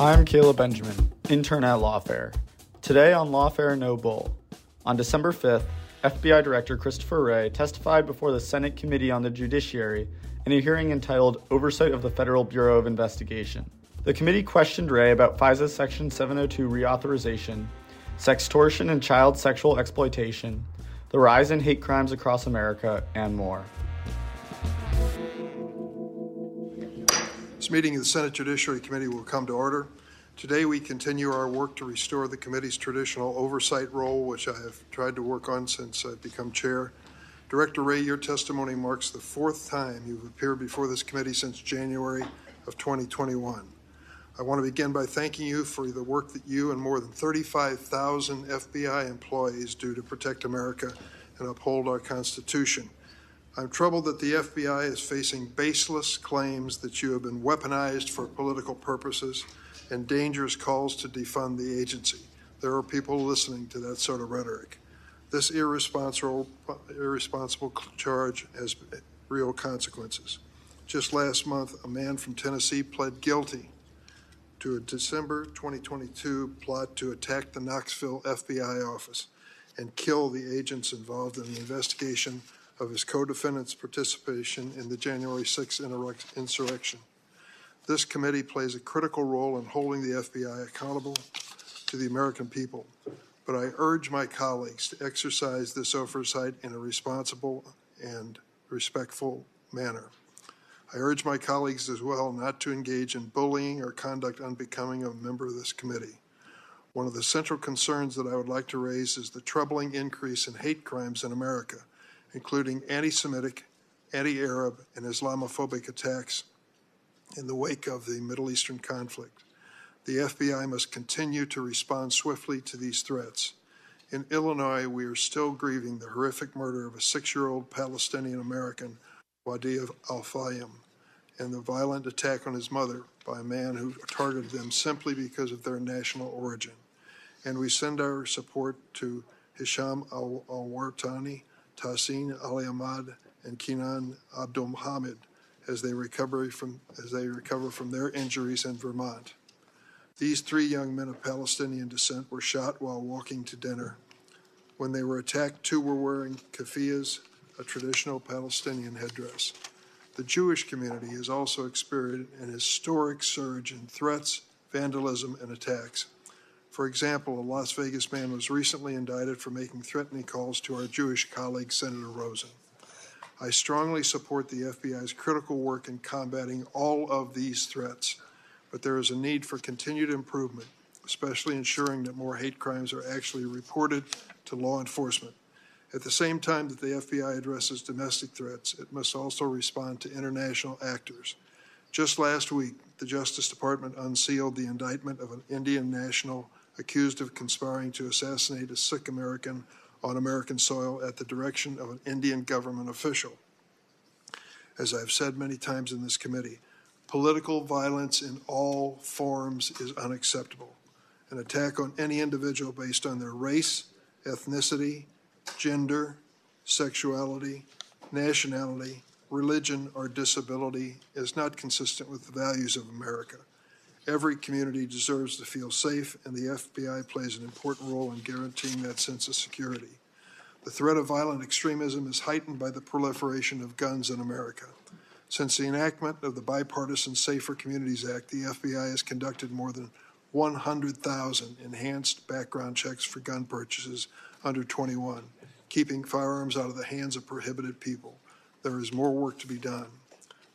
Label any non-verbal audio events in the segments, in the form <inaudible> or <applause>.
I'm Caleb Benjamin, intern at Lawfare. Today on Lawfare No Bull. On December 5th, FBI Director Christopher Wray testified before the Senate Committee on the Judiciary in a hearing entitled Oversight of the Federal Bureau of Investigation. The committee questioned Wray about FISA's Section 702 reauthorization, sextortion and child sexual exploitation, the rise in hate crimes across America, and more. This meeting of the Senate Judiciary Committee will come to order. Today, we continue our work to restore the committee's traditional oversight role, which I have tried to work on since I've become chair. Director Wray, your testimony marks the fourth time you've appeared before this committee since January of 2021. I want to begin by thanking you for the work that you and more than 35,000 FBI employees do to protect America and uphold our Constitution. I'm troubled that the FBI is facing baseless claims that you have been weaponized for political purposes and dangerous calls to defund the agency. There are people listening to that sort of rhetoric. This irresponsible, irresponsible charge has real consequences. Just last month, a man from Tennessee pled guilty to a December 2022 plot to attack the Knoxville FBI office and kill the agents involved in the investigation of his co-defendant's participation in the January 6 insurrection. This committee plays a critical role in holding the FBI accountable to the American people, but I urge my colleagues to exercise this oversight in a responsible and respectful manner. I urge my colleagues as well not to engage in bullying or conduct unbecoming of a member of this committee. One of the central concerns that I would like to raise is the troubling increase in hate crimes in America including anti Semitic, anti Arab, and Islamophobic attacks in the wake of the Middle Eastern conflict. The FBI must continue to respond swiftly to these threats. In Illinois, we are still grieving the horrific murder of a six year old Palestinian American, Wadea Al Fayoume, and the violent attack on his mother by a man who targeted them simply because of their national origin. And we send our support to Hisham Awartani, Tahseen Ali Ahmad and Kenan Abdul Muhammad as they recover from as they recover from their injuries in Vermont. These three young men of Palestinian descent were shot while walking to dinner. When they were attacked, two were wearing keffiyehs, a traditional Palestinian headdress. The Jewish community has also experienced an historic surge in threats, vandalism, and attacks. For example, a Las Vegas man was recently indicted for making threatening calls to our Jewish colleague, Senator Rosen. I strongly support the FBI's critical work in combating all of these threats, but there is a need for continued improvement, especially ensuring that more hate crimes are actually reported to law enforcement. At the same time that the FBI addresses domestic threats, it must also respond to international actors. Just last week, the Justice Department unsealed the indictment of an Indian national accused of conspiring to assassinate a Sikh American on American soil at the direction of an Indian government official. As I've said many times in this committee, political violence in all forms is unacceptable. An attack on any individual based on their race, ethnicity, gender, sexuality, nationality, religion, or disability is not consistent with the values of America. Every community deserves to feel safe, and the FBI plays an important role in guaranteeing that sense of security. The threat of violent extremism is heightened by the proliferation of guns in America. Since the enactment of the Bipartisan Safer Communities Act, the FBI has conducted more than 100,000 enhanced background checks for gun purchases under 21, keeping firearms out of the hands of prohibited people. There is more work to be done.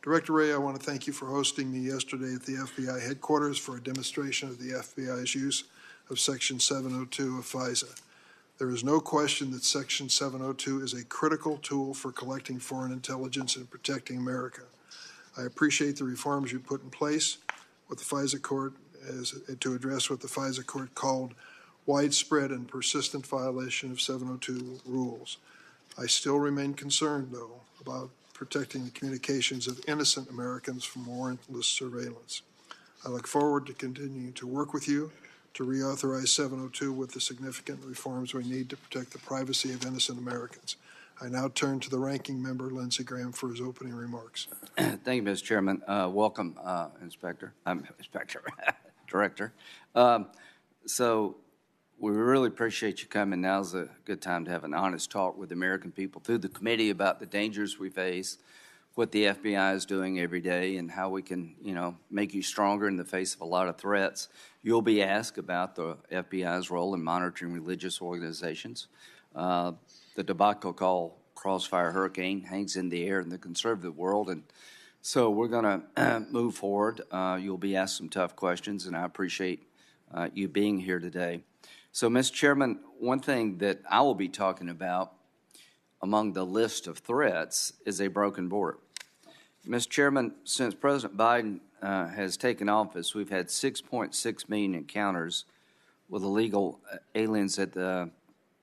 Director Wray, I want to thank you for hosting me yesterday at the FBI headquarters for a demonstration of the FBI's use of Section 702 of FISA. There is no question that Section 702 is a critical tool for collecting foreign intelligence and protecting America. I appreciate the reforms you put in place with the FISA court as, to address what the FISA court called widespread and persistent violation of 702 rules. I still remain concerned, though, about protecting the communications of innocent Americans from warrantless surveillance. I look forward to continuing to work with you to reauthorize 702 with the significant reforms we need to protect the privacy of innocent Americans. I now turn to the ranking member, Lindsey Graham, for his opening remarks. <clears throat> Thank you, Mr. Chairman. Uh, welcome, uh, Inspector. I'm Inspector <laughs> Director. Um, so we really appreciate you coming. Now's a good time to have an honest talk with the American people through the committee about the dangers we face, what the FBI is doing every day, and how we can, you know, make you stronger in the face of a lot of threats. You'll be asked about the FBI's role in monitoring religious organizations. Uh, the debacle called Crossfire Hurricane hangs in the air in the conservative world, and so we're going to <clears throat> move forward. Uh, you'll be asked some tough questions, and I appreciate uh, you being here today. So, Mr. Chairman, one thing that I will be talking about among the list of threats is a broken border. Mr. Chairman, since President Biden uh, has taken office, we've had 6.6 million encounters with illegal uh, aliens at the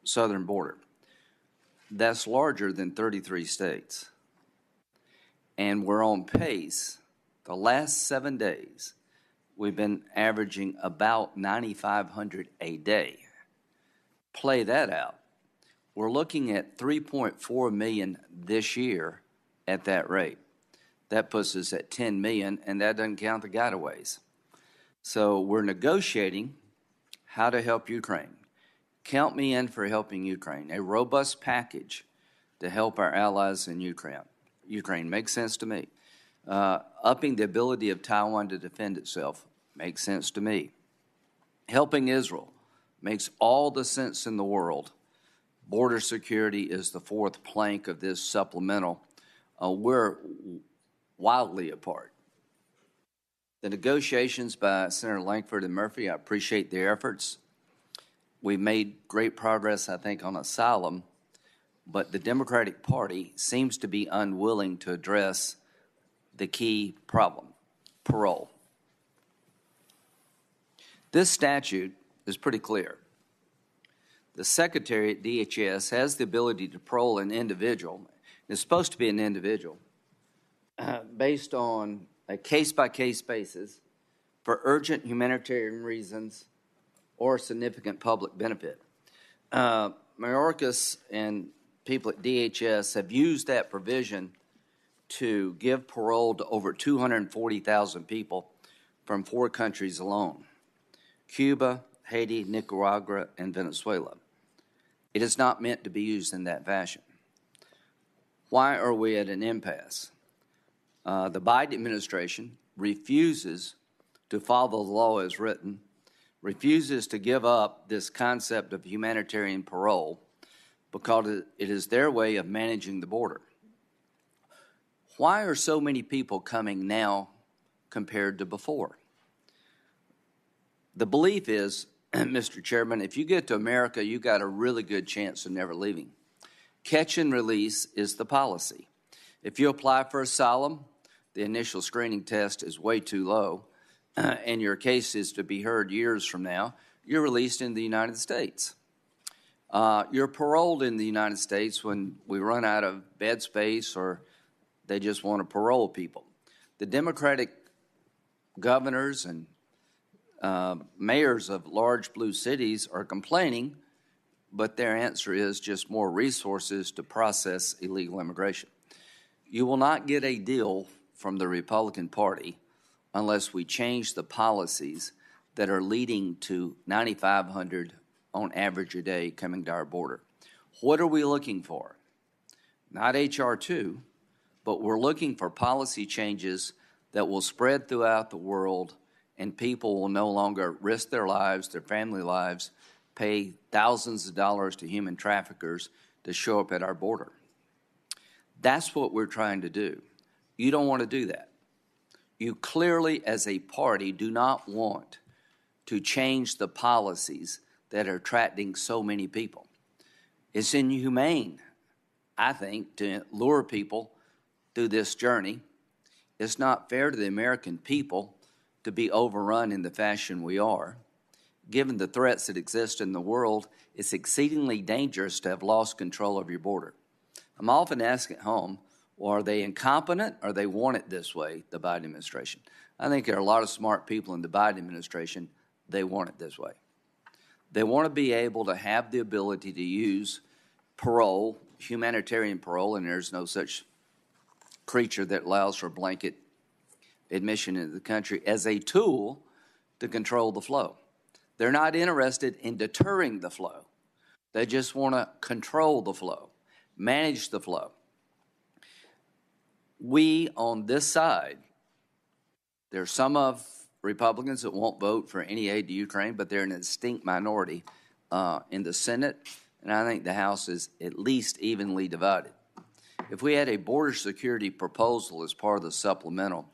southern border. That's larger than 33 states. And we're on pace. The last seven days, we've been averaging about 9,500 a day. Play that out. We're looking at 3.4 million this year at that rate. That puts us at 10 million, and that doesn't count the gotaways. So we're negotiating how to help Ukraine. Count me in for helping Ukraine. A robust package to help our allies in Ukraine. Ukraine makes sense to me. Uh, upping the ability of Taiwan to defend itself makes sense to me. Helping Israel makes all the sense in the world. Border security is the fourth plank of this supplemental. Uh, we're wildly apart. The negotiations by Senator Lankford and Murphy, I appreciate their efforts. We've made great progress, I think, on asylum, but the Democratic Party seems to be unwilling to address the key problem parole. This statute is pretty clear. The Secretary at DHS has the ability to parole an individual, it's supposed to be an individual, uh, based on a case by case basis for urgent humanitarian reasons or significant public benefit. Uh, Mayorkas and people at DHS have used that provision to give parole to over 240,000 people from four countries alone Cuba, Haiti, Nicaragua, and Venezuela. It is not meant to be used in that fashion. Why are we at an impasse? Uh, the Biden administration refuses to follow the law as written refuses to give up this concept of humanitarian parole because it is their way of managing the border. Why are so many people coming now compared to before? The belief is, <clears throat> Mr. Chairman, if you get to America, you got a really good chance of never leaving. Catch and release is the policy. If you apply for asylum, the initial screening test is way too low <clears throat> and your case is to be heard years from now, you're released in the United States. Uh, you're paroled in the United States when we run out of bed space or they just want to parole people. The Democratic governors and uh, mayors of large blue cities are complaining, but their answer is just more resources to process illegal immigration. You will not get a deal from the Republican Party unless we change the policies that are leading to 9,500 on average a day coming to our border. What are we looking for? Not HR 2, but we're looking for policy changes that will spread throughout the world and people will no longer risk their lives, their family lives, pay thousands of dollars to human traffickers to show up at our border. That's what we're trying to do. You don't want to do that you clearly, as a party, do not want to change the policies that are attracting so many people. It's inhumane, I think, to lure people through this journey. It's not fair to the American people to be overrun in the fashion we are. Given the threats that exist in the world, it's exceedingly dangerous to have lost control of your border. I'm often asked at home, or are they incompetent or they want it this way, the Biden administration? I think there are a lot of smart people in the Biden administration, they want it this way. They want to be able to have the ability to use parole, humanitarian parole, and there's no such creature that allows for blanket admission into the country as a tool to control the flow. They're not interested in deterring the flow. They just want to control the flow, manage the flow. We on this side, there's some of Republicans that won't vote for any aid to Ukraine, but they're an distinct minority uh, in the Senate, and I think the House is at least evenly divided. If we had a border security proposal as part of the supplemental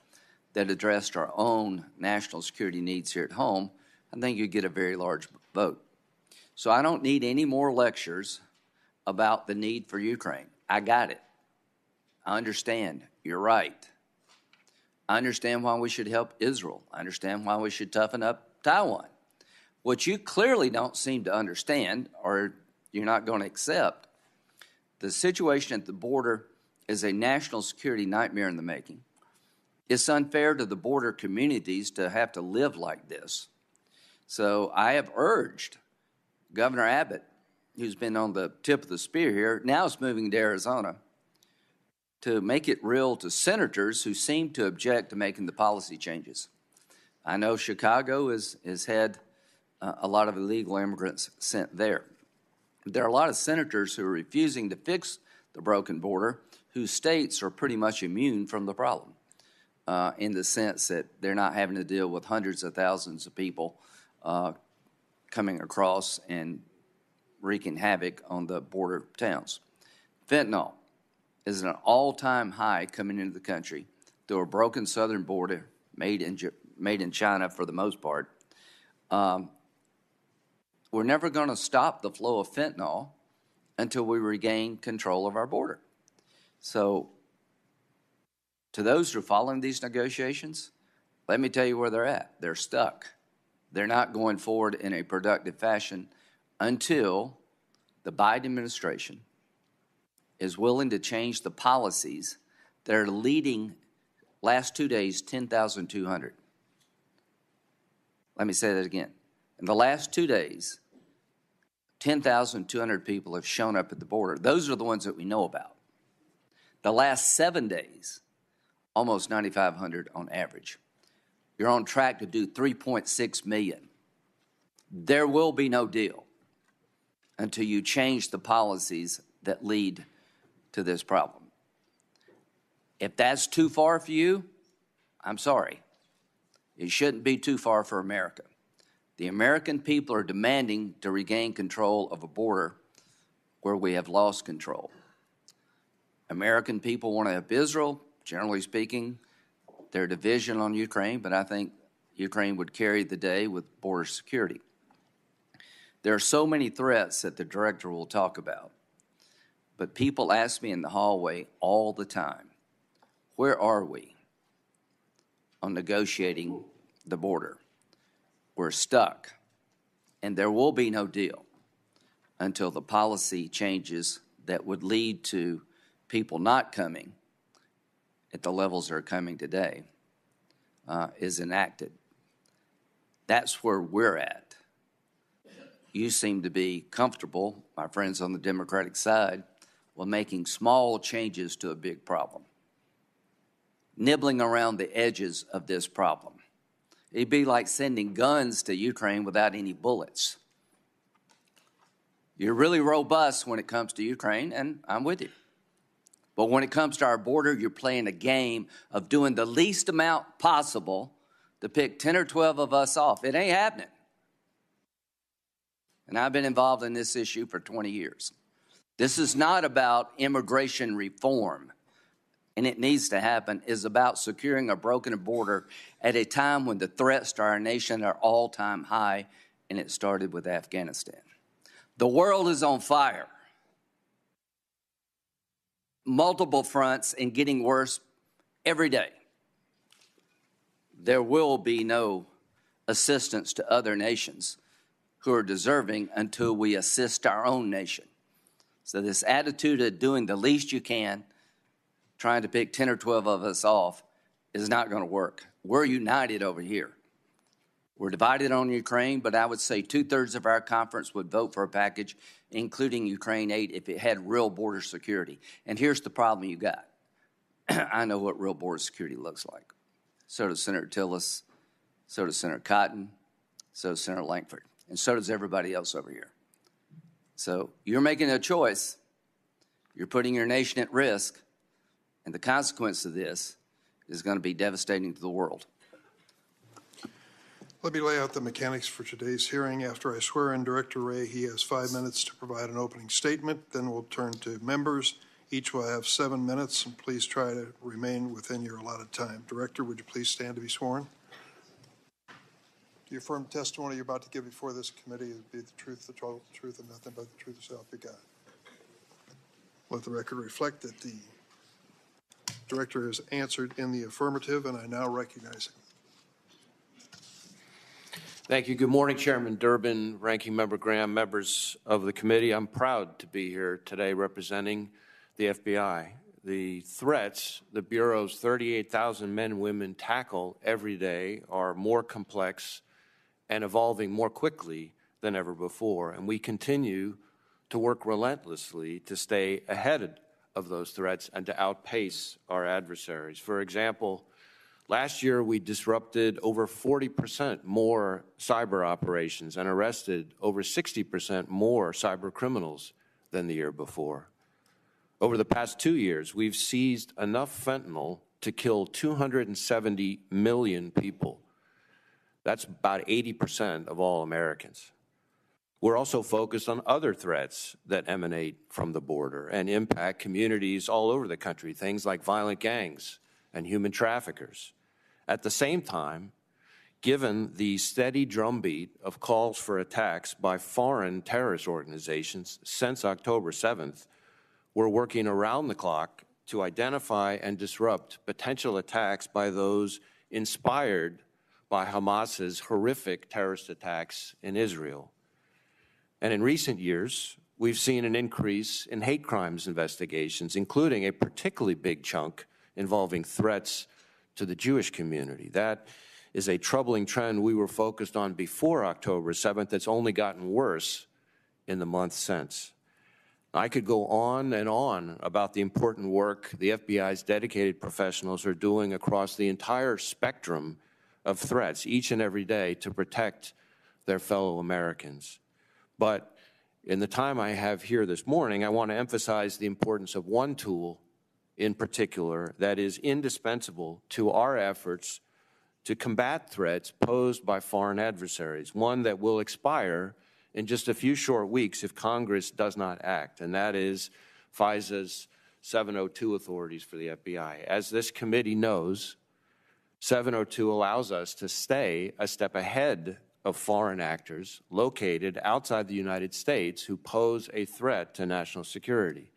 that addressed our own national security needs here at home, I think you'd get a very large vote. So I don't need any more lectures about the need for Ukraine. I got it. I understand. You're right. I understand why we should help Israel. I understand why we should toughen up Taiwan. What you clearly don't seem to understand, or you're not going to accept, the situation at the border is a national security nightmare in the making. It's unfair to the border communities to have to live like this. So I have urged Governor Abbott, who's been on the tip of the spear here, now is moving to Arizona, to make it real to senators who seem to object to making the policy changes. I know Chicago is, has had uh, a lot of illegal immigrants sent there. There are a lot of senators who are refusing to fix the broken border whose states are pretty much immune from the problem uh, in the sense that they're not having to deal with hundreds of thousands of people uh, coming across and wreaking havoc on the border towns. Fentanyl is an all-time high coming into the country through a broken southern border made in, made in China for the most part. Um, we're never going to stop the flow of fentanyl until we regain control of our border. So, to those who are following these negotiations, let me tell you where they're at. They're stuck. They're not going forward in a productive fashion until the Biden administration is willing to change the policies that are leading last two days 10,200. Let me say that again. In the last two days, 10,200 people have shown up at the border. Those are the ones that we know about. The last seven days, almost 9,500 on average. You're on track to do 3.6 million. There will be no deal until you change the policies that lead to this problem. If that's too far for you, I'm sorry. It shouldn't be too far for America. The American people are demanding to regain control of a border where we have lost control. American people want to help Israel, generally speaking, their division on Ukraine, but I think Ukraine would carry the day with border security. There are so many threats that the director will talk about, but people ask me in the hallway all the time where are we on negotiating the border? we're stuck, and there will be no deal until the policy changes that would lead to people not coming at the levels that are coming today uh, is enacted. That's where we're at. You seem to be comfortable, my friends on the Democratic side, with making small changes to a big problem, nibbling around the edges of this problem. It'd be like sending guns to Ukraine without any bullets. You're really robust when it comes to Ukraine, and I'm with you. But when it comes to our border, you're playing a game of doing the least amount possible to pick 10 or 12 of us off. It ain't happening. And I've been involved in this issue for 20 years. This is not about immigration reform and it needs to happen, is about securing a broken border at a time when the threats to our nation are all time high, and it started with Afghanistan. The world is on fire. Multiple fronts and getting worse every day. There will be no assistance to other nations who are deserving until we assist our own nation. So, this attitude of doing the least you can trying to pick 10 or 12 of us off is not going to work. We're united over here. We're divided on Ukraine, but I would say two thirds of our conference would vote for a package, including Ukraine aid, if it had real border security. And here's the problem you got <clears throat> I know what real border security looks like. So does Senator Tillis So does Senator Cotton. So does Senator Lankford. And so does everybody else over here. So you're making a choice. You're putting your nation at risk. And the consequence of this is going to be devastating to the world. Let me lay out the mechanics for today's hearing. After I swear in Director Wray, he has five minutes to provide an opening statement. Then we'll turn to members. Each will have seven minutes, and please try to remain within your allotted time. Director, would you please stand to be sworn? Do you affirm testimony you're about to give before this committee is be the truth, the total truth, and nothing but the truth, so help you God? Let the record reflect that the director has answered in the affirmative, and I now recognize him. Thank you. Good morning, Chairman Durbin, Ranking Member Graham, members of the committee. I'm proud to be here today representing the FBI. The threats the Bureau's 38,000 men and women tackle every day are more complex and evolving more quickly than ever before, and we continue to work relentlessly to stay ahead of those threats and to outpace our adversaries. For example, Last year, we disrupted over 40% more cyber operations and arrested over 60% more cyber criminals than the year before. Over the past two years, we've seized enough fentanyl to kill 270 million people. That's about 80% of all Americans. We're also focused on other threats that emanate from the border and impact communities all over the country, things like violent gangs, and human traffickers. At the same time, given the steady drumbeat of calls for attacks by foreign terrorist organizations since October 7th, we're working around the clock to identify and disrupt potential attacks by those inspired by Hamas's horrific terrorist attacks in Israel. And in recent years, we've seen an increase in hate crimes investigations, including a particularly big chunk involving threats to the Jewish community. That is a troubling trend we were focused on before October 7th that's only gotten worse in the month since. I could go on and on about the important work the FBI's dedicated professionals are doing across the entire spectrum of threats each and every day to protect their fellow Americans. But in the time I have here this morning, I want to emphasize the importance of one tool in particular that is indispensable to our efforts to combat threats posed by foreign adversaries, one that will expire in just a few short weeks if Congress does not act, and that is FISA's 702 authorities for the FBI. As this committee knows, 702 allows us to stay a step ahead of foreign actors located outside the United States who pose a threat to national security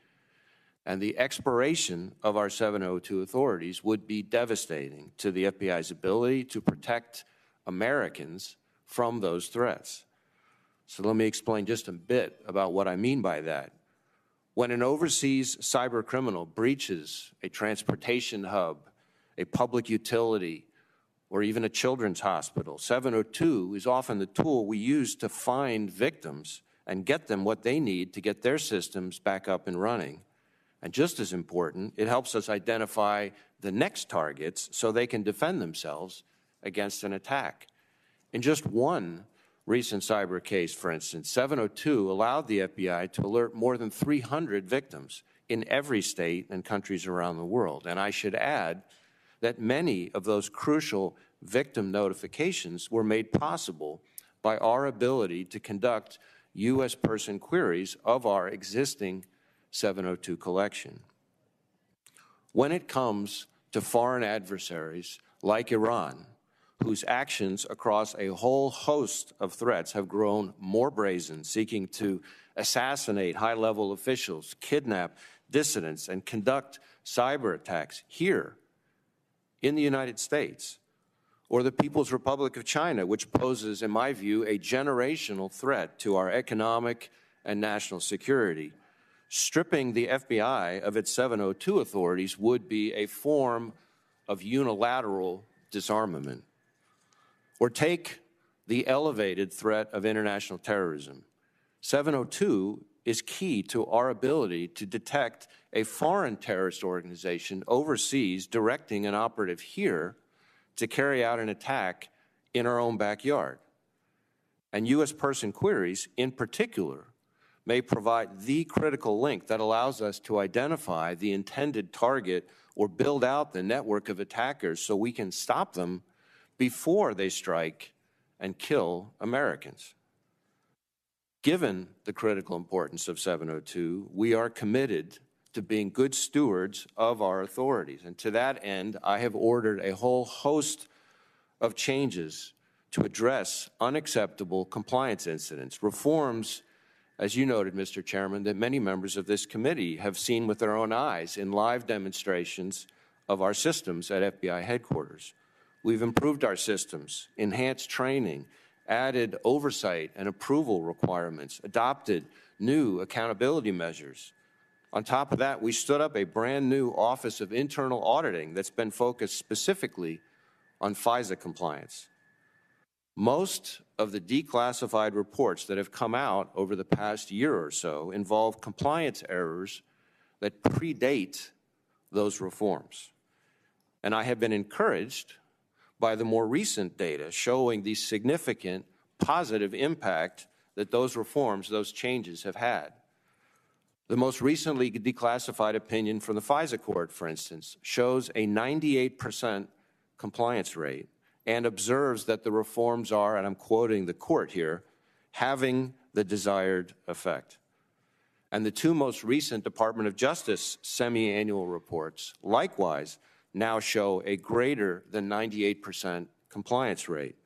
and the expiration of our 702 authorities would be devastating to the FBI's ability to protect Americans from those threats. So let me explain just a bit about what I mean by that. When an overseas cyber criminal breaches a transportation hub, a public utility, or even a children's hospital, 702 is often the tool we use to find victims and get them what they need to get their systems back up and running. And just as important, it helps us identify the next targets so they can defend themselves against an attack. In just one recent cyber case, for instance, 702 allowed the FBI to alert more than 300 victims in every state and countries around the world. And I should add that many of those crucial victim notifications were made possible by our ability to conduct U.S. person queries of our existing 702 collection. When it comes to foreign adversaries like Iran, whose actions across a whole host of threats have grown more brazen, seeking to assassinate high level officials, kidnap dissidents, and conduct cyber attacks here in the United States, or the People's Republic of China, which poses, in my view, a generational threat to our economic and national security stripping the FBI of its 702 authorities would be a form of unilateral disarmament. Or take the elevated threat of international terrorism. 702 is key to our ability to detect a foreign terrorist organization overseas directing an operative here to carry out an attack in our own backyard. And U.S. person queries, in particular, may provide the critical link that allows us to identify the intended target or build out the network of attackers so we can stop them before they strike and kill Americans. Given the critical importance of 702, we are committed to being good stewards of our authorities. And to that end, I have ordered a whole host of changes to address unacceptable compliance incidents, reforms, as you noted, Mr. Chairman, that many members of this committee have seen with their own eyes in live demonstrations of our systems at FBI headquarters. We've improved our systems, enhanced training, added oversight and approval requirements, adopted new accountability measures. On top of that, we stood up a brand new Office of Internal Auditing that's been focused specifically on FISA compliance. Most of the declassified reports that have come out over the past year or so involve compliance errors that predate those reforms. And I have been encouraged by the more recent data showing the significant positive impact that those reforms, those changes have had. The most recently declassified opinion from the FISA court, for instance, shows a 98% compliance rate and observes that the reforms are, and I'm quoting the court here, having the desired effect. And the two most recent Department of Justice semi annual reports likewise now show a greater than 98% compliance rate.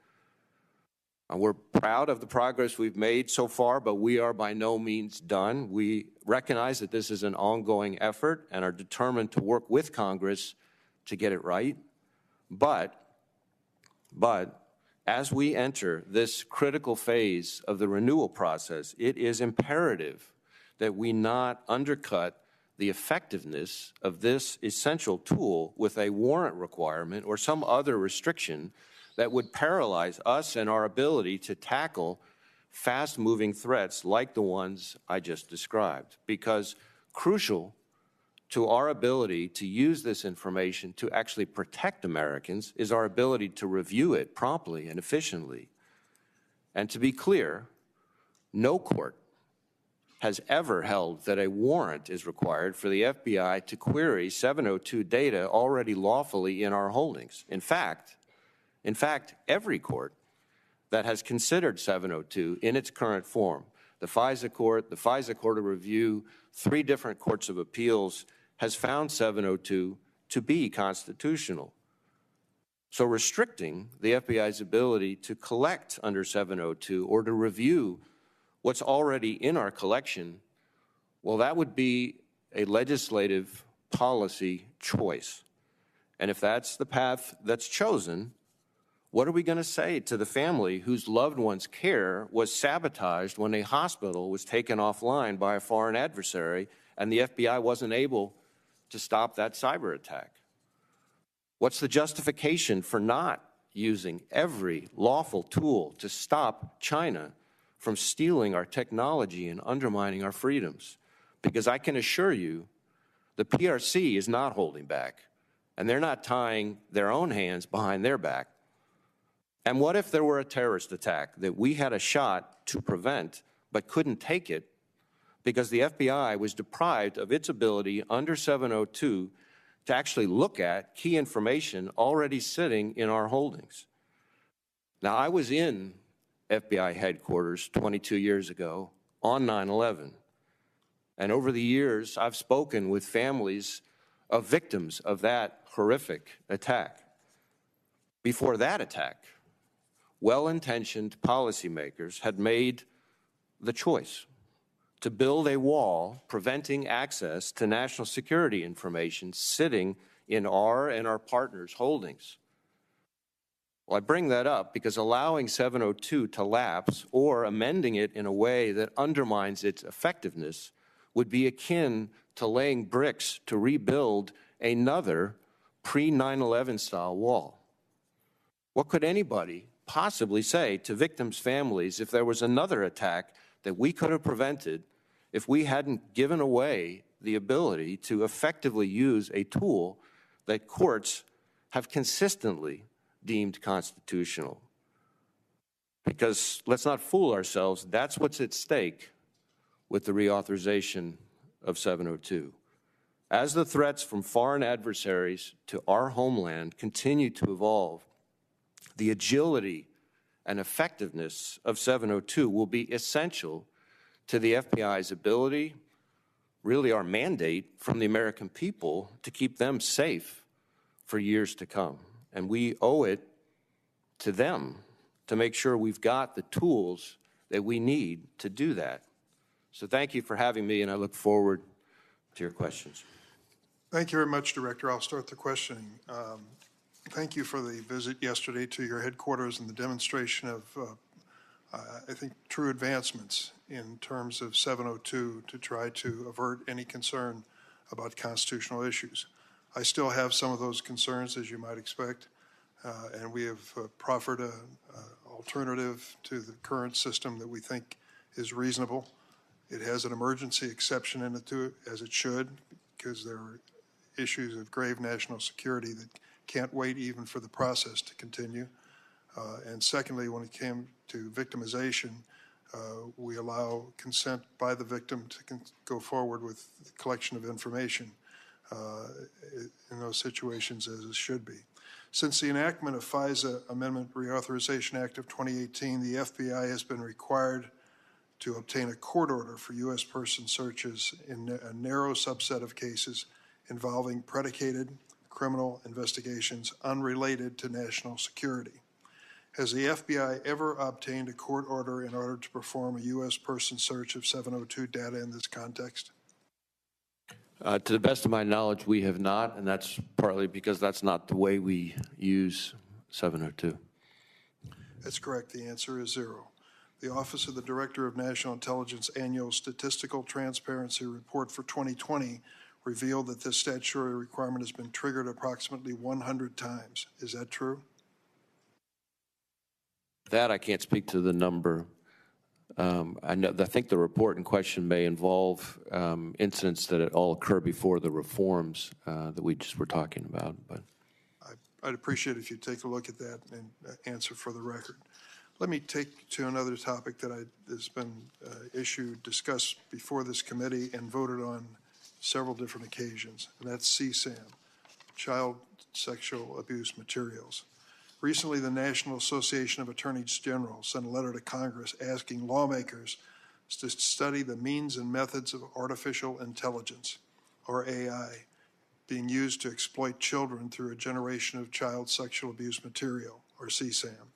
Uh, we're proud of the progress we've made so far, but we are by no means done. We recognize that this is an ongoing effort and are determined to work with Congress to get it right. But, but as we enter this critical phase of the renewal process, it is imperative that we not undercut the effectiveness of this essential tool with a warrant requirement or some other restriction that would paralyze us and our ability to tackle fast moving threats like the ones I just described. Because crucial to our ability to use this information to actually protect Americans is our ability to review it promptly and efficiently. And to be clear, no court has ever held that a warrant is required for the FBI to query 702 data already lawfully in our holdings. In fact, in fact, every court that has considered 702 in its current form, the FISA court, the FISA court of review, three different courts of appeals, has found 702 to be constitutional. So restricting the FBI's ability to collect under 702 or to review what's already in our collection, well, that would be a legislative policy choice. And if that's the path that's chosen, what are we going to say to the family whose loved one's care was sabotaged when a hospital was taken offline by a foreign adversary and the FBI wasn't able to stop that cyber attack? What's the justification for not using every lawful tool to stop China from stealing our technology and undermining our freedoms. Because I can assure you, the PRC is not holding back, and they're not tying their own hands behind their back. And what if there were a terrorist attack that we had a shot to prevent but couldn't take it because the FBI was deprived of its ability under 702 to actually look at key information already sitting in our holdings? Now, I was in FBI headquarters 22 years ago on 9 11. And over the years, I've spoken with families of victims of that horrific attack. Before that attack, well intentioned policymakers had made the choice to build a wall preventing access to national security information sitting in our and our partners' holdings. Well, I bring that up because allowing 702 to lapse or amending it in a way that undermines its effectiveness would be akin to laying bricks to rebuild another pre 9 11 style wall. What could anybody possibly say to victims' families if there was another attack that we could have prevented if we hadn't given away the ability to effectively use a tool that courts have consistently deemed constitutional. Because let's not fool ourselves, that's what's at stake with the reauthorization of 702. As the threats from foreign adversaries to our homeland continue to evolve, the agility and effectiveness of 702 will be essential to the FBI's ability, really our mandate from the American people, to keep them safe for years to come. And we owe it to them to make sure we've got the tools that we need to do that. So thank you for having me, and I look forward to your questions. Thank you very much, Director. I'll start the questioning. Um, thank you for the visit yesterday to your headquarters and the demonstration of, uh, I think, true advancements in terms of 702 to try to avert any concern about constitutional issues. I still have some of those concerns, as you might expect, uh, and we have uh, proffered an alternative to the current system that we think is reasonable. It has an emergency exception in it to it, as it should, because there are issues of grave national security that can't wait even for the process to continue. Uh, and secondly, when it came to victimization, uh, we allow consent by the victim to go forward with the collection of information uh, in those situations as it should be. Since the enactment of FISA Amendment Reauthorization Act of 2018, the FBI has been required to obtain a court order for U.S. person searches in a narrow subset of cases involving predicated criminal investigations unrelated to national security. Has the FBI ever obtained a court order in order to perform a U.S. person search of 702 data in this context? Uh, to the best of my knowledge, we have not, and that's partly because that's not the way we use 702. That's correct. The answer is zero. The Office of the Director of National Intelligence Annual Statistical Transparency Report for 2020 revealed that this statutory requirement has been triggered approximately 100 times. Is that true? That I can't speak to the number. Um, I, know, I think the report in question may involve um, incidents that all occur before the reforms uh, that we just were talking about. But I, would appreciate if you take a look at that and uh, answer for the record. Let me take to another topic that has been uh, issued, discussed before this committee, and voted on several different occasions, and that's CSAM, Child Sexual Abuse Materials. Recently, the National Association of Attorneys General sent a letter to Congress asking lawmakers to study the means and methods of artificial intelligence, or AI, being used to exploit children through a generation of child sexual abuse material, or CSAM.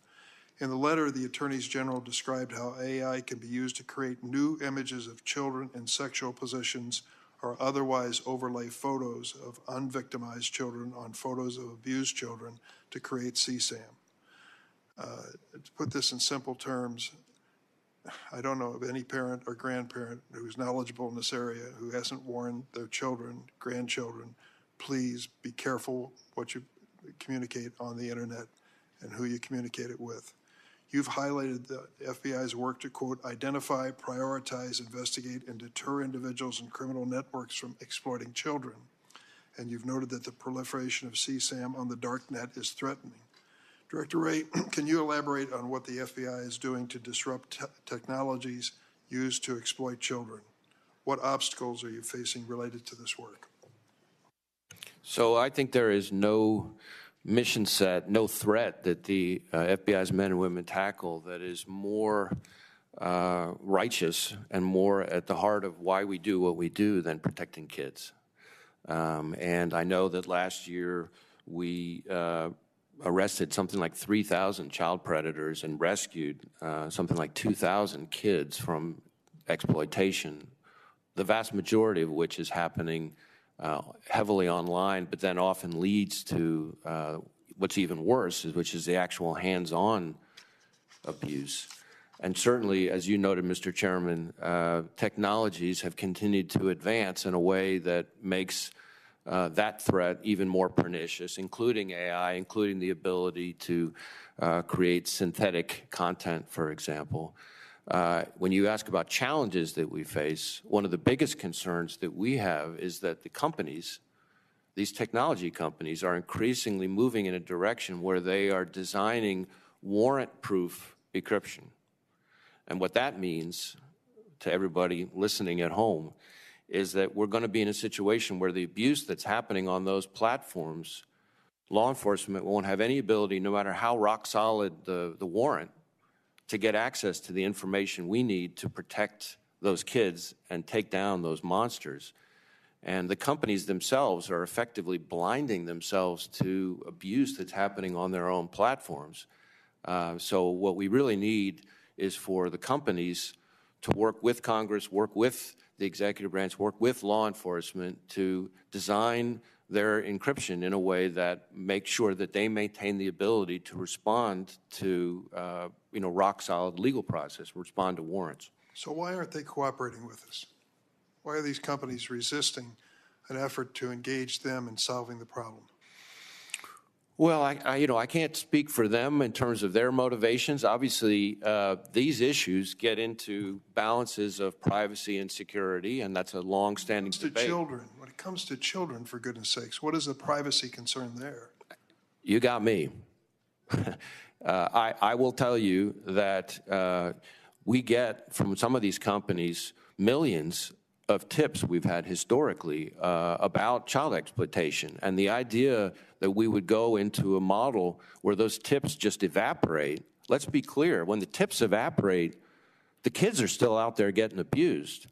In the letter, the attorneys general described how AI can be used to create new images of children in sexual positions or otherwise overlay photos of unvictimized children on photos of abused children to create CSAM. Uh, to put this in simple terms, I don't know of any parent or grandparent who's knowledgeable in this area who hasn't warned their children, grandchildren, please be careful what you communicate on the internet and who you communicate it with. You've highlighted the FBI's work to, quote, identify, prioritize, investigate, and deter individuals and criminal networks from exploiting children. And you've noted that the proliferation of CSAM on the dark net is threatening. Director Wray, <clears throat> can you elaborate on what the FBI is doing to disrupt te- technologies used to exploit children? What obstacles are you facing related to this work? So I think there is no mission set, no threat that the uh, FBI's men and women tackle that is more uh, righteous and more at the heart of why we do what we do than protecting kids. Um, and I know that last year we uh, arrested something like 3,000 child predators and rescued uh, something like 2,000 kids from exploitation, the vast majority of which is happening uh, heavily online, but then often leads to uh, what's even worse, which is the actual hands-on abuse. And certainly, as you noted, Mr. Chairman, uh, technologies have continued to advance in a way that makes uh, that threat even more pernicious, including AI, including the ability to uh, create synthetic content, for example. Uh, when you ask about challenges that we face, one of the biggest concerns that we have is that the companies, these technology companies, are increasingly moving in a direction where they are designing warrant proof encryption. And what that means to everybody listening at home is that we're going to be in a situation where the abuse that's happening on those platforms, law enforcement won't have any ability, no matter how rock solid the, the warrant, to get access to the information we need to protect those kids and take down those monsters. And the companies themselves are effectively blinding themselves to abuse that's happening on their own platforms. Uh, so, what we really need is for the companies to work with Congress, work with the executive branch, work with law enforcement to design their encryption in a way that makes sure that they maintain the ability to respond to, uh, you know, rock solid legal process, respond to warrants. So why aren't they cooperating with us? Why are these companies resisting an effort to engage them in solving the problem? Well, I, I, you know, I can't speak for them in terms of their motivations. Obviously, uh, these issues get into balances of privacy and security, and that's a long-standing To debate. children, when it comes to children, for goodness sakes, what is the privacy concern there? You got me. <laughs> uh, I, I will tell you that uh, we get from some of these companies millions of tips we've had historically uh, about child exploitation. And the idea that we would go into a model where those tips just evaporate, let's be clear, when the tips evaporate, the kids are still out there getting abused.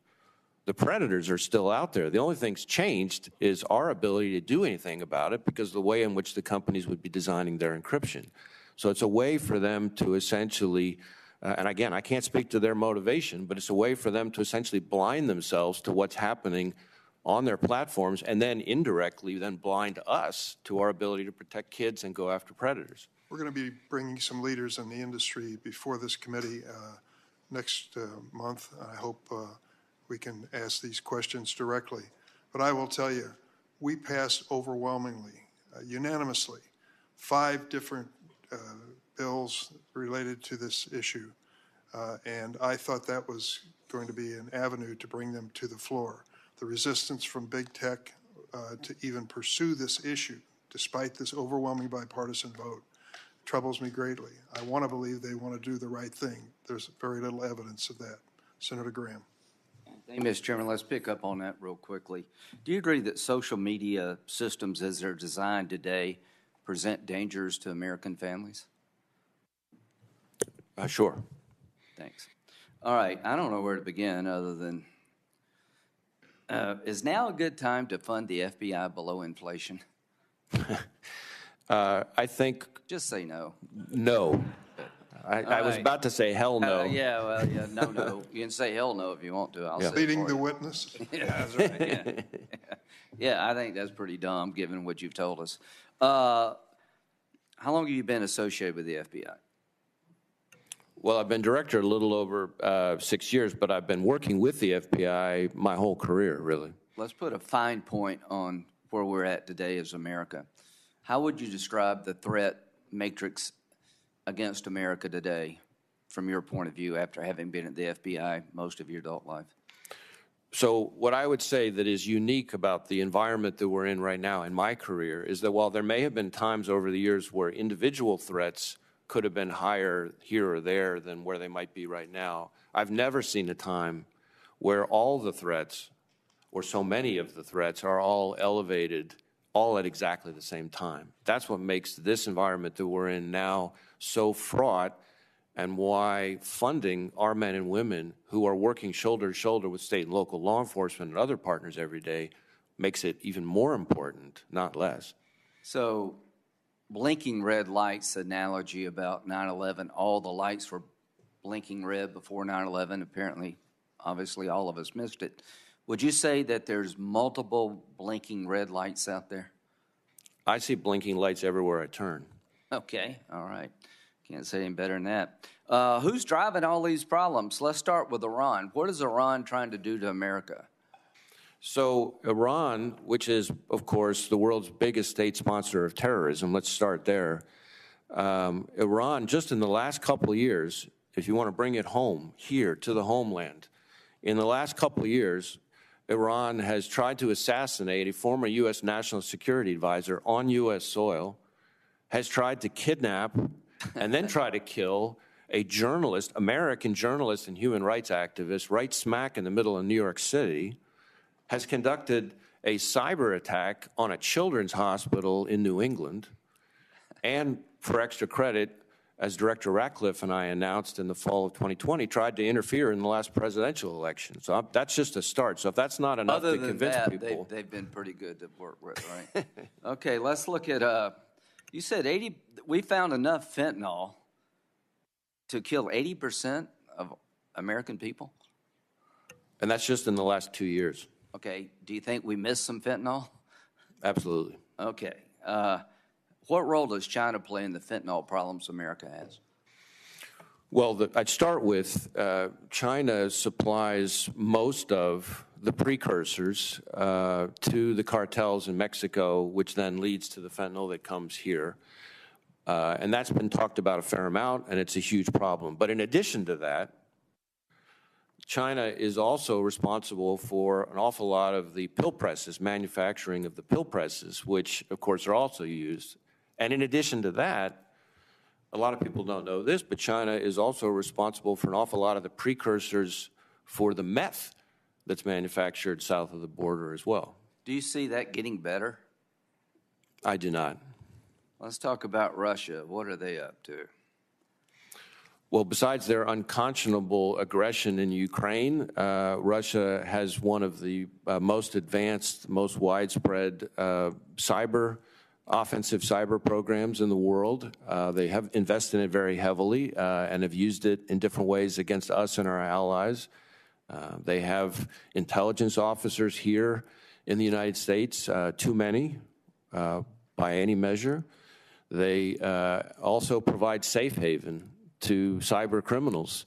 The predators are still out there. The only thing's changed is our ability to do anything about it because the way in which the companies would be designing their encryption. So it's a way for them to essentially uh, and again, I can't speak to their motivation, but it's a way for them to essentially blind themselves to what's happening on their platforms and then indirectly then blind us to our ability to protect kids and go after predators. We're going to be bringing some leaders in the industry before this committee uh, next uh, month. I hope uh, we can ask these questions directly. But I will tell you, we passed overwhelmingly, uh, unanimously, five different uh, bills related to this issue. Uh, and I thought that was going to be an avenue to bring them to the floor. The resistance from big tech uh, to even pursue this issue, despite this overwhelming bipartisan vote, troubles me greatly. I want to believe they want to do the right thing. There's very little evidence of that. Senator Graham. Thank you, Mr. Chairman. Let's pick up on that real quickly. Do you agree that social media systems as they're designed today present dangers to American families? Uh, sure. Thanks. All right, I don't know where to begin other than, uh, is now a good time to fund the FBI below inflation? <laughs> Uh, I think Just say no. no. I, I was right. about to say hell no. Uh, yeah, well, yeah, no, no. You can say hell no if you want to. I'll say it Leading for the witness. <laughs> Yeah, that's right. Yeah. yeah, I think that's pretty dumb given what you've told us. Uh, how long have you been associated with the FBI? Well, I've been director a little over uh, six years, but I've been working with the FBI my whole career, really. Let's put a fine point on where we're at today as America. How would you describe the threat matrix against America today from your point of view after having been at the FBI most of your adult life? So, what I would say that is unique about the environment that we're in right now in my career is that while there may have been times over the years where individual threats could have been higher here or there than where they might be right now, I've never seen a time where all the threats, or so many of the threats, are all elevated all at exactly the same time. That's what makes this environment that we're in now so fraught and why funding our men and women who are working shoulder to shoulder with state and local law enforcement and other partners every day makes it even more important, not less. So, blinking red lights analogy about 9 11, all the lights were blinking red before 9 11. Apparently, obviously, all of us missed it. Would you say that there's multiple blinking red lights out there? I see blinking lights everywhere I turn. Okay, all right. Can't say any better than that. Uh, who's driving all these problems? Let's start with Iran. What is Iran trying to do to America? So, Iran, which is, of course, the world's biggest state sponsor of terrorism, let's start there. Um, Iran, just in the last couple of years, if you want to bring it home here to the homeland, in the last couple of years, Iran has tried to assassinate a former U.S. national security advisor on U.S. soil, has tried to kidnap and then try to kill a journalist, American journalist and human rights activist, right smack in the middle of New York City, has conducted a cyber attack on a children's hospital in New England. And for extra credit, as Director Ratcliffe and I announced in the fall of 2020, tried to interfere in the last presidential election. So I'm, that's just a start. So if that's not enough Other to than convince that, people, they've, they've been pretty good to work with, right? <laughs> okay, let's look at. Uh, you said 80. We found enough fentanyl to kill 80 percent of American people. and that's just in the last two years. Okay, do you think we missed some fentanyl? Absolutely. Okay. Uh, what role does China play in the fentanyl problems America has? Well, the, I'd start with uh, China supplies most of the precursors uh, to the cartels in Mexico, which then leads to the fentanyl that comes here. Uh, and that's been talked about a fair amount, and it's a huge problem. But in addition to that, China is also responsible for an awful lot of the pill presses, manufacturing of the pill presses, which, of course, are also used. And in addition to that, a lot of people don't know this, but China is also responsible for an awful lot of the precursors for the meth that's manufactured south of the border as well. Do you see that getting better? I do not. Let's talk about Russia. What are they up to? Well, besides their unconscionable aggression in Ukraine, uh, Russia has one of the uh, most advanced, most widespread uh, cyber, offensive cyber programs in the world. Uh, they have invested in it very heavily uh, and have used it in different ways against us and our allies. Uh, they have intelligence officers here in the United States, too many by any measure. They also provide safe haven to cyber criminals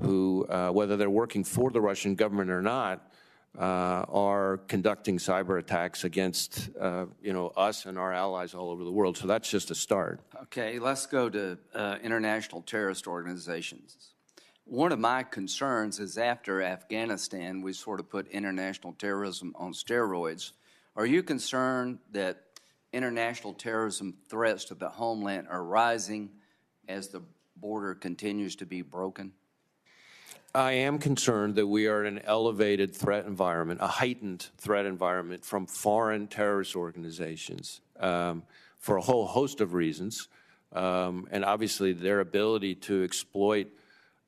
who, uh, whether they're working for the Russian government or not, uh, are conducting cyber attacks against uh, you know us and our allies all over the world. So that's just a start. Okay, let's go to uh, international terrorist organizations. One of my concerns is after Afghanistan, we sort of put international terrorism on steroids. Are you concerned that international terrorism threats to the homeland are rising as the border continues to be broken? I am concerned that we are in an elevated threat environment, a heightened threat environment from foreign terrorist organizations um, for a whole host of reasons. Um, and obviously, their ability to exploit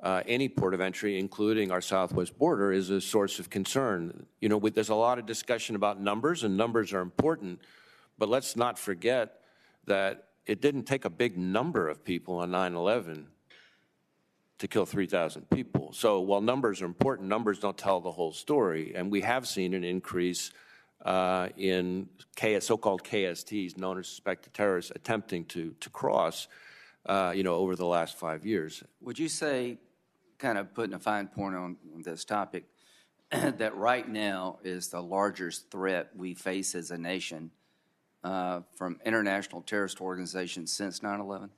uh, any port of entry, including our southwest border, is a source of concern. You know, there's a lot of discussion about numbers, and numbers are important, but let's not forget that it didn't take a big number of people on 9 11 to kill 3,000 people. So while numbers are important, numbers don't tell the whole story. And we have seen an increase uh, in KS, so-called KSTs, known as suspected terrorists, attempting to, to cross, uh, you know, over the last five years. Would you say, kind of putting a fine point on this topic, <clears throat> that right now is the largest threat we face as a nation uh, from international terrorist organizations since 9 11?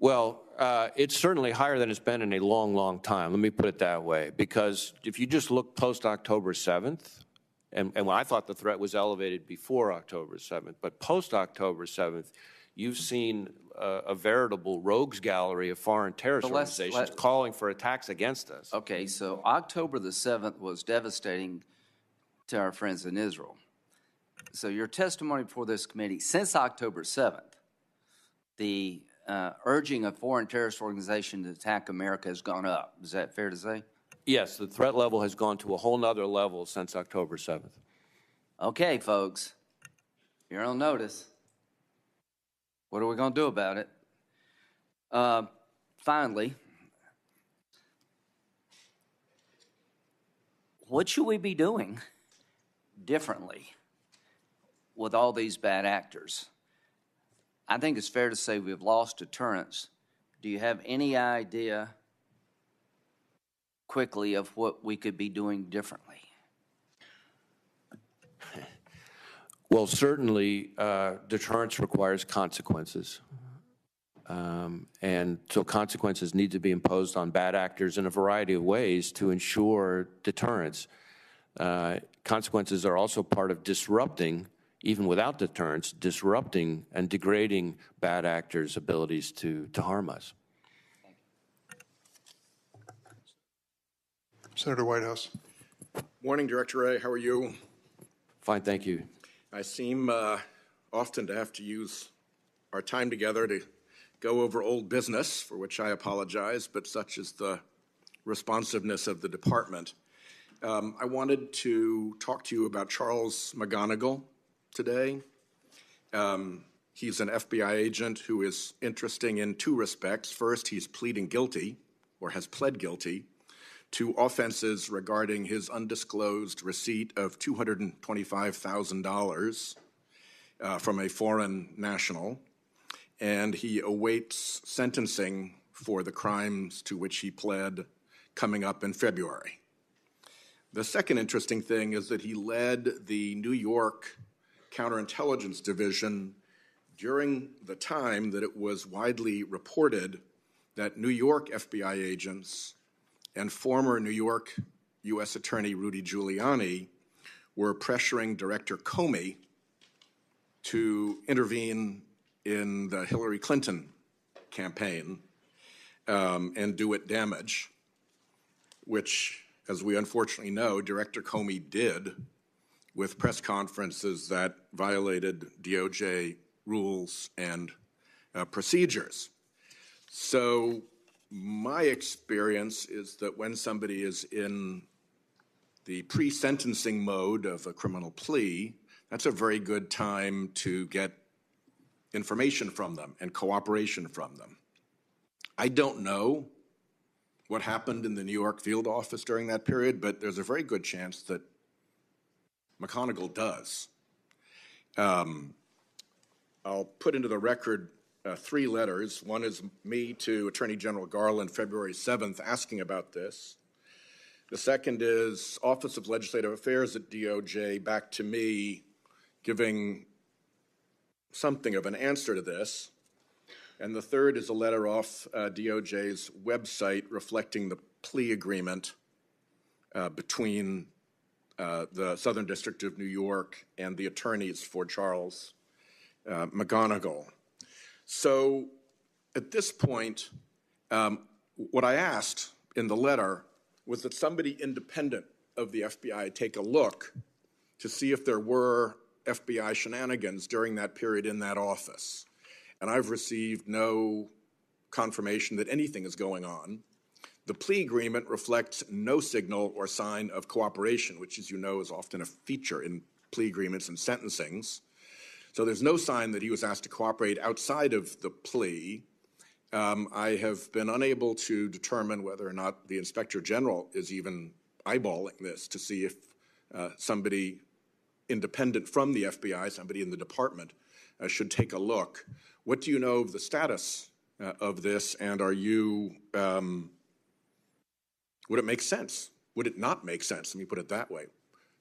Well, uh, it's certainly higher than it's been in a long, long time. Let me put it that way. Because if you just look post October 7th, and, and I thought the threat was elevated before October 7th, but post October 7th, you've seen a, a, veritable rogues gallery of foreign terrorist organizations let, calling for attacks against us. Okay, so October the 7th was devastating to our friends in Israel. So your testimony before this committee, since October 7th, the uh, urging a foreign terrorist organization to attack America has gone up. Is that fair to say? Yes, the threat level has gone to a whole nother level since October 7th. Okay, folks, you're on notice. What are we going to do about it? Uh, finally, what should we be doing differently? With all these bad actors. I think it's fair to say we've lost deterrence. Do you have any idea quickly of what we could be doing differently? <laughs> Well, certainly, uh, deterrence requires consequences. Um, and so consequences need to be imposed on bad actors in a variety of ways to ensure deterrence. Uh, consequences are also part of disrupting even without deterrence, disrupting and degrading bad actors' abilities to, to harm us. Senator Whitehouse. Morning, Director Wray. How are you? Fine, thank you. I seem uh, often to have to use our time together to go over old business, for which I apologize, but such is the responsiveness of the department. Um, I wanted to talk to you about Charles McGonigal today. Um, he's an FBI agent who is interesting in two respects. First, he's pleading guilty, or has pled guilty, to offenses regarding his undisclosed receipt of $225,000 uh, from a foreign national, and he awaits sentencing for the crimes to which he pled coming up in February. The second interesting thing is that he led the New York Counterintelligence Division during the time that it was widely reported that New York FBI agents and former New York U.S. Attorney Rudy Giuliani were pressuring Director Comey to intervene in the Hillary Clinton campaign um, and do it damage, which, as we unfortunately know, Director Comey did with press conferences that violated DOJ rules and uh, procedures. So my experience is that when somebody is in the pre sentencing mode of a criminal plea, that's a very good time to get information from them and cooperation from them. I don't know what happened in the New York field office during that period, but there's a very good chance that McGonigal does. Um, I'll put into the record uh, three letters. One is me to Attorney General Garland February 7th asking about this. The second is Office of Legislative Affairs at DOJ back to me giving something of an answer to this. And the third is a letter off uh, DOJ's website reflecting the plea agreement uh, between uh, the Southern District of New York and the attorneys for Charles uh, McGonigal. So at this point, um, what I asked in the letter was that somebody independent of the FBI take a look to see if there were FBI shenanigans during that period in that office. And I've received no confirmation that anything is going on. The plea agreement reflects no signal or sign of cooperation, which, as you know, is often a feature in plea agreements and sentencings. So there's no sign that he was asked to cooperate outside of the plea. Um, I have been unable to determine whether or not the inspector general is even eyeballing this to see if uh, somebody independent from the FBI, somebody in the department, uh, should take a look. What do you know of the status uh, of this, and are you, um, would it make sense? Would it not make sense, let me put it that way,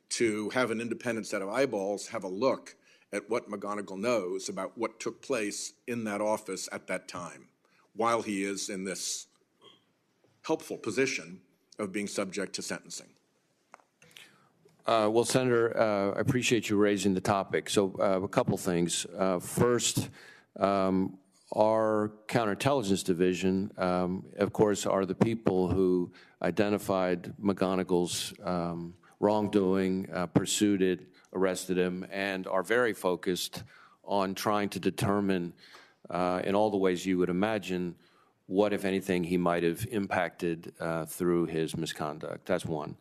to have an independent set of eyeballs have a look at what McGonigal knows about what took place in that office at that time while he is in this helpful position of being subject to sentencing. Uh, well, Senator, uh, I appreciate you raising the topic. So, uh, a couple things. Uh, first, um, our counterintelligence division, um, of course, are the people who identified McGonigal's um, wrongdoing, uh, pursued it, arrested him, and are very focused on trying to determine, uh, in all the ways you would imagine, what, if anything, he might have impacted uh, through his misconduct. That's one.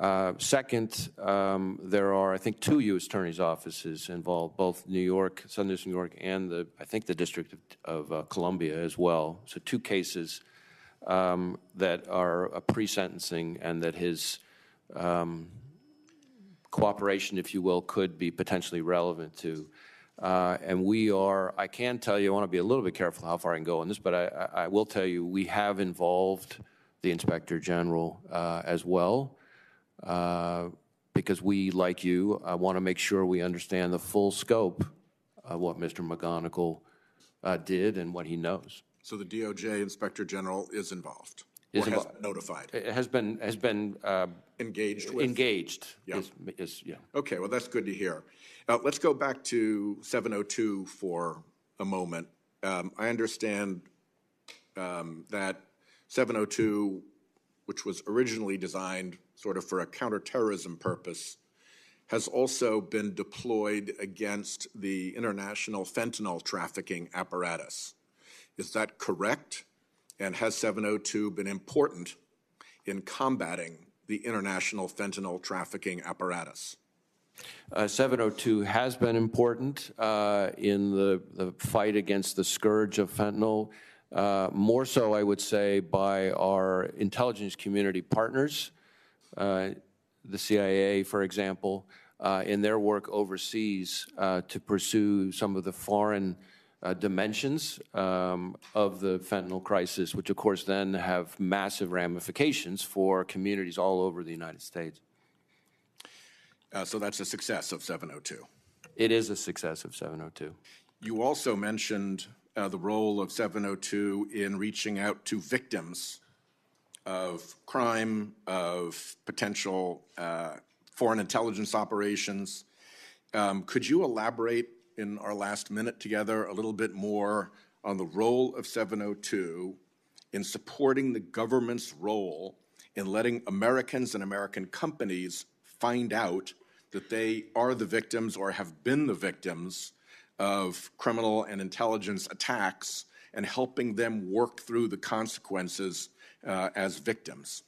Uh, second, um, there are, I think, two U.S. attorneys' offices involved, both New York, Southern New York, and the, I think, the District of, of uh, Columbia as well. So, two cases um, that are a pre-sentencing, and that his um, cooperation, if you will, could be potentially relevant to. Uh, and we are, I can tell you, I want to be a little bit careful how far I can go on this, but I, I will tell you, we have involved the Inspector General uh, as well, uh, because we, like you, I want to make sure we understand the full scope of what Mr. McGonigal uh, did and what he knows. So the DOJ Inspector General is involved. Is Or has invo- notified, It has been, has been uh, engaged with? engaged. Yeah. is- Is, yeah. Okay, well, that's good to hear. Uh, Let's go back to 702 for a moment. Um, I understand um, that 702, which was originally designed sort of for a counterterrorism purpose, has also been deployed against the international fentanyl trafficking apparatus. Is that correct? And has 702 been important in combating the international fentanyl trafficking apparatus? Uh, 702 has been important uh, in the, the fight against the scourge of fentanyl, uh, more so, I would say, by our intelligence community partners, the CIA, for example, uh, in their work overseas uh, to pursue some of the foreign uh, dimensions um, of the fentanyl crisis, which of course then have massive ramifications for communities all over the United States. Uh, So that's a success of 702. It is a success of 702. You also mentioned uh, the role of 702 in reaching out to victims of crime, of potential uh, foreign intelligence operations. Um, Could you elaborate in our last minute together a little bit more on the role of 702 in supporting the government's role in letting Americans and American companies find out that they are the victims or have been the victims of criminal and intelligence attacks and helping them work through the consequences uh, as victims?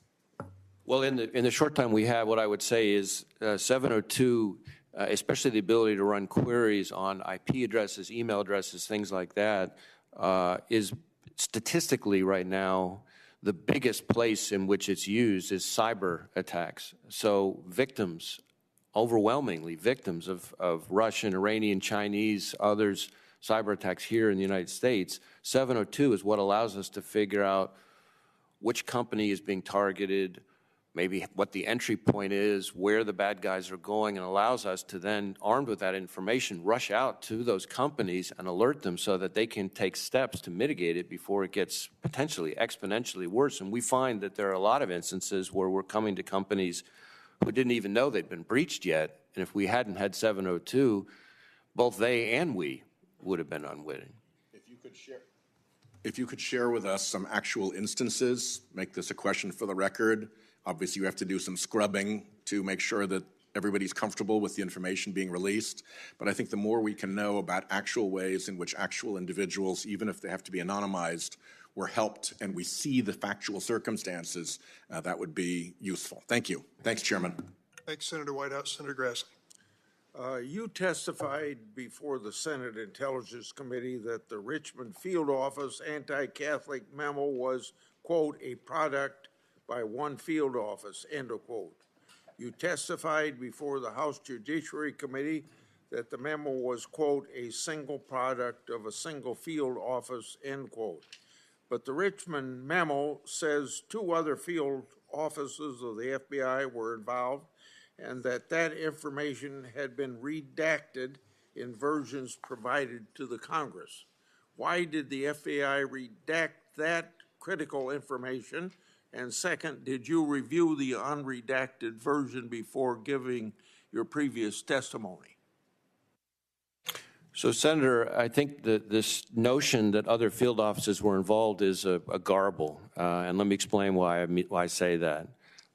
Well, in the, in the short time we have, what I would say is uh, 702, uh, especially the ability to run queries on IP addresses, email addresses, things like that, uh, is statistically right now the biggest place in which it's used is cyber attacks. So victims, overwhelmingly victims of, of Russian, Iranian, Chinese, others, cyber attacks here in the United States, 702 is what allows us to figure out which company is being targeted, maybe what the entry point is, where the bad guys are going, and allows us to then, armed with that information, rush out to those companies and alert them so that they can take steps to mitigate it before it gets potentially exponentially worse. And we find that there are a lot of instances where we're coming to companies who didn't even know they'd been breached yet. And if we hadn't had 702, both they and we would have been unwitting. If you could share. If you could share with us some actual instances, make this a question for the record. Obviously, you have to do some scrubbing to make sure that everybody's comfortable with the information being released. But I think the more we can know about actual ways in which actual individuals, even if they have to be anonymized, were helped and we see the factual circumstances, uh, that would be useful. Thank you. Thanks, Chairman. Thanks, Senator Whitehouse. Senator Grassley. Uh, You testified before the Senate Intelligence Committee that the Richmond Field Office anti-Catholic memo was, quote, "a product by one field office," end of quote. You testified before the House Judiciary Committee that the memo was, quote, "a single product of a single field office," end quote. But the Richmond memo says two other field offices of the FBI were involved and that that information had been redacted in versions provided to the Congress. Why did the FBI redact that critical information? And second, did you review the unredacted version before giving your previous testimony? So, Senator, I think that this notion that other field offices were involved is a, a garble, uh, and let me explain why I, why I say that.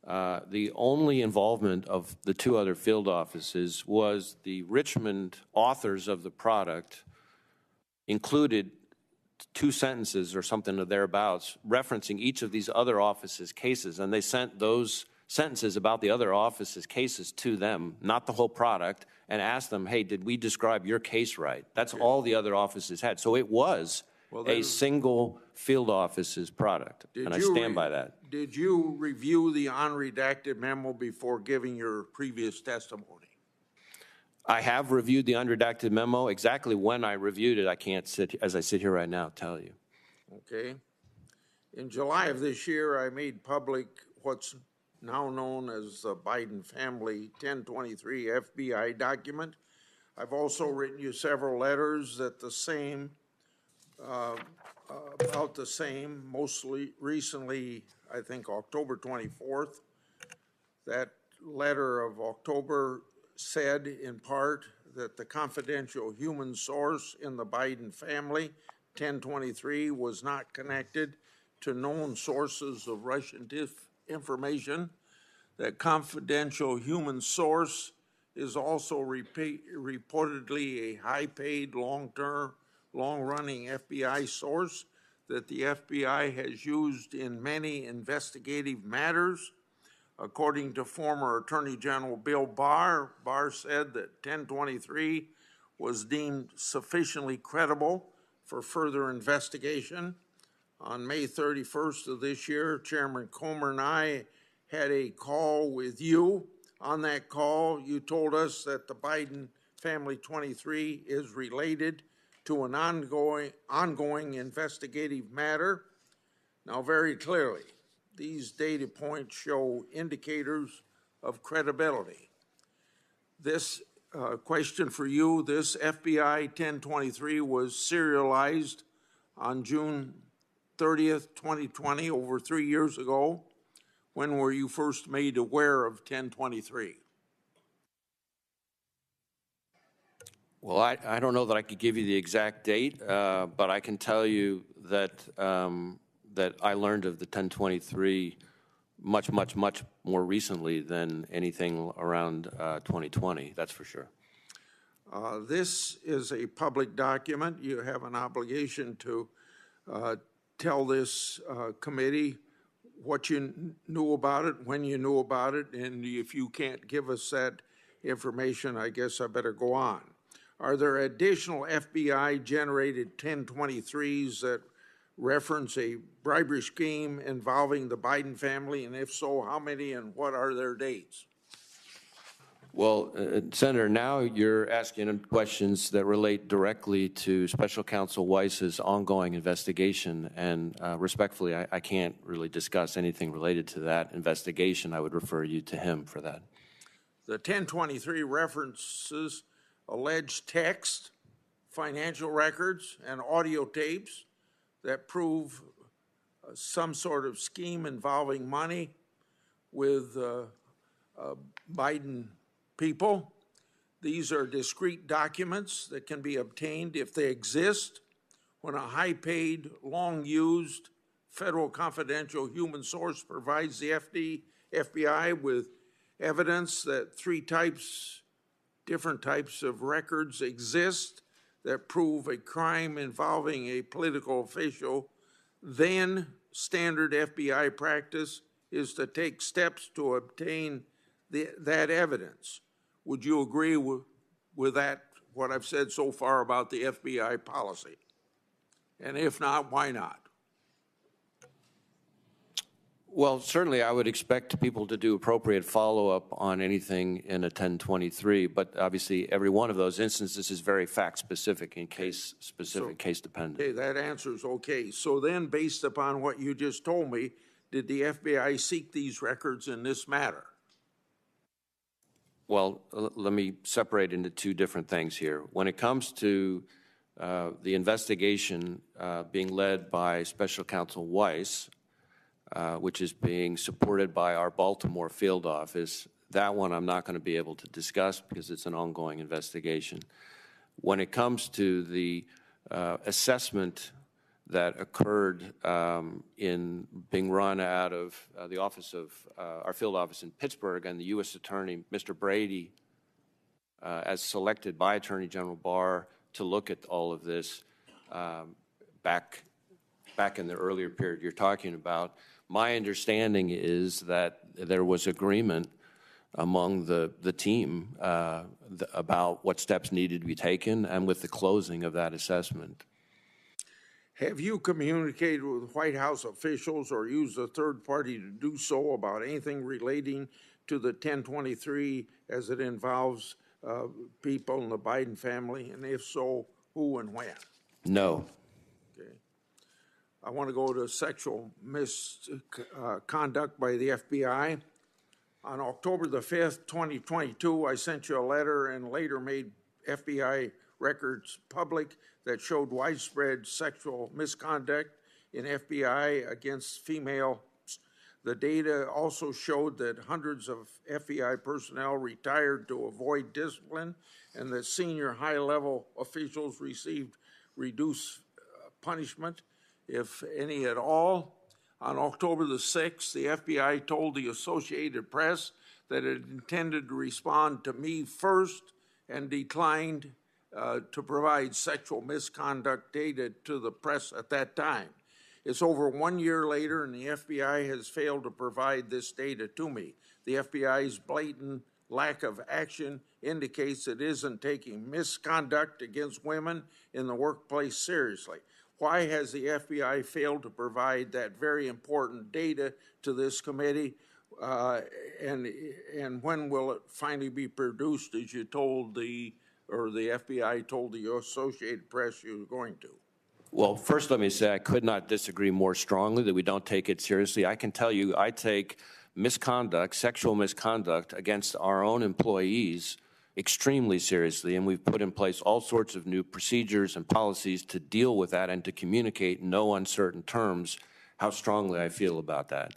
Uh, the only involvement of the two other field offices was the Richmond authors of the product included two sentences or something of thereabouts referencing each of these other offices' cases, and they sent those sentences about the other offices' cases to them, not the whole product, and asked them, hey, did we describe your case right? That's all the other offices had. So it was Well, a single field office's product, Did and I you stand re- by that. Did you review the unredacted memo before giving your previous testimony? I have reviewed the unredacted memo. Exactly when I reviewed it, I can't sit, as I sit here right now, tell you. Okay. In July of this year, I made public what's now known as the Biden Family 1023 FBI document. I've also written you several letters that the same, uh, about the same, mostly recently I think, October 24th. That letter of October said in part that the confidential human source in the Biden family, 1023, was not connected to known sources of Russian disinformation. That confidential human source is also reportedly a high-paid, long-term, long-running FBI source that the FBI has used in many investigative matters. According to former Attorney General Bill Barr, Barr said that 1023 was deemed sufficiently credible for further investigation. On May 31st of this year, Chairman Comer and I had a call with you. On that call, you told us that the Biden Family 23 is related to an ongoing, ongoing investigative matter. Now, very clearly, these data points show indicators of credibility. This uh, question for you this FBI 1023 was serialized on June 30th, 2020, over three years ago. When were you first made aware of 1023? Well, I, I don't know that I could give you the exact date, uh, but I can tell you that, um, that I learned of the 1023 much, much, much more recently than anything around uh, 2020, that's for sure. Uh, This is a public document. You have an obligation to uh, tell this uh, committee what you kn- knew about it, when you knew about it, and if you can't give us that information, I guess I better go on. Are there additional FBI-generated 1023s that reference a bribery scheme involving the Biden family? And if so, how many and what are their dates? Well, uh, Senator, now you're asking questions that relate directly to Special Counsel Weiss's ongoing investigation, and uh, respectfully, I, I can't really discuss anything related to that investigation. I would refer you to him for that. The 1023 references alleged text, financial records, and audio tapes that prove uh, some sort of scheme involving money with uh, uh, Biden people. These are discrete documents that can be obtained if they exist when a high-paid, long-used federal confidential human source provides the FD, FBI with evidence that three types different types of records exist that prove a crime involving a political official, then standard FBI practice is to take steps to obtain the, that evidence. Would you agree with, with that, what I've said so far about the FBI policy? And if not, why not? Well, certainly I would expect people to do appropriate follow-up on anything in a 1023, but obviously every one of those instances is very fact-specific and case-specific, case-dependent. Okay, that answer's okay. So then, based upon what you just told me, did the FBI seek these records in this matter? Well, l- let me separate into two different things here. When it comes to uh, the investigation uh, being led by Special Counsel Weiss, uh, which is being supported by our Baltimore field office, that one I'm not going to be able to discuss because it's an ongoing investigation. When it comes to the uh, assessment that occurred um, in being run out of uh, the office of uh, our field office in Pittsburgh and the U.S. Attorney, Mr. Brady, uh, as selected by Attorney General Barr to look at all of this um, back back in the earlier period you're talking about. My understanding is that there was agreement among the, the team uh, th- about what steps needed to be taken and with the closing of that assessment. Have you communicated with White House officials or used a third party to do so about anything relating to the 1023 as it involves uh, people in the Biden family? And if so, who and when? No. I want to go to sexual misconduct by the FBI. On October the 5th, 2022, I sent you a letter and later made FBI records public that showed widespread sexual misconduct in FBI against female The data also showed that hundreds of FBI personnel retired to avoid discipline and that senior high level officials received reduced uh, punishment, if any at all. On October the 6th, the FBI told the Associated Press that it intended to respond to me first and declined uh, to provide sexual misconduct data to the press at that time. It's over one year later, and the FBI has failed to provide this data to me. The FBI's blatant lack of action indicates it isn't taking misconduct against women in the workplace seriously. Why has the FBI failed to provide that very important data to this committee? Uh, and and when will it finally be produced, as you told the or the FBI told the Associated Press you were going to? Well, first, let me say I could not disagree more strongly that we don't take it seriously. I can tell you, I take misconduct, sexual misconduct against our own employees extremely seriously, and we've put in place all sorts of new procedures and policies to deal with that and to communicate in no uncertain terms how strongly I feel about that.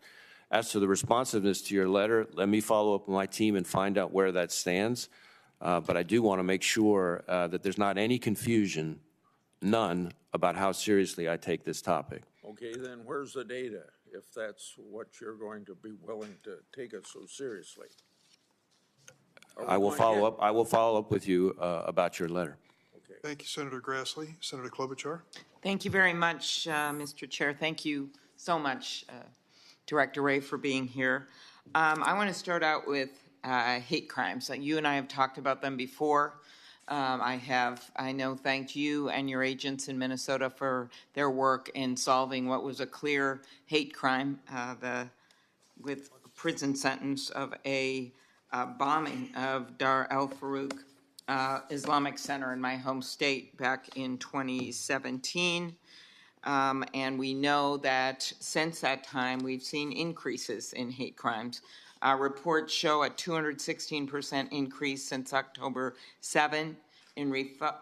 As to the responsiveness to your letter, let me follow up with my team and find out where that stands. Uh, but I do want to make sure uh, that there's not any confusion, none, about how seriously I take this topic. Okay, then where's the data if that's what you're going to be willing to take it so seriously? Are we I will going follow ahead? up. I will follow up with you uh, about your letter. Thank you, Senator Grassley. Senator Klobuchar? Thank you very much, uh, Mr. Chair. Thank you so much, uh, Director Wray, for being here. Um, I want to start out with uh, hate crimes. You and I have talked about them before. Um, I have, I know, thanked you and your agents in Minnesota for their work in solving what was a clear hate crime, uh, the, with a prison sentence of a uh, bombing of Dar al Farooq uh, Islamic Center in my home state back in 2017. Um, and we know that since that time, we've seen increases in hate crimes. Our reports show a 216% increase since October 7 in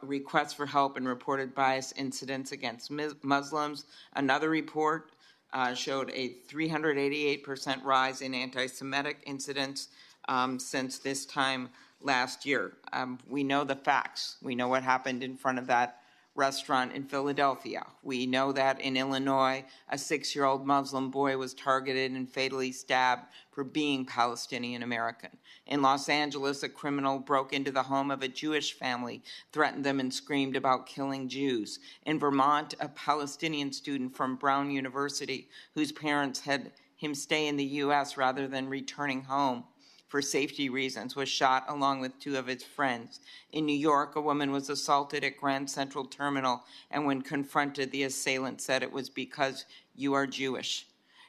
requests for help and reported bias incidents against Mus- Muslims. Another report uh, showed a 388% rise in anti Semitic incidents um, since this time last year. Um, we know the facts. We know what happened in front of that restaurant in Philadelphia. We know that in Illinois, a six year old Muslim boy was targeted and fatally stabbed for being Palestinian American. In Los Angeles, a criminal broke into the home of a Jewish family, threatened them, and screamed about killing Jews. In Vermont, a Palestinian student from Brown University, whose parents had him stay in the U.S. rather than returning home, for safety reasons, was shot along with two of his friends. In New York, a woman was assaulted at Grand Central Terminal, and when confronted, the assailant said it was because you are Jewish.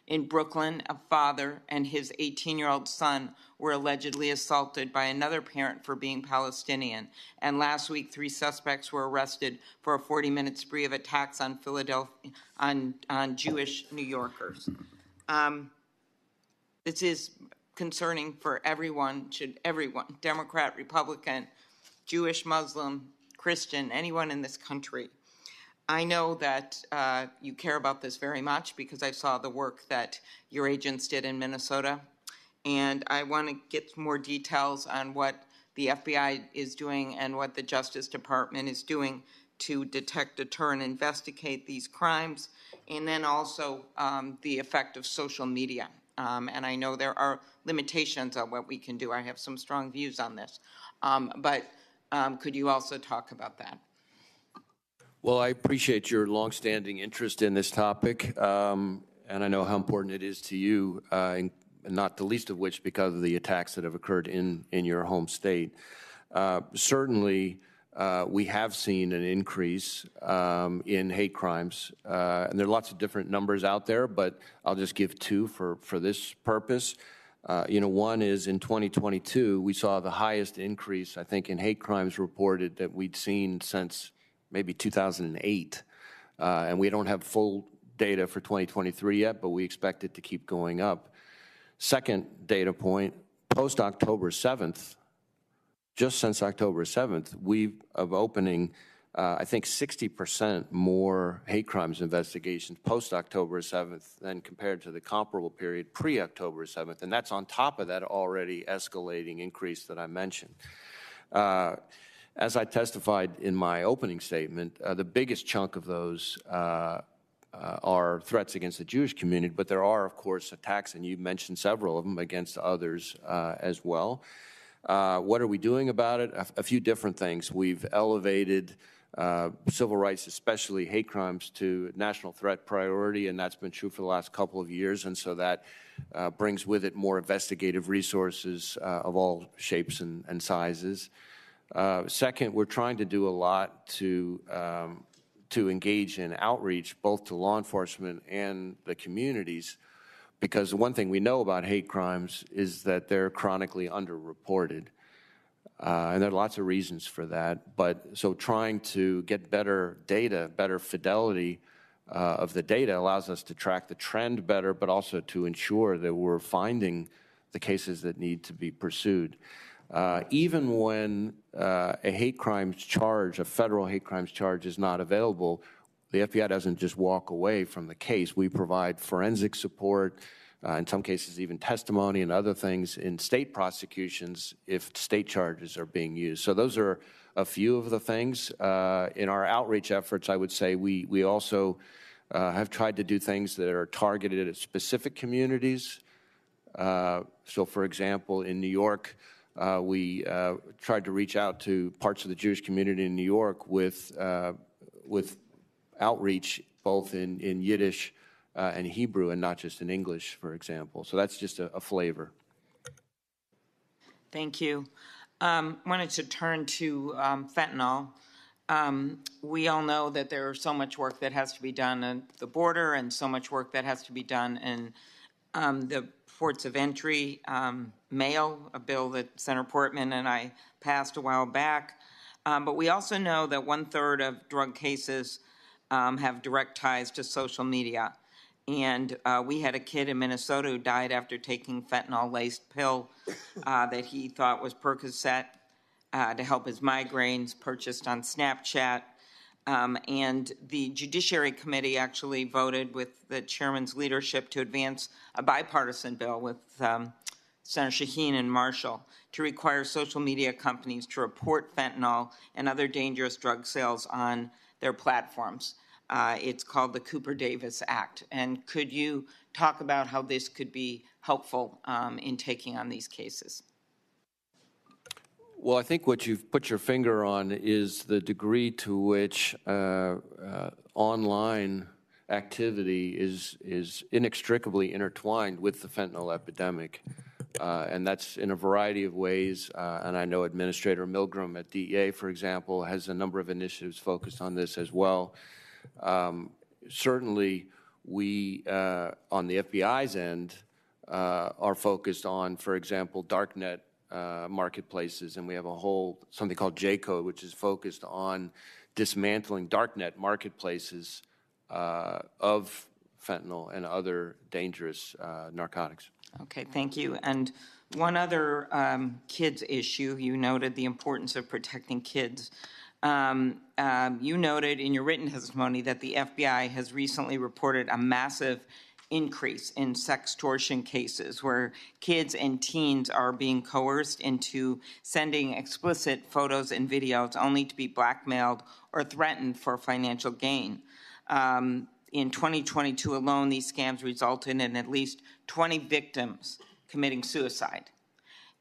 In Brooklyn, a father and his 18 year old son were allegedly assaulted by another parent for being Palestinian. And last week, three suspects were arrested for a 40 minute spree of attacks on Philadelphia, on, on Jewish New Yorkers. Um, this is concerning for everyone, should everyone, Democrat, Republican, Jewish, Muslim, Christian, anyone in this country. I know that uh, you care about this very much because I saw the work that your agents did in Minnesota. And I want to get more details on what the FBI is doing and what the Justice Department is doing to detect, deter, and investigate these crimes. And then also um, the effect of social media. Um, and I know there are limitations on what we can do. I have some strong views on this. Um, but um, could you also talk about that? Well, I appreciate your longstanding interest in this topic, um, and I know how important it is to you, uh, and not the least of which because of the attacks that have occurred in, in your home state. Uh, certainly, uh, we have seen an increase um, in hate crimes, uh, and there are lots of different numbers out there, but I'll just give two for, for this purpose. Uh, you know, one is in 2022, we saw the highest increase, I think, in hate crimes reported that we'd seen since maybe 2008. Uh, and we don't have full data for 2023 yet, but we expect it to keep going up. Second data point, post October 7th, just since October 7th, we of opening uh, I think 60% more hate crimes investigations post October 7th than compared to the comparable period pre October 7th. And that's on top of that already escalating increase that I mentioned. Uh, as I testified in my opening statement, uh, the biggest chunk of those uh, uh, are threats against the Jewish community, but there are, of course, attacks, and you mentioned several of them against others uh, as well. What are we doing about it? A, a few different things. We've elevated uh, civil rights, especially hate crimes, to national threat priority, and that's been true for the last couple of years. And so that uh, brings with it more investigative resources uh, of all shapes and, and sizes. Uh, second, we're trying to do a lot to um, to engage in outreach, both to law enforcement and the communities, because the one thing we know about hate crimes is that they're chronically underreported. Uh, and there are lots of reasons for that. But so trying to get better data, better fidelity uh, of the data allows us to track the trend better, but also to ensure that we're finding the cases that need to be pursued. Uh, even when uh, a hate crimes charge, a federal hate crimes charge, is not available, the FBI doesn't just walk away from the case. We provide forensic support, uh, in some cases even testimony and other things in state prosecutions if state charges are being used. So those are a few of the things. Uh, in our outreach efforts, I would say we, we also uh, have tried to do things that are targeted at specific communities. Uh, so, for example, in New York, uh, we uh, tried to reach out to parts of the Jewish community in New York with, with outreach both in, in Yiddish uh, and Hebrew and not just in English, for example. So that's just a, a flavor. Thank you. Um, wanted to turn to um, fentanyl. Um, we all know that there's so much work that has to be done at the border and so much work that has to be done in um, the ports of entry. Um, mail, a bill that Senator Portman and I passed a while back. Um, but we also know that one third of drug cases have direct ties to social media. And uh, we had a kid in Minnesota who died after taking fentanyl laced pill uh, that he thought was Percocet uh, to help his migraines, purchased on Snapchat. Um, and the Judiciary Committee actually voted with the chairman's leadership to advance a bipartisan bill with um, Senator Shaheen and Marshall to require social media companies to report fentanyl and other dangerous drug sales on their platforms. Uh, it's called the Cooper Davis Act. And could you talk about how this could be helpful um, in taking on these cases? Well, I think what you've put your finger on is the degree to which uh, uh, online activity is is inextricably intertwined with the fentanyl epidemic, uh, and that's in a variety of ways. Uh, and I know Administrator Milgram at DEA, for example, has a number of initiatives focused on this as well. Um, certainly, we, uh, on the FBI's end, uh, are focused on, for example, darknet uh, marketplaces, and we have a whole something called J Code, which is focused on dismantling darknet marketplaces uh, of fentanyl and other dangerous narcotics. Okay, thank you. And one other um, kids issue, you noted the importance of protecting kids. Um, um, you noted in your written testimony that the FBI has recently reported a massive increase in sextortion cases where kids and teens are being coerced into sending explicit photos and videos only to be blackmailed or threatened for financial gain. Um, in 2022 alone, these scams resulted in at least 20 victims committing suicide.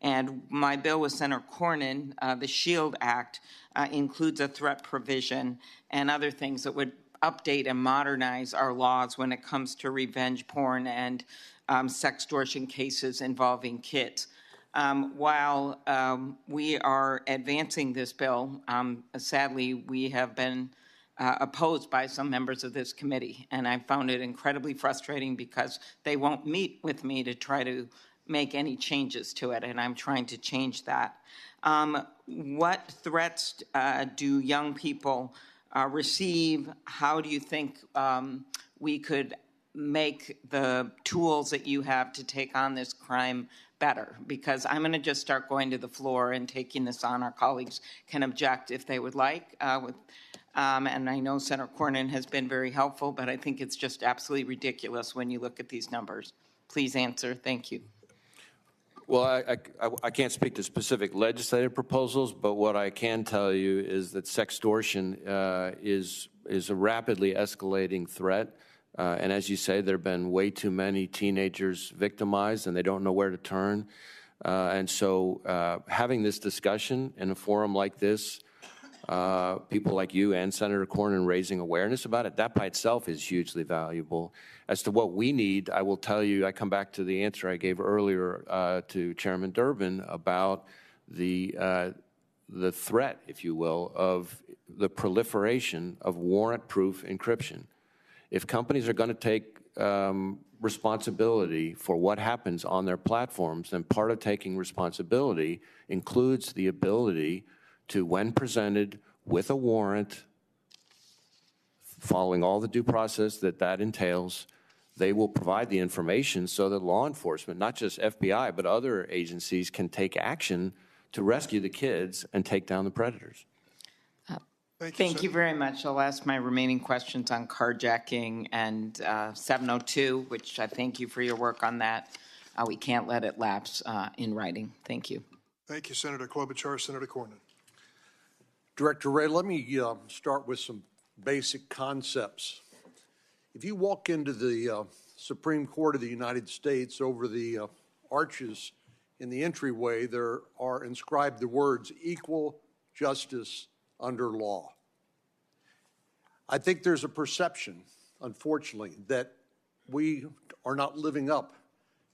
And my bill with Senator Cornyn, uh, the SHIELD Act, uh, includes a threat provision and other things that would update and modernize our laws when it comes to revenge porn and um, sextortion cases involving kids. Um, while um, we are advancing this bill, um, sadly, we have been uh, opposed by some members of this committee, and I found it incredibly frustrating because they won't meet with me to try to make any changes to it, and I'm trying to change that. Um, what threats uh, do young people uh, receive? How do you think um, we could make the tools that you have to take on this crime better? Because I'm going to just start going to the floor and taking this on. Our colleagues can object if they would like. Uh, with Um, And I know Senator Cornyn has been very helpful, but I think it's just absolutely ridiculous when you look at these numbers. Please answer. Thank you. Well, I, I, I can't speak to specific legislative proposals, but what I can tell you is that sextortion uh, is, is a rapidly escalating threat. Uh, and as you say, there have been way too many teenagers victimized and they don't know where to turn. Uh, and so uh, having this discussion in a forum like this, uh, people like you and Senator Cornyn raising awareness about it, that by itself is hugely valuable. As to what we need, I will tell you, I come back to the answer I gave earlier uh, to Chairman Durbin about the, uh, the threat, if you will, of the proliferation of warrant-proof encryption. If companies are going to take um, responsibility for what happens on their platforms, then part of taking responsibility includes the ability to, when presented with a warrant, following all the due process that that entails, they will provide the information so that law enforcement, not just FBI, but other agencies can take action to rescue the kids and take down the predators. Thank you very much. I'll ask my remaining questions on carjacking and uh, 702, which I thank you for your work on that. Uh, We can't let it lapse uh, in writing. Thank you. Thank you, Senator Klobuchar. Senator Cornyn. Director Wray, let me uh, start with some basic concepts. If you walk into the uh, Supreme Court of the United States over the uh, arches in the entryway, there are inscribed the words equal justice under law. I think there's a perception, unfortunately, that we are not living up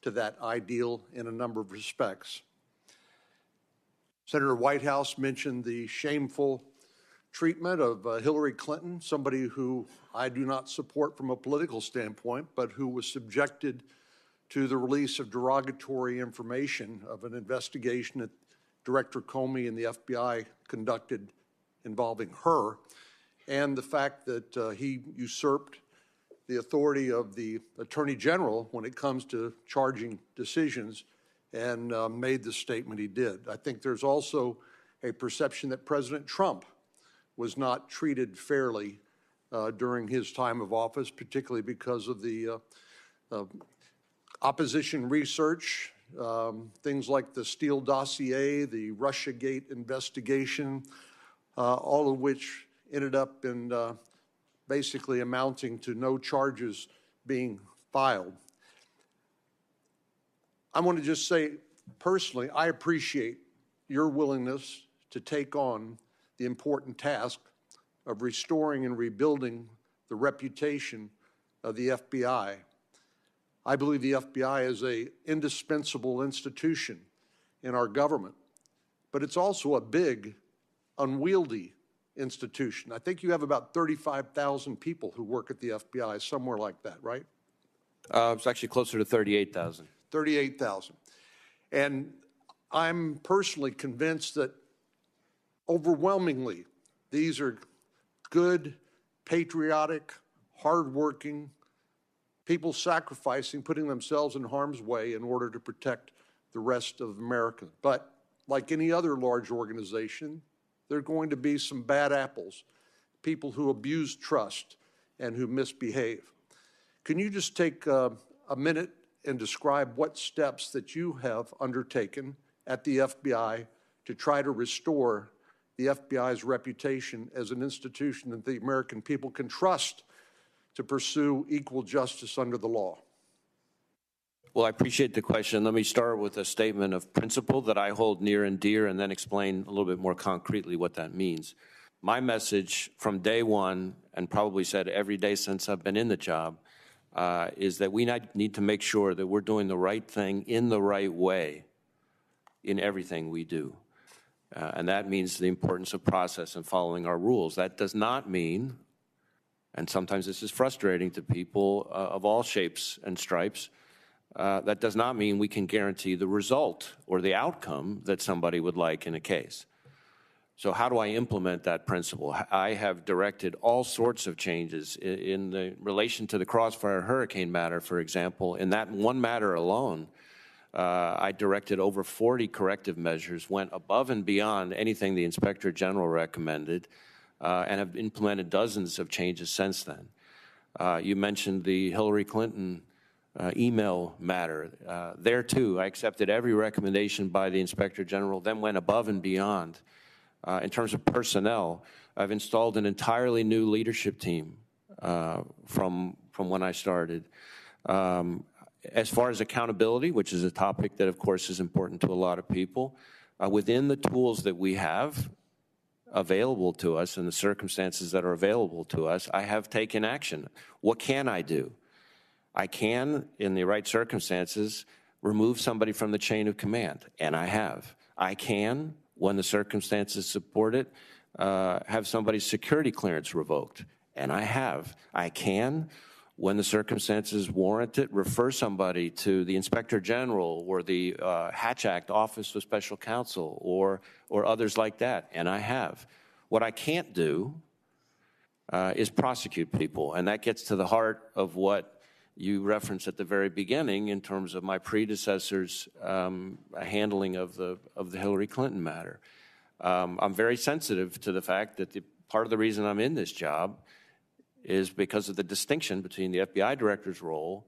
to that ideal in a number of respects. Senator Whitehouse mentioned the shameful treatment of uh, Hillary Clinton, somebody who I do not support from a political standpoint, but who was subjected to the release of derogatory information of an investigation that Director Comey and the FBI conducted involving her, and the fact that uh, he usurped the authority of the Attorney General when it comes to charging decisions and uh, made the statement he did. I think there's also a perception that President Trump was not treated fairly uh, during his time of office, particularly because of the uh, opposition research, um, things like the Steele dossier, the Russiagate investigation, uh, all of which ended up in uh, basically amounting to no charges being filed. I want to just say personally, I appreciate your willingness to take on the important task of restoring and rebuilding the reputation of the FBI. I believe the FBI is an indispensable institution in our government, but it's also a big, unwieldy institution. I think you have about 35,000 people who work at the FBI, somewhere like that, right? Uh, it's actually closer to 38,000. 38,000. And I'm personally convinced that overwhelmingly these are good, patriotic, hardworking people sacrificing, putting themselves in harm's way in order to protect the rest of America. But like any other large organization, there are going to be some bad apples, people who abuse trust and who misbehave. Can you just take uh, a minute and describe what steps that you have undertaken at the FBI to try to restore the FBI's reputation as an institution that the American people can trust to pursue equal justice under the law? Well, I appreciate the question. Let me start with a statement of principle that I hold near and dear and then explain a little bit more concretely what that means. My message from day one, and probably said every day since I've been in the job, uh, is that we need to make sure that we're doing the right thing in the right way in everything we do. Uh, and that means the importance of process and following our rules. That does not mean, and sometimes this is frustrating to people uh, of all shapes and stripes, uh, that does not mean we can guarantee the result or the outcome that somebody would like in a case. So how do I implement that principle? I have directed all sorts of changes in, the relation to the Crossfire Hurricane matter, for example. In that one matter alone, uh, I directed over 40 corrective measures, went above and beyond anything the Inspector General recommended, uh, and have implemented dozens of changes since then. Uh, you mentioned the Hillary Clinton uh, email matter. Uh, there, too, I accepted every recommendation by the Inspector General, then went above and beyond. Uh, in terms of personnel, I've installed an entirely new leadership team uh, from, from when I started. Um, as far as accountability, which is a topic that, of course, is important to a lot of people, uh, within the tools that we have available to us and the circumstances that are available to us, I have taken action. What can I do? I can, in the right circumstances, remove somebody from the chain of command, and I have. I can, when the circumstances support it, uh, have somebody's security clearance revoked, and I have. I can, when the circumstances warrant it, refer somebody to the Inspector General or the uh, Hatch Act Office of Special Counsel or, or others like that, and I have. What I can't do uh, is prosecute people, and that gets to the heart of what you referenced at the very beginning in terms of my predecessor's um, handling of the, of the Hillary Clinton matter. Um, I'm very sensitive to the fact that the, part of the reason I'm in this job is because of the distinction between the FBI director's role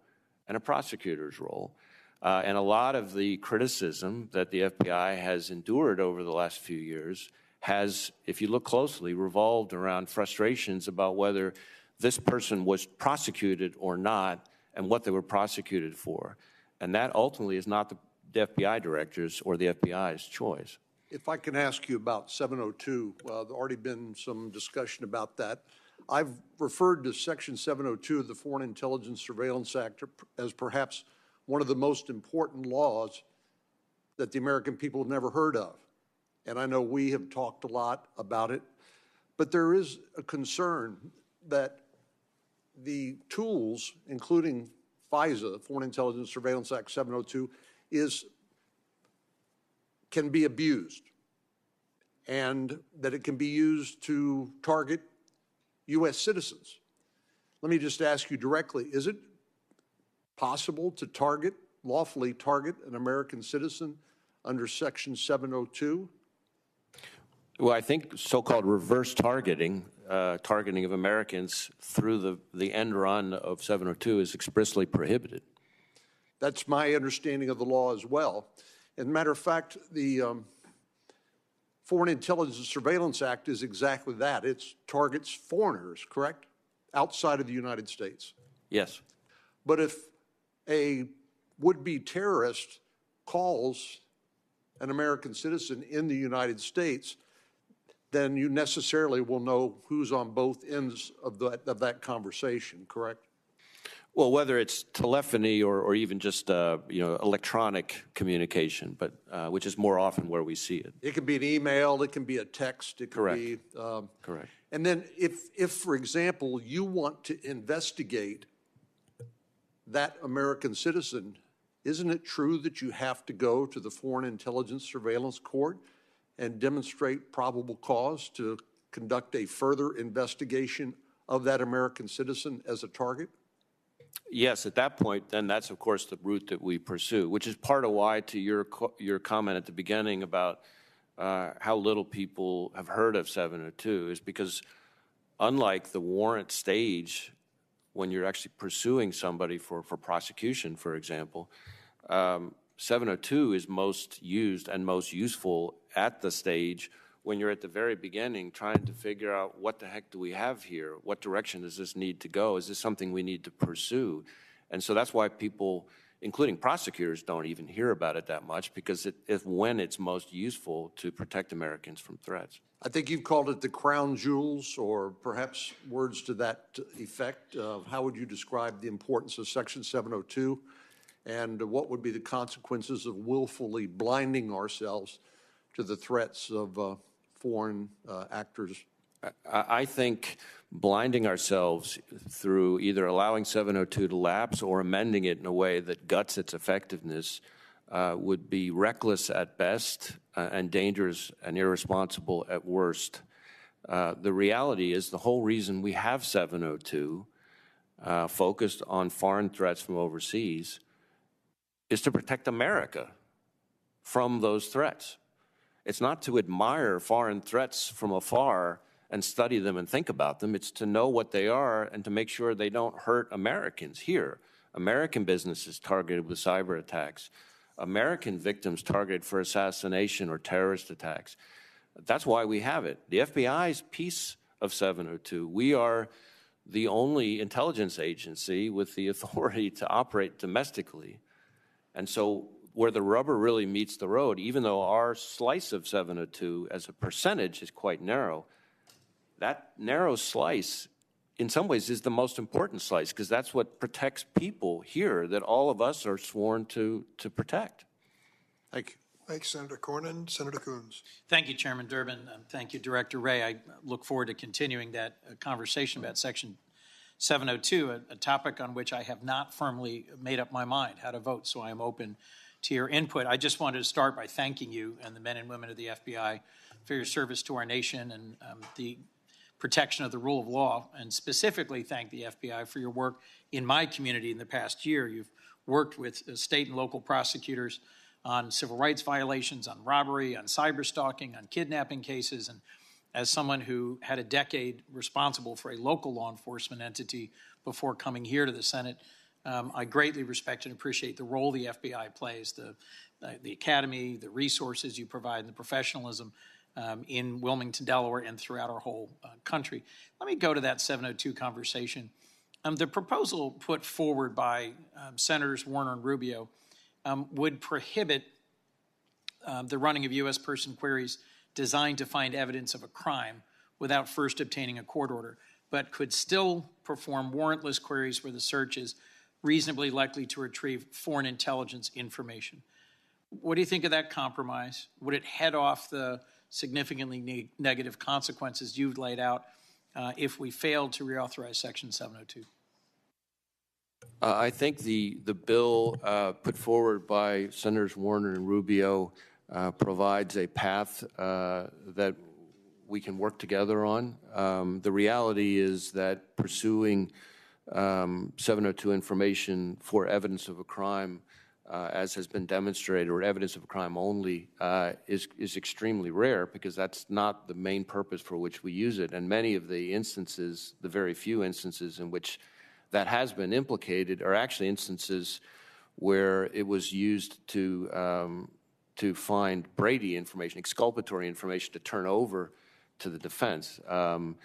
and a prosecutor's role. Uh, and a lot of the criticism that the FBI has endured over the last few years has, if you look closely, revolved around frustrations about whether this person was prosecuted or not and what they were prosecuted for. And that ultimately is not the, FBI director's or the FBI's choice. If I can ask you about 702, uh, there's already been some discussion about that. I've referred to Section 702 of the Foreign Intelligence Surveillance Act as perhaps one of the most important laws that the American people have never heard of. And I know we have talked a lot about it, but there is a concern that the tools, including FISA, Foreign Intelligence Surveillance Act 702, is can be abused and that it can be used to target U.S. citizens. Let me just ask you directly is it possible to target, lawfully target, an American citizen under Section 702? Well, I think so called reverse targeting, uh, targeting of Americans through the, the end run of 702 is expressly prohibited. That's my understanding of the law as well. As a matter of fact, the um, Foreign Intelligence Surveillance Act is exactly that. It targets foreigners, correct? Outside of the United States. Yes. But if a would be terrorist calls an American citizen in the United States, then you necessarily will know who's on both ends of that, of that conversation, correct? Well, whether it's telephony or, or even just uh, you know electronic communication, but uh, which is more often where we see it. It can be an email, it can be a text, it can Correct. be. Um, Correct. And then, if, if, for example, you want to investigate that American citizen, isn't it true that you have to go to the Foreign Intelligence Surveillance Court and demonstrate probable cause to conduct a further investigation of that American citizen as a target? Yes, at that point, then that's of course the route that we pursue, which is part of why, to your your comment at the beginning about uh, how little people have heard of 702, is because unlike the warrant stage, when you're actually pursuing somebody for, for prosecution, for example, um, 702 is most used and most useful at the stage when you're at the very beginning trying to figure out what the heck do we have here? What direction does this need to go? Is this something we need to pursue? And so that's why people, including prosecutors, don't even hear about it that much because it is when it's most useful to protect Americans from threats. I think you've called it the crown jewels, or perhaps words to that effect. Uh, how would you describe the importance of Section 702? And what would be the consequences of willfully blinding ourselves to the threats of uh, foreign uh, actors? I I think blinding ourselves through either allowing 702 to lapse or amending it in a way that guts its effectiveness uh, would be reckless at best uh, and dangerous and irresponsible at worst. Uh, the reality is the whole reason we have 702 uh, focused on foreign threats from overseas is to protect America from those threats. It's not to admire foreign threats from afar and study them and think about them. It's to know what they are and to make sure they don't hurt Americans here. American businesses targeted with cyber attacks, American victims targeted for assassination or terrorist attacks. That's why we have it. The FBI's piece of 702, we are the only intelligence agency with the authority to operate domestically. And so, where the rubber really meets the road, even though our slice of 702 as a percentage is quite narrow, that narrow slice, in some ways, is the most important slice because that's what protects people here that all of us are sworn to, to protect. Thank you. Thanks, Senator Cornyn. Senator Coons. Thank you, Chairman Durbin. Um, thank you, Director Wray. I look forward to continuing that uh, conversation about Section 702, a, a, topic on which I have not firmly made up my mind how to vote, so I am open to your input. I just wanted to start by thanking you and the men and women of the FBI for your service to our nation and um, the protection of the rule of law, and specifically thank the FBI for your work in my community in the past year. You've worked with uh, state and local prosecutors on civil rights violations, on robbery, on cyber stalking, on kidnapping cases. And as someone who had a decade responsible for a local law enforcement entity before coming here to the Senate, um, I greatly respect and appreciate the role the FBI plays, the, uh, the academy, the resources you provide, and the professionalism um, in Wilmington, Delaware, and throughout our whole uh, country. Let me go to that 702 conversation. Um, the proposal put forward by um, Senators Warner and Rubio um, would prohibit um, the running of U.S. person queries designed to find evidence of a crime without first obtaining a court order, but could still perform warrantless queries where the search is reasonably likely to retrieve foreign intelligence information. What do you think of that compromise? Would it head off the significantly ne- negative consequences you've laid out uh, if we failed to reauthorize Section 702? Uh, I think the, the bill uh, put forward by Senators Warner and Rubio uh, provides a path uh, that we can work together on. Um, the reality is that pursuing um, 702 information for evidence of a crime, uh, as has been demonstrated, or evidence of a crime only, uh, is, is extremely rare because that's not the main purpose for which we use it. And many of the instances, the very few instances in which that has been implicated are actually instances where it was used to um, to find Brady information, exculpatory information to turn over to the defense. Um,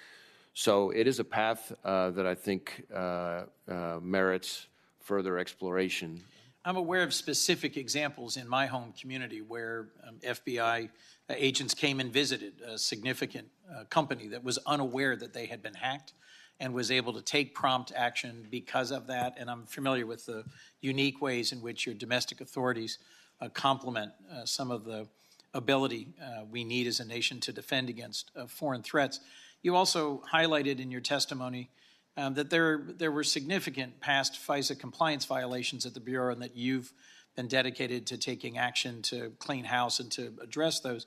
so it is a path uh, that I think uh, uh, merits further exploration. I'm aware of specific examples in my home community where um, FBI agents came and visited a significant uh, company that was unaware that they had been hacked and was able to take prompt action because of that. And I'm familiar with the unique ways in which your domestic authorities uh, complement uh, some of the ability uh, we need as a nation to defend against uh, foreign threats. You also highlighted in your testimony um, that there, there were significant past FISA compliance violations at the Bureau and that you've been dedicated to taking action to clean house and to address those.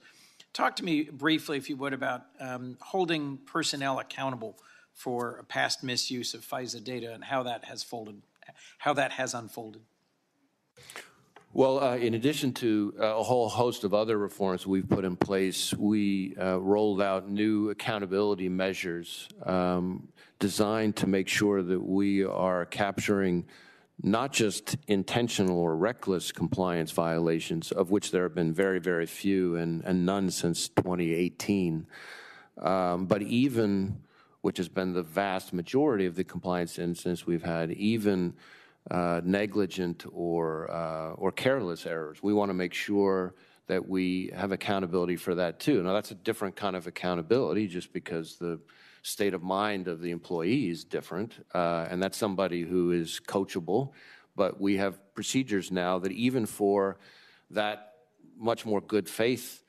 Talk to me briefly, if you would, about um, holding personnel accountable for a past misuse of FISA data and how that has folded, how that has unfolded? Well, uh, in addition to uh, a whole host of other reforms we've put in place, we uh, rolled out new accountability measures um, designed to make sure that we are capturing not just intentional or reckless compliance violations, of which there have been very, very few and, and none since 2018, um, but even which has been the vast majority of the compliance incidents we've had, even uh, negligent or uh, or careless errors. We want to make sure that we have accountability for that too. Now that's a different kind of accountability, just because the state of mind of the employee is different, uh, and that's somebody who is coachable. But we have procedures now that even for that much more good faith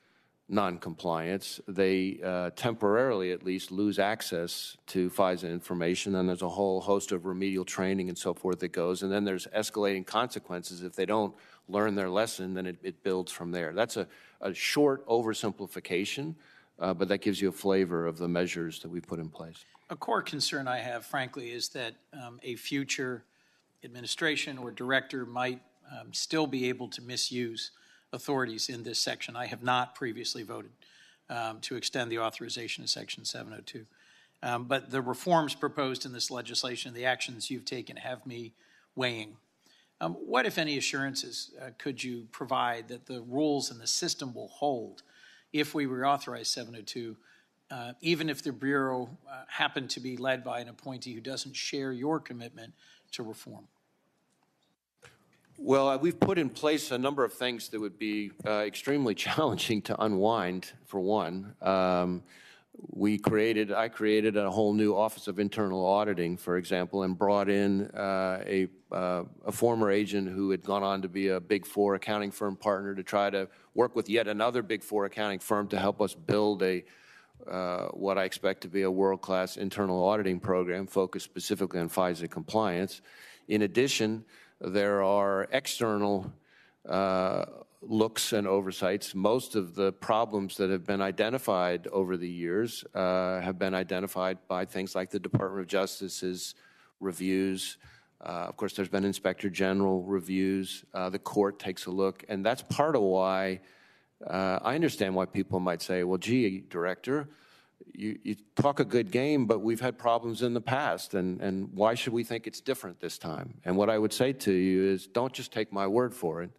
noncompliance, they uh, temporarily at least lose access to FISA information. And there's a whole host of remedial training and so forth that goes. And then there's escalating consequences. If they don't learn their lesson, then it, it builds from there. That's a, a short oversimplification, uh, but that gives you a flavor of the measures that we put in place. A core concern I have, frankly, is that um, a future administration or director might um, still be able to misuse authorities in this section. I have not previously voted um, to extend the authorization of Section 702. Um, But the reforms proposed in this legislation, the actions you've taken have me weighing. Um, What, if any, assurances uh, could you provide that the rules and the system will hold if we reauthorize 702, uh, even if the Bureau uh, happened to be led by an appointee who doesn't share your commitment to reform? Well, uh, we've put in place a number of things that would be uh, extremely <laughs> challenging to unwind, for one. Um, we created, I created a whole new Office of Internal Auditing, for example, and brought in uh, a, uh, a former agent who had gone on to be a Big Four accounting firm partner to try to work with yet another Big Four accounting firm to help us build a uh, what I expect to be a world-class internal auditing program focused specifically on FISA compliance. In addition, there are external uh, looks and oversights. Most of the problems that have been identified over the years uh, have been identified by things like the Department of Justice's reviews. Uh, of course, there's been Inspector General reviews. Uh, the court takes a look, and that's part of why uh, I understand why people might say, well, gee, director, you, you, talk a good game, but we've had problems in the past, and, and why should we think it's different this time? And what I would say to you is don't just take my word for it.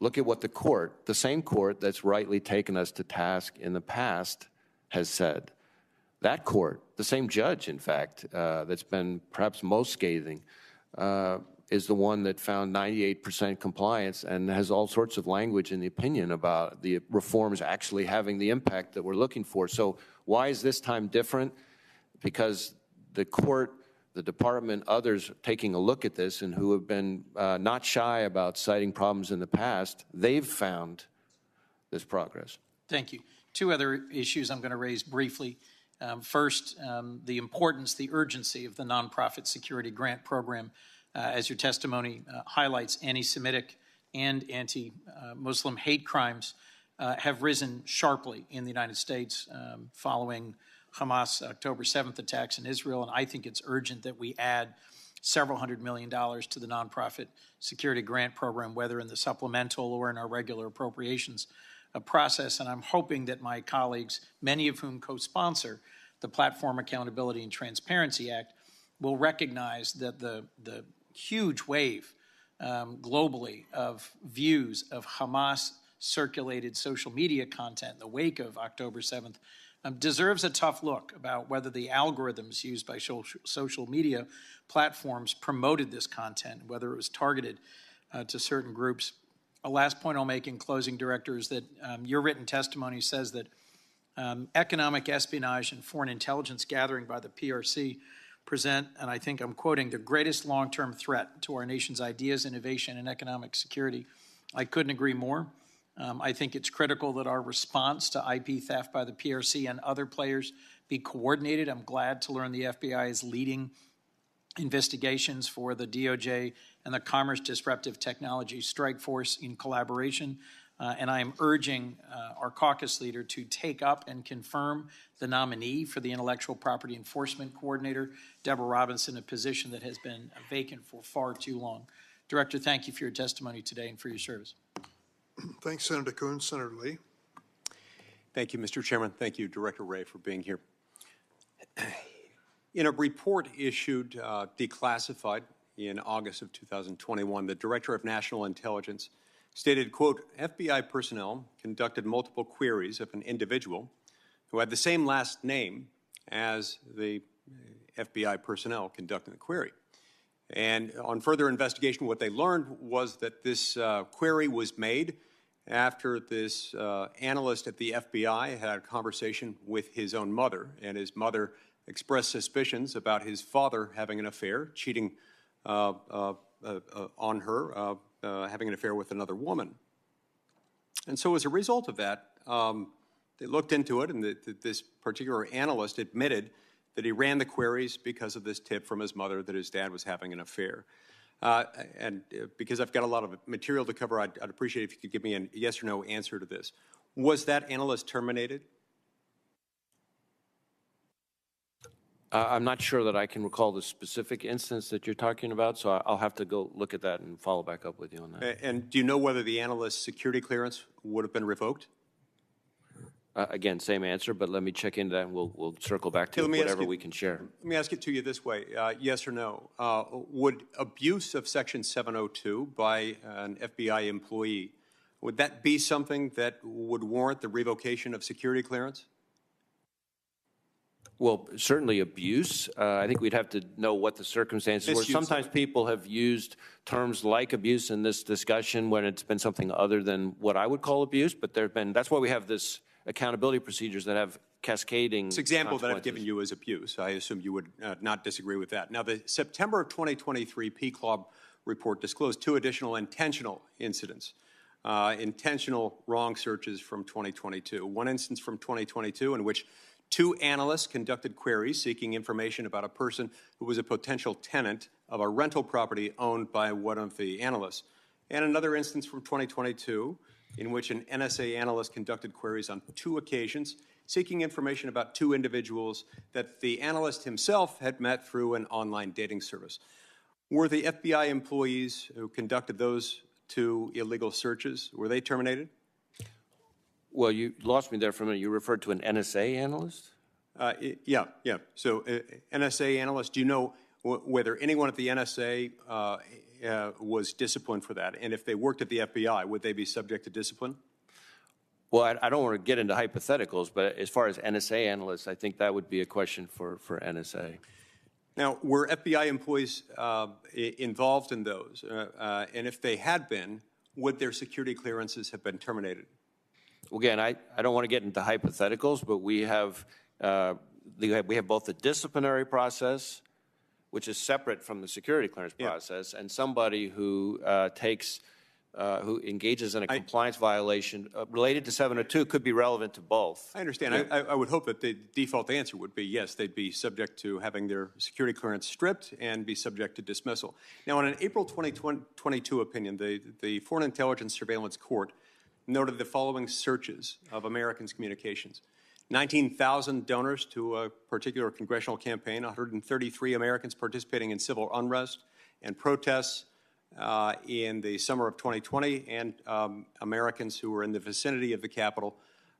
Look at what the court, the same court that's rightly taken us to task in the past, has said. That court, the same judge, in fact, uh, that's been perhaps most scathing, uh, is the one that found 98% compliance and has all sorts of language in the opinion about the reforms actually having the impact that we're looking for. So why is this time different? Because the court, the department, others taking a look at this and who have been uh, not shy about citing problems in the past, they've found this progress. Thank you. Two other issues I'm going to raise briefly. Um, first, um, the importance, the urgency of the nonprofit security grant program as your testimony uh, highlights, anti Semitic and anti Muslim hate crimes uh, have risen sharply in the United States um, following Hamas October 7th attacks in Israel. And I think it's urgent that we add several hundred million dollars to the nonprofit security grant program, whether in the supplemental or in our regular appropriations process. And I'm hoping that my colleagues, many of whom co sponsor the Platform Accountability and Transparency Act, will recognize that the, the huge wave um, globally of views of Hamas circulated social media content in the wake of October 7th um, deserves a tough look about whether the algorithms used by social media platforms promoted this content, whether it was targeted uh, to certain groups. A last point I'll make in closing, Director, is that um, your written testimony says that um, economic espionage and foreign intelligence gathering by the PRC present, and I think I'm quoting, the greatest long term threat to our nation's ideas, innovation, and economic security. I couldn't agree more. Um, I think it's critical that our response to IP theft by the PRC and other players be coordinated. I'm glad to learn the FBI is leading investigations for the DOJ and the Commerce Disruptive Technology Strike Force in collaboration. Uh, and I am urging uh, our caucus leader to take up and confirm the nominee for the Intellectual Property Enforcement Coordinator, Deborah Robinson, a position that has been vacant for far too long. Director, thank you for your testimony today and for your service. Thanks, Senator Coons. Senator Lee. Thank you, Mr. Chairman. Thank you, Director Wray, for being here. In a report issued uh, declassified in August of 2021, the Director of National Intelligence stated, quote, FBI personnel conducted multiple queries of an individual who had the same last name as the FBI personnel conducting the query. And on further investigation, what they learned was that this uh, query was made after this uh, analyst at the FBI had a conversation with his own mother, and his mother expressed suspicions about his father having an affair, cheating uh, uh, uh on her uh, having an affair with another woman. And so, as a result of that, um, they looked into it, and the, the, this particular analyst admitted that he ran the queries because of this tip from his mother that his dad was having an affair. Uh, and uh, because I've got a lot of material to cover, I'd, I'd appreciate if you could give me a yes or no answer to this. Was that analyst terminated? I'm not sure that I can recall the specific instance that you're talking about, so I'll have to go look at that and follow back up with you on that. And do you know whether the analyst's security clearance would have been revoked? Uh, again, same answer, but let me check into that and we'll, we'll circle back to Hey, let me ask whatever you- we can share. Let me ask it to you this way, uh, yes or no? Uh, Would abuse of Section 702 by an FBI employee, would that be something that would warrant the revocation of security clearance? Well, certainly abuse. Uh, I think we'd have to know what the circumstances were. Sometimes people have used terms like abuse in this discussion when it's been something other than what I would call abuse, but there have been, that's why we have this accountability procedures that have cascading This example that I've given you is abuse. I assume you would uh, not disagree with that. Now, the September of 2023 PCLOB report disclosed two additional intentional incidents, uh, intentional wrong searches from 2022. One instance from 2022 in which two analysts conducted queries seeking information about a person who was a potential tenant of a rental property owned by one of the analysts. And another instance from 2022 in which an NSA analyst conducted queries on two occasions seeking information about two individuals that the analyst himself had met through an online dating service. Were the FBI employees who conducted those two illegal searches, were they terminated? Well, you lost me there for a minute. You referred to an NSA analyst? Uh, yeah, yeah. So, uh, NSA analyst, do you know w- whether anyone at the NSA uh, uh, was disciplined for that? And if they worked at the FBI, would they be subject to discipline? Well, I, I don't want to get into hypotheticals, but as far as NSA analysts, I think that would be a question for, for NSA. Now, were FBI employees uh, involved in those? Uh, uh, and if they had been, would their security clearances have been terminated? Again, I, I don't want to get into hypotheticals, but we have, uh, the- we have both the disciplinary process, which is separate from the security clearance Yeah. process, and somebody who uh, takes, uh, who engages in a compliance violation uh, related to 702 could be relevant to both. I understand. I, I I would hope that the default answer would be yes, they'd be subject to having their security clearance stripped and be subject to dismissal. Now, in an April 2022 opinion, the, the Foreign Intelligence Surveillance Court noted the following searches of Americans' communications 19,000 donors to a particular congressional campaign, 133 Americans participating in civil unrest and protests uh, in the summer of 2020, and um, Americans who were in the vicinity of the Capitol,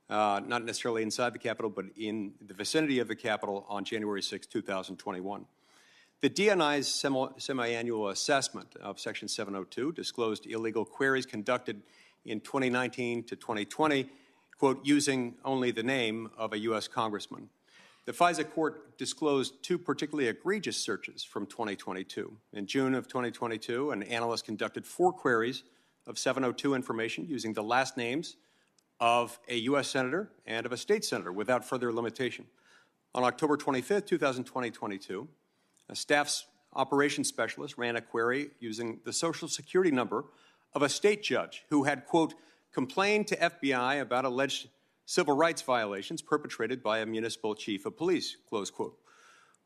uh, not necessarily inside the Capitol, but in the vicinity of the Capitol on January 6, 2021. The DNI's semi- semi-annual assessment of Section 702 disclosed illegal queries conducted in 2019 to 2020, quote, using only the name of a U.S. congressman. The FISA court disclosed two particularly egregious searches from 2022. In June of 2022, an analyst conducted four queries of 702 information using the last names of a U.S. Senator and of a state senator without further limitation. On October 25, 2022, a staff's operations specialist ran a query using the social security number of a state judge who had, quote, complained to FBI about alleged civil rights violations perpetrated by a municipal chief of police, close quote.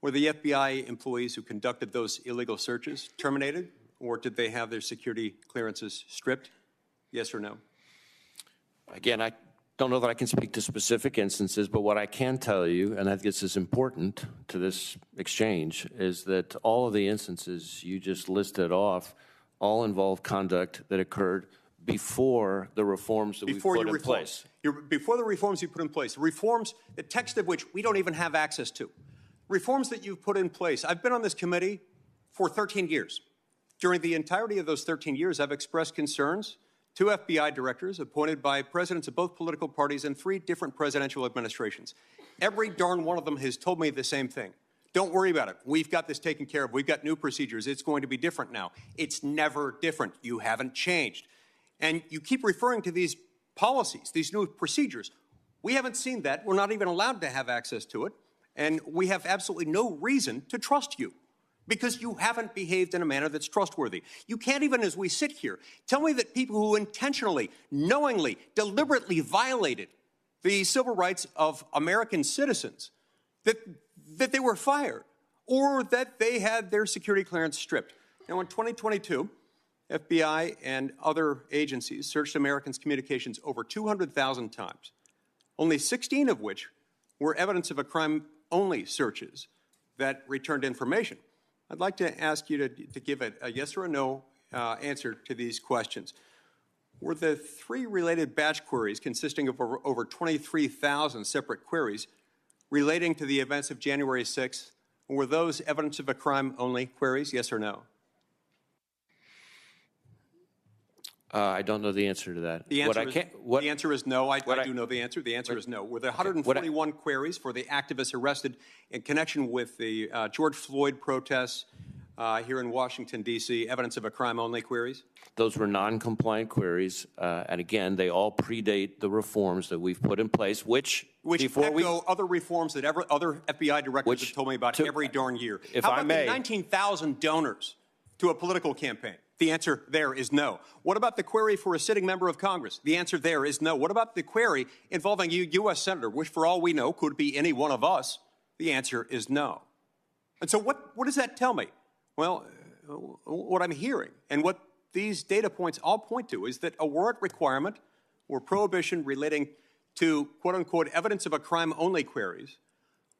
Were the FBI employees who conducted those illegal searches terminated, or did they have their security clearances stripped? Yes or no? Again, I don't know that I can speak to specific instances, but what I can tell you, and I think this is important to this exchange, is that all of the instances you just listed off all involve conduct that occurred before the reforms that before we put in place. Before the reforms you put in place, reforms, the text of which we don't even have access to, reforms that you've put in place. I've been on this committee for 13 years. During the entirety of those 13 years, I've expressed concerns to FBI directors appointed by presidents of both political parties in three different presidential administrations. Every darn one of them has told me the same thing. Don't worry about it. We've got this taken care of. We've got new procedures. It's going to be different now. It's never different. You haven't changed. And you keep referring to these policies, these new procedures. We haven't seen that. We're not even allowed to have access to it. And we have absolutely no reason to trust you because you haven't behaved in a manner that's trustworthy. You can't even, as we sit here, tell me that people who intentionally, knowingly, deliberately violated the civil rights of American citizens, that, that they were fired or that they had their security clearance stripped. Now, in 2022, FBI and other agencies searched Americans' communications over 200,000 times, only 16 of which were evidence of a crime only searches that returned information. I'd like to ask you to, to give a, a yes or a no uh, answer to these questions. were the three related batch queries consisting of over, over 23,000 separate queries relating to the events of January 6th, were those evidence of a crime only queries, yes or no? Uh, I don't know the answer to that. The What answer, I is, what- the answer is no. I, what I I- do know the answer. The answer is no. Were there what I- 141 queries for the activists arrested in connection with the uh, George Floyd protests uh, here in Washington, D.C., evidence of a crime only queries? Those were non-compliant queries, uh, and again, they all predate the reforms that we've put in place, which, Which before echo we, other reforms that ever, other FBI directors Which have told me about to- every darn year. if How I about may- the 19,000 donors to a political campaign? The answer there is no. What about the query for a sitting member of Congress? The answer there is no. What about the query involving a U.S. Senator, which for all we know could be any one of us? The answer is no. And so what, what does that tell me? Well, what I'm hearing and what these data points all point to is that a warrant requirement or prohibition relating to quote unquote evidence of a crime only queries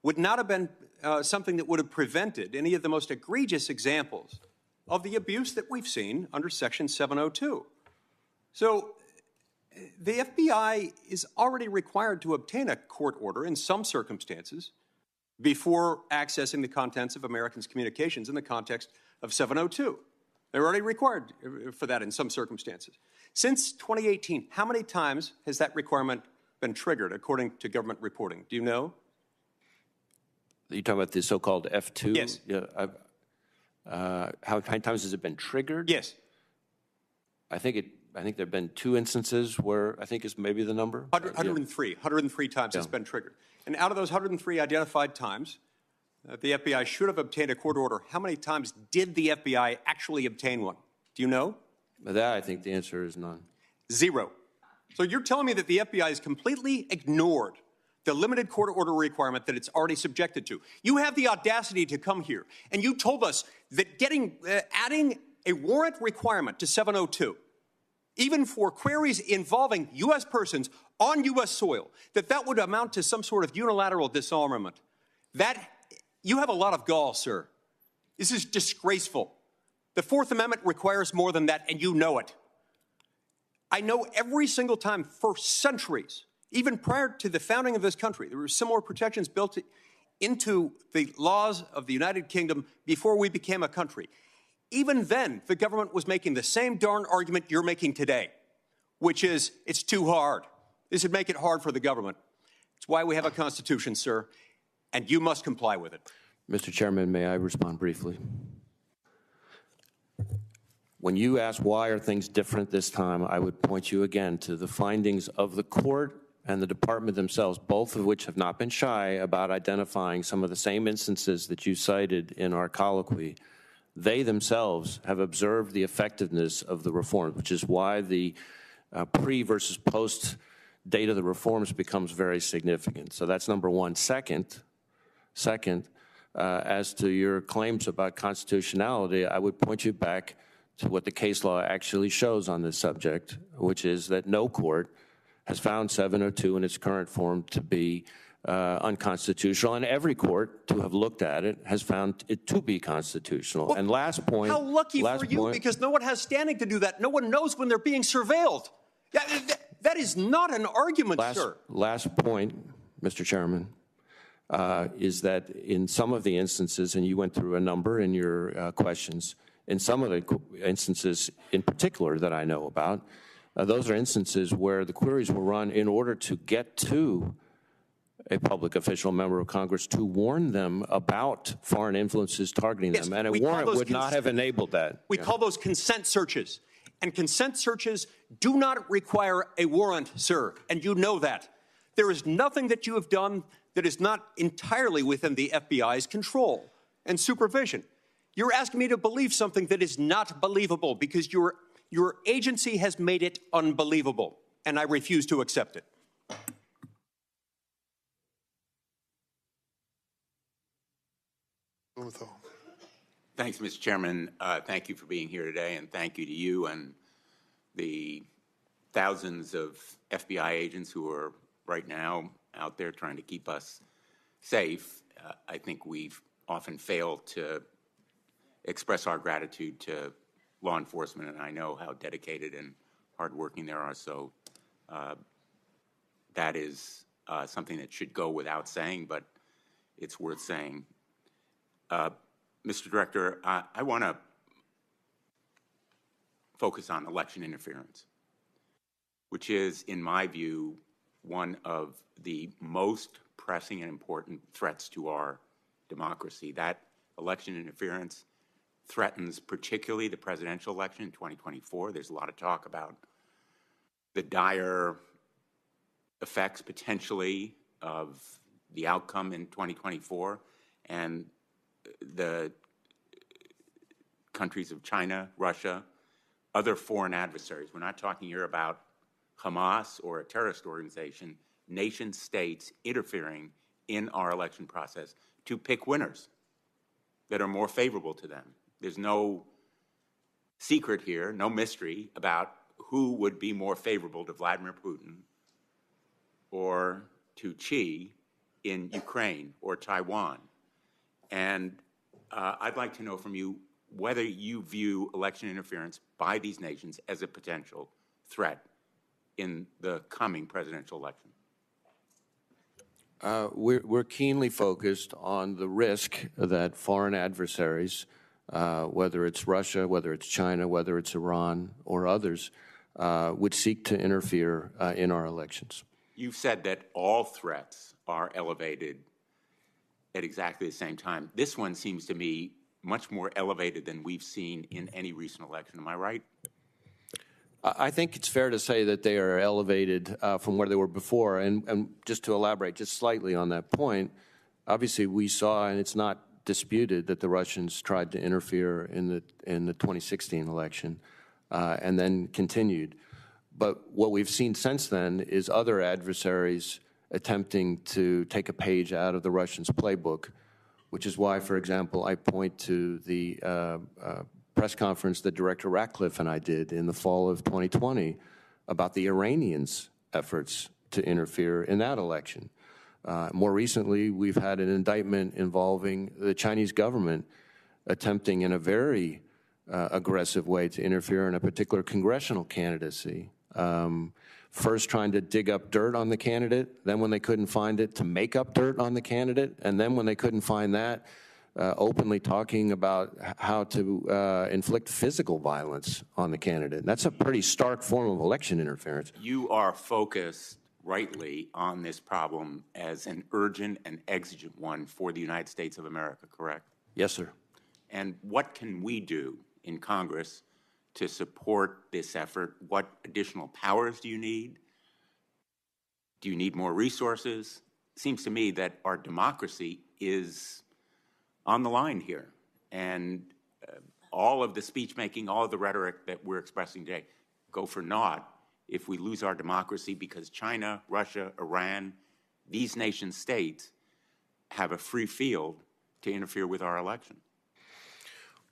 would not have been uh, something that would have prevented any of the most egregious examples of the abuse that we've seen under Section 702. So the FBI is already required to obtain a court order in some circumstances before accessing the contents of Americans' communications in the context of 702. They're already required uh, for that in some circumstances. Since 2018, how many times has that requirement been triggered according to government reporting? Do you know? You're talking about the so-called F2? Yes. Yeah, uh, how many times has it been triggered? Yes. I think it, I think there've been two instances where, I think is maybe the number. 100, Uh, yeah. 103. 103 times it's been triggered. And out of those 103 identified times, uh, the FBI should have obtained a court order. How many times did the FBI actually obtain one? Do you know? But That, I think the answer is none. Zero. So you're telling me that the FBI has completely ignored the limited court order requirement that it's already subjected to. You have the audacity to come here and you told us that getting uh, adding a warrant requirement to 702 even for queries involving US persons on US soil that that would amount to some sort of unilateral disarmament. That you have a lot of gall, sir. This is disgraceful. The 4th Amendment requires more than that and you know it. I know every single time for centuries, even prior to the founding of this country, there were similar protections built into the laws of the United Kingdom before we became a country. Even then, the government was making the same darn argument you're making today, which is it's too hard. This would make it hard for the government. It's why we have a constitution, sir, and you must comply with it. Mr. Chairman, may I respond briefly? When you ask why are things different this time, I would point you again to the findings of the court and the department themselves, both of which have not been shy about identifying some of the same instances that you cited in our colloquy. They themselves have observed the effectiveness of the reforms, which is why the uh, pre versus post date of the reforms becomes very significant. So that's number one. Second, Second, uh, as to your claims about constitutionality, I would point you back to what the case law actually shows on this subject, which is that no court has found 702 in its current form to be uh, unconstitutional, and every court to have looked at it has found it to be constitutional. Well, and last point. How lucky for you, point- because no one has standing to do that. No one knows when they're being surveilled. Yeah, that- that is not an argument, last, sir. Last point, Mr. Chairman, uh, is that in some of the instances, and you went through a number in your uh, questions, in some of the instances in particular that I know about, uh, those are instances where the queries were run in order to get to a public official member of Congress to warn them about foreign influences targeting Yes, them. And a warrant would not have enabled that. We Yeah. call those consent searches. And consent searches do not require a warrant, sir, and you know that. There is nothing that you have done that is not entirely within the FBI's control and supervision. You're asking me to believe something that is not believable because your, your agency has made it unbelievable, and I refuse to accept it. Blumenthal. Thanks, Mr. Chairman. Uh, Thank you for being here today, and thank you to you and the thousands of FBI agents who are right now out there trying to keep us safe. Uh, I think we've often failed to express our gratitude to law enforcement, and I know how dedicated and hardworking they are. So uh, that is uh, something that should go without saying, but it's worth saying. Uh, Mr. Director, I, I want to focus on election interference, which is, in my view, one of the most pressing and important threats to our democracy. That election interference threatens particularly the presidential election in 2024. There's a lot of talk about the dire effects potentially of the outcome in 2024 and the countries of China, Russia, other foreign adversaries. We're not talking here about Hamas or a terrorist organization, nation states interfering in our election process to pick winners that are more favorable to them. There's no secret here, no mystery about who would be more favorable to Vladimir Putin or to Xi in Ukraine or Taiwan. And uh, I'd like to know from you whether you view election interference by these nations as a potential threat in the coming presidential election. Uh, we're, we're, keenly focused on the risk that foreign adversaries, uh, whether it's Russia, whether it's China, whether it's Iran, or others, uh, would seek to interfere uh, in our elections. You've said that all threats are elevated at exactly the same time. This one seems to me much more elevated than we've seen in any recent election. Am I right? I think it's fair to say that they are elevated uh, from where they were before. And, and, just to elaborate just slightly on that point, obviously we saw, and it's not disputed, that the Russians tried to interfere in the in the 2016 election, uh, and then continued. But what we've seen since then is other adversaries attempting to take a page out of the Russians' playbook, which is why, for example, I point to the uh, uh press conference that Director Ratcliffe and I did in the fall of 2020 about the Iranians' efforts to interfere in that election. Uh, more recently, we've had an indictment involving the Chinese government attempting in a very uh, aggressive way to interfere in a particular congressional candidacy. Um, first trying to dig up dirt on the candidate, then when they couldn't find it, to make up dirt on the candidate, and then when they couldn't find that, uh, openly talking about how to uh, inflict physical violence on the candidate. That's a pretty stark form of election interference. You are focused rightly on this problem as an urgent and exigent one for the United States of America, correct? Yes, sir. And what can we do in Congress to support this effort? What additional powers do you need? Do you need more resources? It seems to me that our democracy is on the line here. And uh, all of the speech making, all of the rhetoric that we're expressing today go for naught if we lose our democracy because China, Russia, Iran, these nation states have a free field to interfere with our election.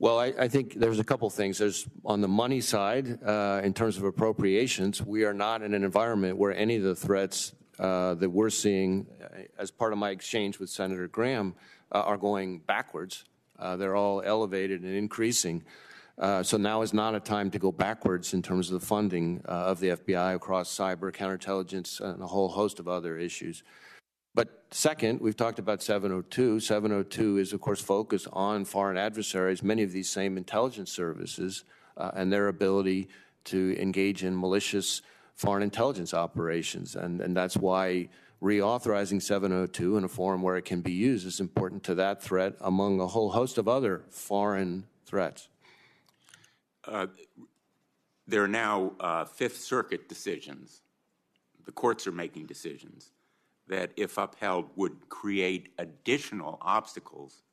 Well, I, I, think there's a couple things. There's on the money side, uh, in terms of appropriations, we are not in an environment where any of the threats uh, that we're seeing, uh, as part of my exchange with Senator Graham, uh, are going backwards. Uh, they're all elevated and increasing. Uh, so now is not a time to go backwards in terms of the funding of the FBI across cyber, counterintelligence, and a whole host of other issues. But second, we've talked about 702. 702 is, of course, focused on foreign adversaries, many of these same intelligence services, uh, and their ability to engage in malicious foreign intelligence operations. And, and that's why reauthorizing 702 in a form where it can be used is important to that threat among a whole host of other foreign threats. Uh, there are now uh, Fifth Circuit decisions, the courts are making decisions, that if upheld would create additional obstacles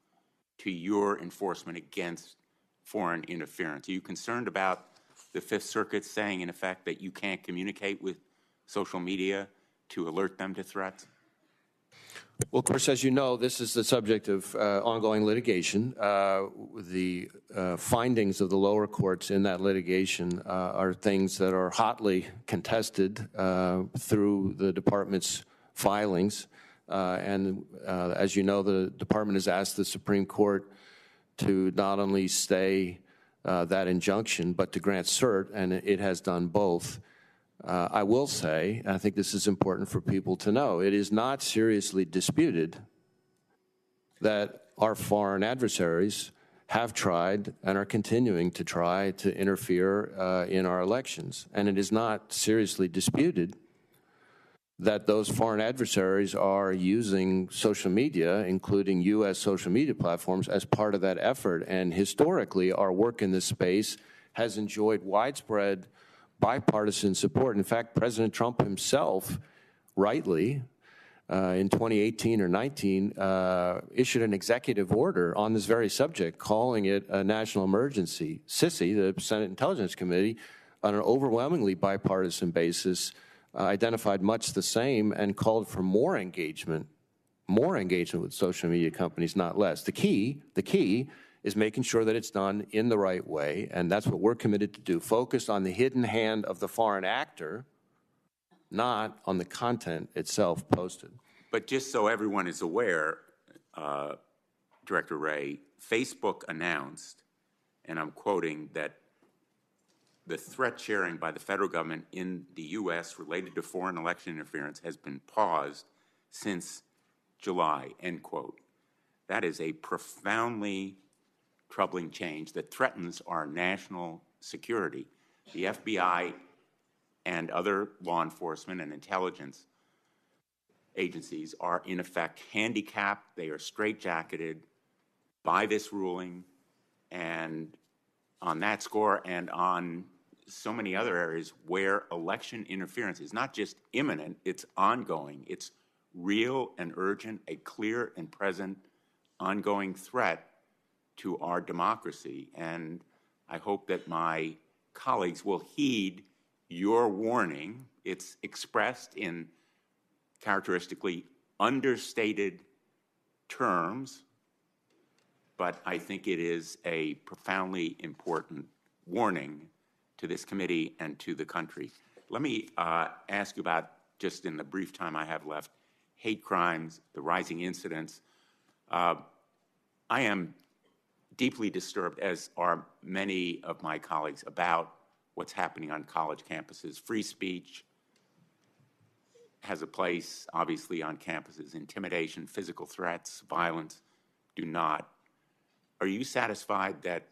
to your enforcement against foreign interference. Are you concerned about the Fifth Circuit saying, in effect, that you can't communicate with social media to alert them to threats? Well, of course, as you know, this is the subject of uh, ongoing litigation. Uh, the uh, findings of the lower courts in that litigation uh, are things that are hotly contested uh, through the department's filings. Uh, and as you know, the department has asked the Supreme Court to not only stay uh, that injunction, but to grant cert, and it has done both. Uh, I will say, I think this is important for people to know, it is not seriously disputed that our foreign adversaries have tried and are continuing to try to interfere uh, in our elections. And it is not seriously disputed that those foreign adversaries are using social media, including U.S. social media platforms, as part of that effort. And historically, our work in this space has enjoyed widespread bipartisan support. In fact, President Trump himself, rightly, uh, in 2018 or 19, uh, issued an executive order on this very subject, calling it a national emergency. SSCI, the Senate Intelligence Committee, on an overwhelmingly bipartisan basis, uh, identified much the same and called for more engagement, more engagement with social media companies, not less. The key, the key is making sure that it's done in the right way, and that's what we're committed to do. Focused on the hidden hand of the foreign actor, not on the content itself posted. But just so everyone is aware, uh, Director Wray, Facebook announced, and I'm quoting, that the threat sharing by the federal government in the U.S. related to foreign election interference has been paused since July, end quote. That is a profoundly troubling change that threatens our national security. The FBI and other law enforcement and intelligence agencies are, in effect, handicapped, they are straitjacketed by this ruling, and on that score and on so many other areas where election interference is not just imminent, it's ongoing, it's real and urgent, a clear and present ongoing threat to our democracy. And I hope that my colleagues will heed your warning. It's expressed in characteristically understated terms, but I think it is a profoundly important warning to this committee and to the country. Let me uh, ask you about, just in the brief time I have left, hate crimes, the rising incidents. Uh, I am deeply disturbed, as are many of my colleagues, about what's happening on college campuses. Free speech has a place, obviously, on campuses. Intimidation, physical threats, violence do not. Are you satisfied that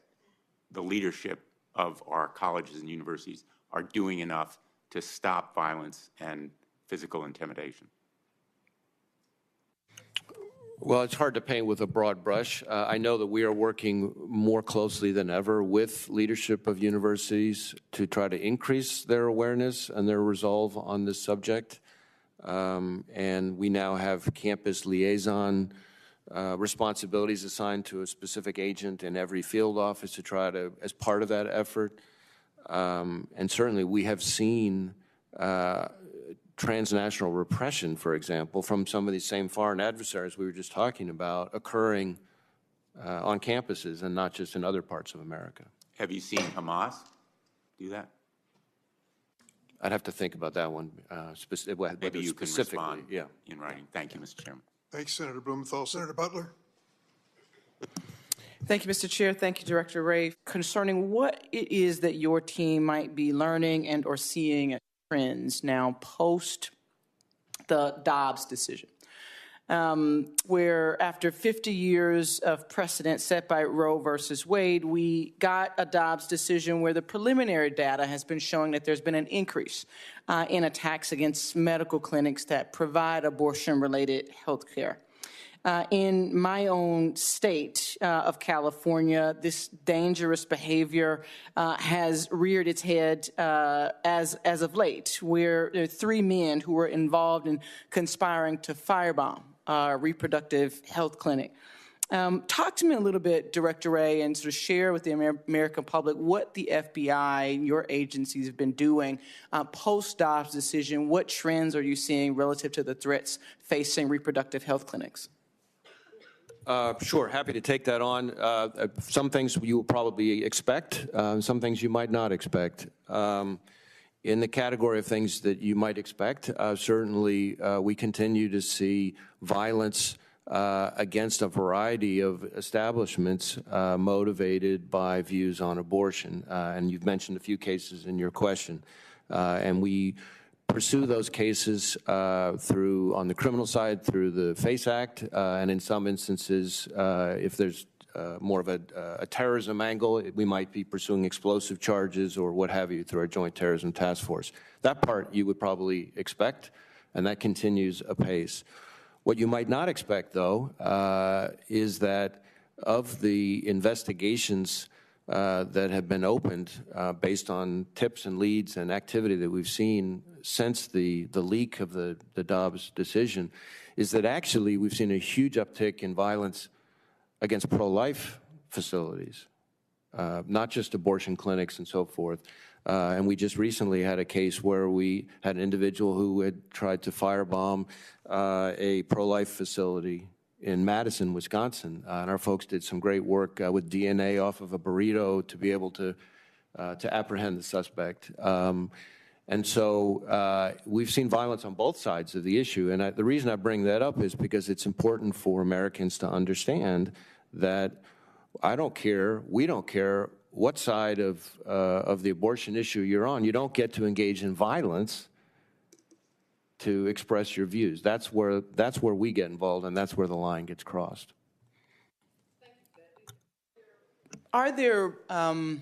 the leadership of our colleges and universities are doing enough to stop violence and physical intimidation? Well, it's hard to paint with a broad brush. Uh, I know that we are working more closely than ever with leadership of universities to try to increase their awareness and their resolve on this subject. Um, and we now have campus liaison uh, responsibilities assigned to a specific agent in every field office to try to, as part of that effort. Um, and certainly we have seen uh, transnational repression, for example, from some of these same foreign adversaries we were just talking about occurring uh, on campuses and not just in other parts of America. Have you seen Hamas do that? I'd have to think about that one uh, speci- Maybe you can specifically. respond Yeah. in writing. Thank you, Mr. Chairman. Thanks, Senator Blumenthal. Senator Butler? Thank you, Mr. Chair. Thank you, Director Wray. Concerning what it is that your team might be learning and or seeing trends now post the Dobbs decision, um, where after 50 years of precedent set by Roe versus Wade, we got a Dobbs decision where the preliminary data has been showing that there's been an increase uh, in attacks against medical clinics that provide abortion related health care. Uh, in my own state uh, of California, this dangerous behavior uh, has reared its head uh, as as of late, where there are three men who were involved in conspiring to firebomb a reproductive health clinic. Um, talk to me a little bit, Director Wray, and sort of share with the Amer- American public what the FBI and your agencies have been doing uh, post Dobbs decision. What trends are you seeing relative to the threats facing reproductive health clinics? Uh, sure, happy to take that on. Uh, some things you will probably expect, uh, some things you might not expect. Um, in the category of things that you might expect, uh, certainly uh, we continue to see violence uh, against a variety of establishments uh, motivated by views on abortion. Uh, and you've mentioned a few cases in your question. Uh, and we pursue those cases uh, through, on the criminal side, through the FACE Act, uh, and in some instances, if there's uh, more of a, a, terrorism angle. We might be pursuing explosive charges or what have you through our Joint Terrorism Task Force. That part you would probably expect, and that continues apace. What you might not expect, though, uh, is that of the investigations uh, that have been opened uh, based on tips and leads and activity that we've seen since the, the leak of the, the Dobbs decision, is that actually we've seen a huge uptick in violence against pro life facilities, uh, not just abortion clinics and so forth. Uh, and we just recently had a case where we had an individual who had tried to firebomb uh, a pro life facility in Madison, Wisconsin. Uh, and our folks did some great work uh, with DNA off of a burrito to be able to, uh, to apprehend the suspect. Um, and so uh, we've seen violence on both sides of the issue. And I, the reason I bring that up is because it's important for Americans to understand that I don't care, we don't care what side of, uh, of the abortion issue you're on. You don't get to engage in violence to express your views. That's where, that's where we get involved, and that's where the line gets crossed. Are there, um,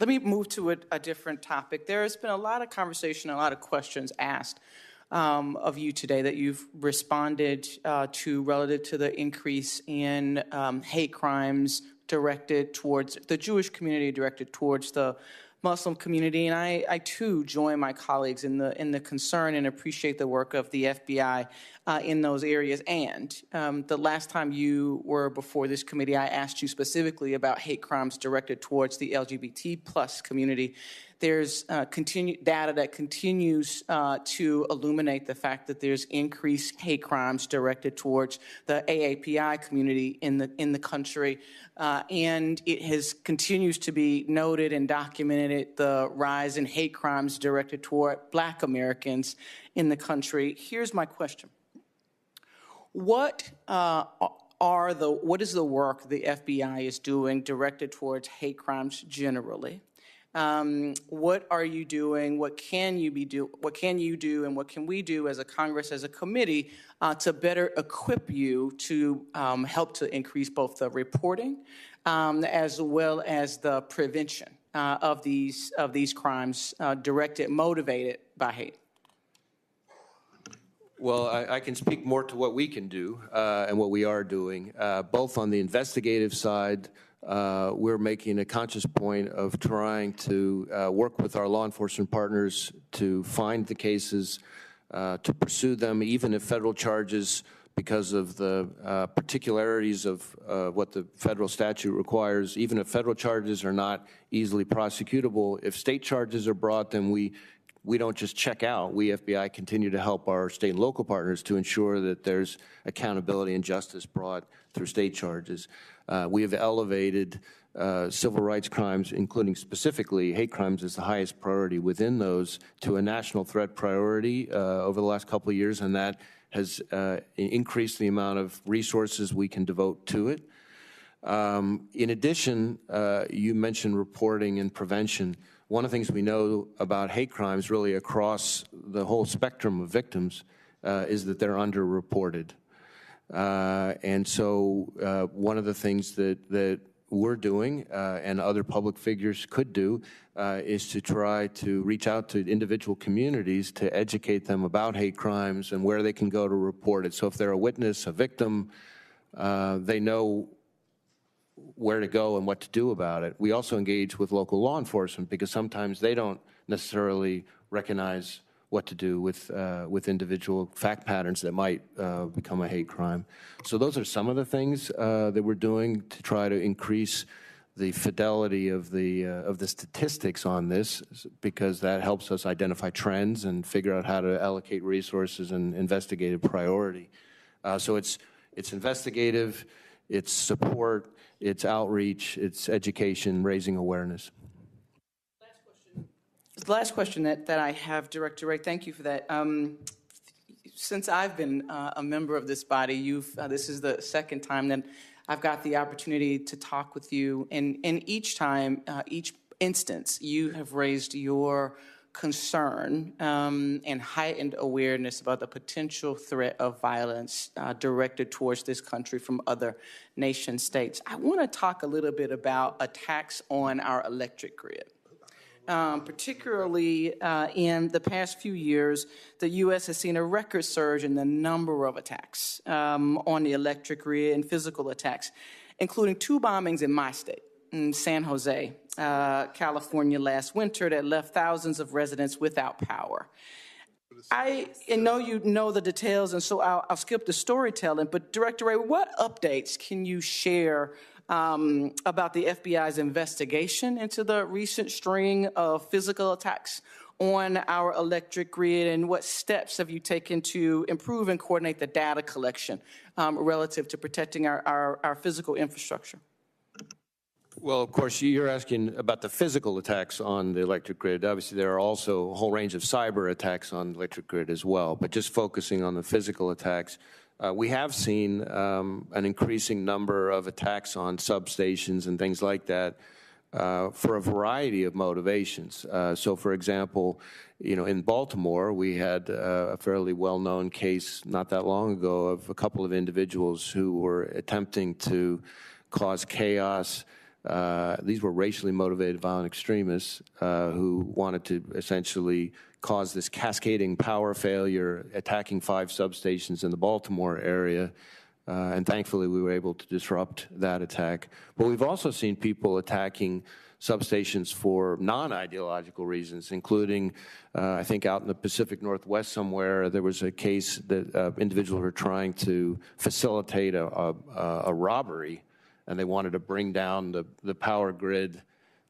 let me move to a, a, different topic. There has been a lot of conversation, a lot of questions asked um, of you today that you've responded uh, to relative to the increase in um, hate crimes directed towards the Jewish community, directed towards the Muslim community, and I, I, too join my colleagues in the in the concern and appreciate the work of the FBI uh, in those areas. And um, the last time you were before this committee, I asked you specifically about hate crimes directed towards the LGBT plus community there's uh, data that continues uh, to illuminate the fact that there's increased hate crimes directed towards the AAPI community in the in the country, uh, and it has continues to be noted and documented the rise in hate crimes directed toward Black Americans in the country. Here's my question: What uh, are the what is the work the FBI is doing directed towards hate crimes generally? Um, what are you doing? What can you be do? What can you do, and what can we do as a Congress, as a committee, uh, to better equip you to um, help to increase both the reporting um, as well as the prevention uh, of these of these crimes uh, directed, motivated by hate? Well, I, I, can speak more to what we can do uh, and what we are doing, uh, both on the investigative side uh, we're making a conscious point of trying to uh, work with our law enforcement partners to find the cases, uh, to pursue them, even if federal charges, because of the uh, particularities of what the federal statute requires, even if federal charges are not easily prosecutable, if state charges are brought, then we we don't just check out. We, FBI, continue to help our state and local partners to ensure that there's accountability and justice brought through state charges. Uh, we have elevated uh, civil rights crimes, including specifically hate crimes, as the highest priority within those to a national threat priority uh, over the last couple of years, and that has uh, increased the amount of resources we can devote to it. Um, in addition, uh, you mentioned reporting and prevention. One of the things we know about hate crimes, really across the whole spectrum of victims, uh, is that they're underreported. Uh, and so uh, one of the things that, that we're doing uh, and other public figures could do uh, is to try to reach out to individual communities to educate them about hate crimes and where they can go to report it. So if they're a witness, a victim, uh, they know where to go and what to do about it. We also engage with local law enforcement because sometimes they don't necessarily recognize what to do with uh, with individual fact patterns that might uh, become a hate crime. So those are some of the things uh, that we're doing to try to increase the fidelity of the uh, of the statistics on this, because that helps us identify trends and figure out how to allocate resources and investigative priority. Uh, so it's it's investigative, it's support, it's outreach, it's education, raising awareness. Last question, the last question that, that I have, Director Wray, thank you for that. Um, since I've been uh, a member of this body, you've uh, this is the second time that I've got the opportunity to talk with you, and and each time, uh, each instance, you have raised your concern um, and heightened awareness about the potential threat of violence uh, directed towards this country from other nation states. I want to talk a little bit about attacks on our electric grid. Um, particularly uh, in the past few years, the U.S. has seen a record surge in the number of attacks um, on the electric grid and physical attacks, including two bombings in my state in San Jose, uh, California last winter that left thousands of residents without power. I know you know the details, and so I'll, I'll, skip the storytelling. But Director Wray, what updates can you share um, about the FBI's investigation into the recent string of physical attacks on our electric grid, and what steps have you taken to improve and coordinate the data collection um, relative to protecting our, our, our physical infrastructure? Well, of course, you're asking about the physical attacks on the electric grid. Obviously, there are also a whole range of cyber attacks on the electric grid as well. But just focusing on the physical attacks, uh, we have seen um, an increasing number of attacks on substations and things like that uh, for a variety of motivations. Uh, so, for example, you know, in Baltimore, we had uh, a fairly well-known case not that long ago of a couple of individuals who were attempting to cause chaos uh, these were racially motivated violent extremists uh, who wanted to essentially cause this cascading power failure, attacking five substations in the Baltimore area. Uh, and thankfully, we were able to disrupt that attack. But we've also seen people attacking substations for non ideological reasons, including, uh, I think, out in the Pacific Northwest somewhere, there was a case that uh, individuals were trying to facilitate a, a, a robbery and they wanted to bring down the, the power grid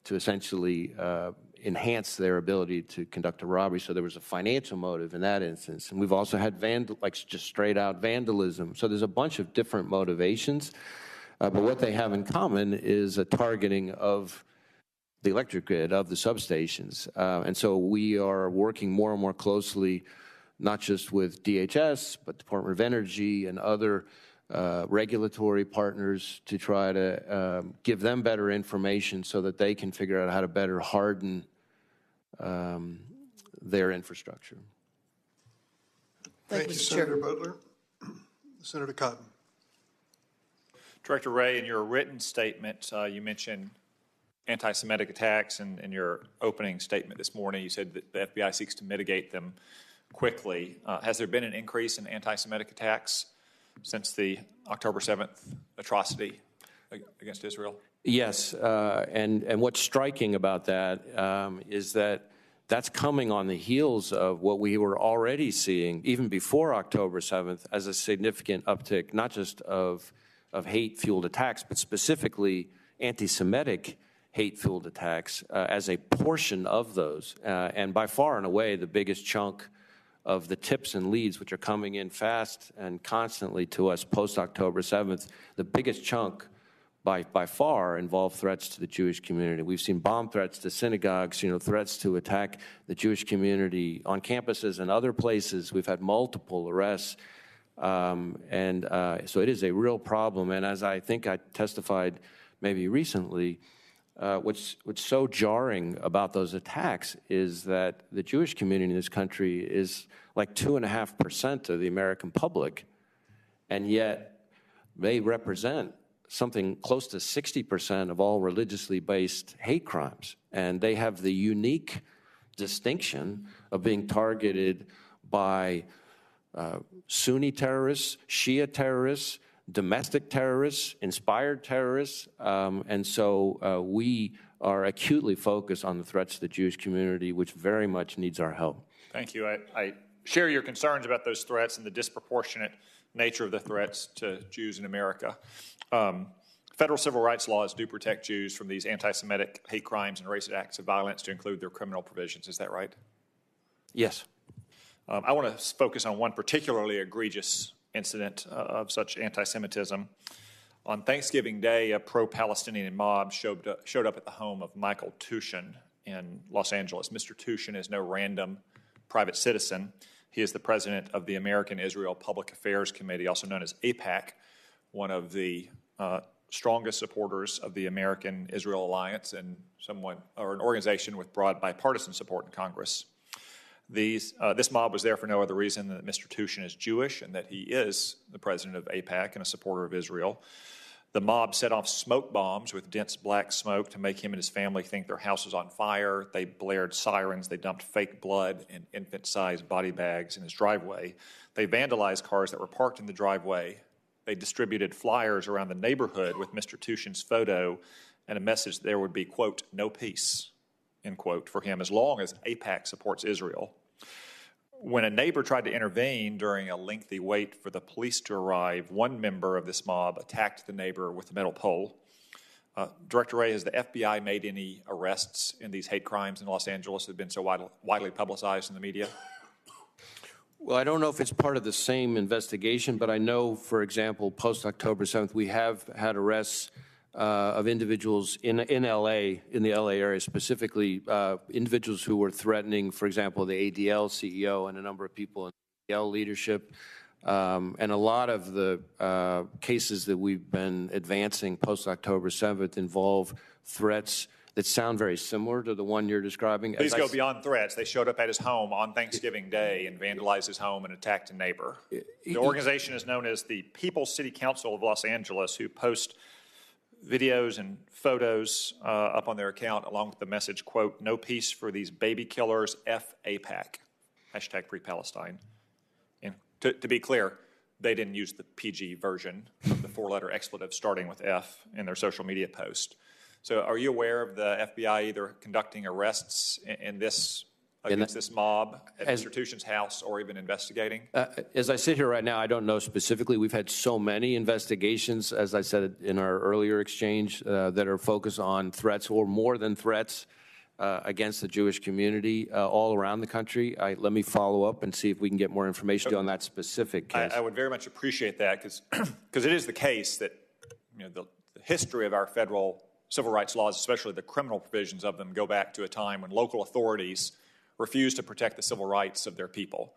to essentially uh, enhance their ability to conduct a robbery. So there was a financial motive in that instance. And we've also had vandal, like just straight out vandalism. So there's a bunch of different motivations. Uh, but what they have in common is a targeting of the electric grid, of the substations. Uh, and so we are working more and more closely, not just with DHS, but Department of Energy and other uh, regulatory partners to try to um, give them better information so that they can figure out how to better harden um, their infrastructure. Thank, Thank you, Senator Butler. Senator Cotton. Director Wray, in your written statement, uh, you mentioned anti Semitic attacks, and in your opening statement this morning, you said that the FBI seeks to mitigate them quickly. Uh, has there been an increase in anti Semitic attacks since the October 7th atrocity against Israel? Yes, uh, and, and what's striking about that um, is that that's coming on the heels of what we were already seeing, even before October 7th, as a significant uptick, not just of, of hate fueled attacks, but specifically anti Semitic hate fueled attacks uh, as a portion of those. Uh, and by far and away, the biggest chunk of the tips and leads, which are coming in fast and constantly to us post October 7th, the biggest chunk by, by far involve threats to the Jewish community. We've seen bomb threats to synagogues, you know, threats to attack the Jewish community on campuses and other places. We've had multiple arrests. Um, and uh, so it is a real problem. And as I think I testified maybe recently, uh, what's, what's so jarring about those attacks is that the Jewish community in this country is like 2.5% of the American public, and yet they represent something close to 60% of all religiously based hate crimes. And they have the unique distinction of being targeted by uh, Sunni terrorists, Shia terrorists, domestic terrorists, inspired terrorists, um, and so uh, we are acutely focused on the threats to the Jewish community, which very much needs our help. Thank you. I, I share your concerns about those threats and the disproportionate nature of the threats to Jews in America. Um, federal civil rights laws do protect Jews from these anti Semitic hate crimes and racist acts of violence to include their criminal provisions. Is that right? Yes. Um, I want to focus on one particularly egregious incident uh, of such anti Semitism. On Thanksgiving Day, a pro Palestinian mob showed, uh, showed up at the home of Michael Tuchin in Los Angeles. Mr. Tuchin is no random private citizen. He is the president of the American Israel Public Affairs Committee, also known as AIPAC, one of the uh, strongest supporters of the American Israel Alliance and someone or an organization with broad bipartisan support in Congress. These, uh, this mob was there for no other reason than that Mr. Tuchin is Jewish and that he is the president of AIPAC and a supporter of Israel. The mob set off smoke bombs with dense black smoke to make him and his family think their house was on fire. They blared sirens. They dumped fake blood and infant sized body bags in his driveway. They vandalized cars that were parked in the driveway. They distributed flyers around the neighborhood with Mr. Tuchin's photo and a message that there would be, quote, no peace, end quote, for him as long as AIPAC supports Israel. When a neighbor tried to intervene during a lengthy wait for the police to arrive, one member of this mob attacked the neighbor with a metal pole. Uh, Director Wray, has the FBI made any arrests in these hate crimes in Los Angeles that have been so wide, widely publicized in the media? Well, I don't know if it's part of the same investigation, but I know, for example, post October 7th, we have had arrests uh, of individuals in, in LA, in the LA area specifically, uh, individuals who were threatening, for example, the ADL CEO and a number of people in ADL leadership. Um, and a lot of the uh, cases that we've been advancing post October 7th involve threats that sound very similar to the one you're describing. Please go beyond threats. They showed up at his home on Thanksgiving Day and vandalized his home and attacked a neighbor. The organization is known as the People's City Council of Los Angeles, who post videos and photos uh, up on their account along with the message, quote, no peace for these baby killers, F AIPAC, hashtag free Palestine. And to, to be clear, they didn't use the PG version of the four letter expletive starting with F in their social media post. So are you aware of the FBI either conducting arrests in, in this against this mob at as. Tuchin's house or even investigating? Uh, as I sit here right now, I don't know specifically. We've had so many investigations, as I said in our earlier exchange, uh, that are focused on threats or more than threats uh, against the Jewish community uh, all around the country. I, let me follow up and see if we can get more information on that specific case. I, I would very much appreciate that because <clears throat> it is the case that you know, the, the history of our federal civil rights laws, especially the criminal provisions of them, go back to a time when local authorities – refuse to protect the civil rights of their people.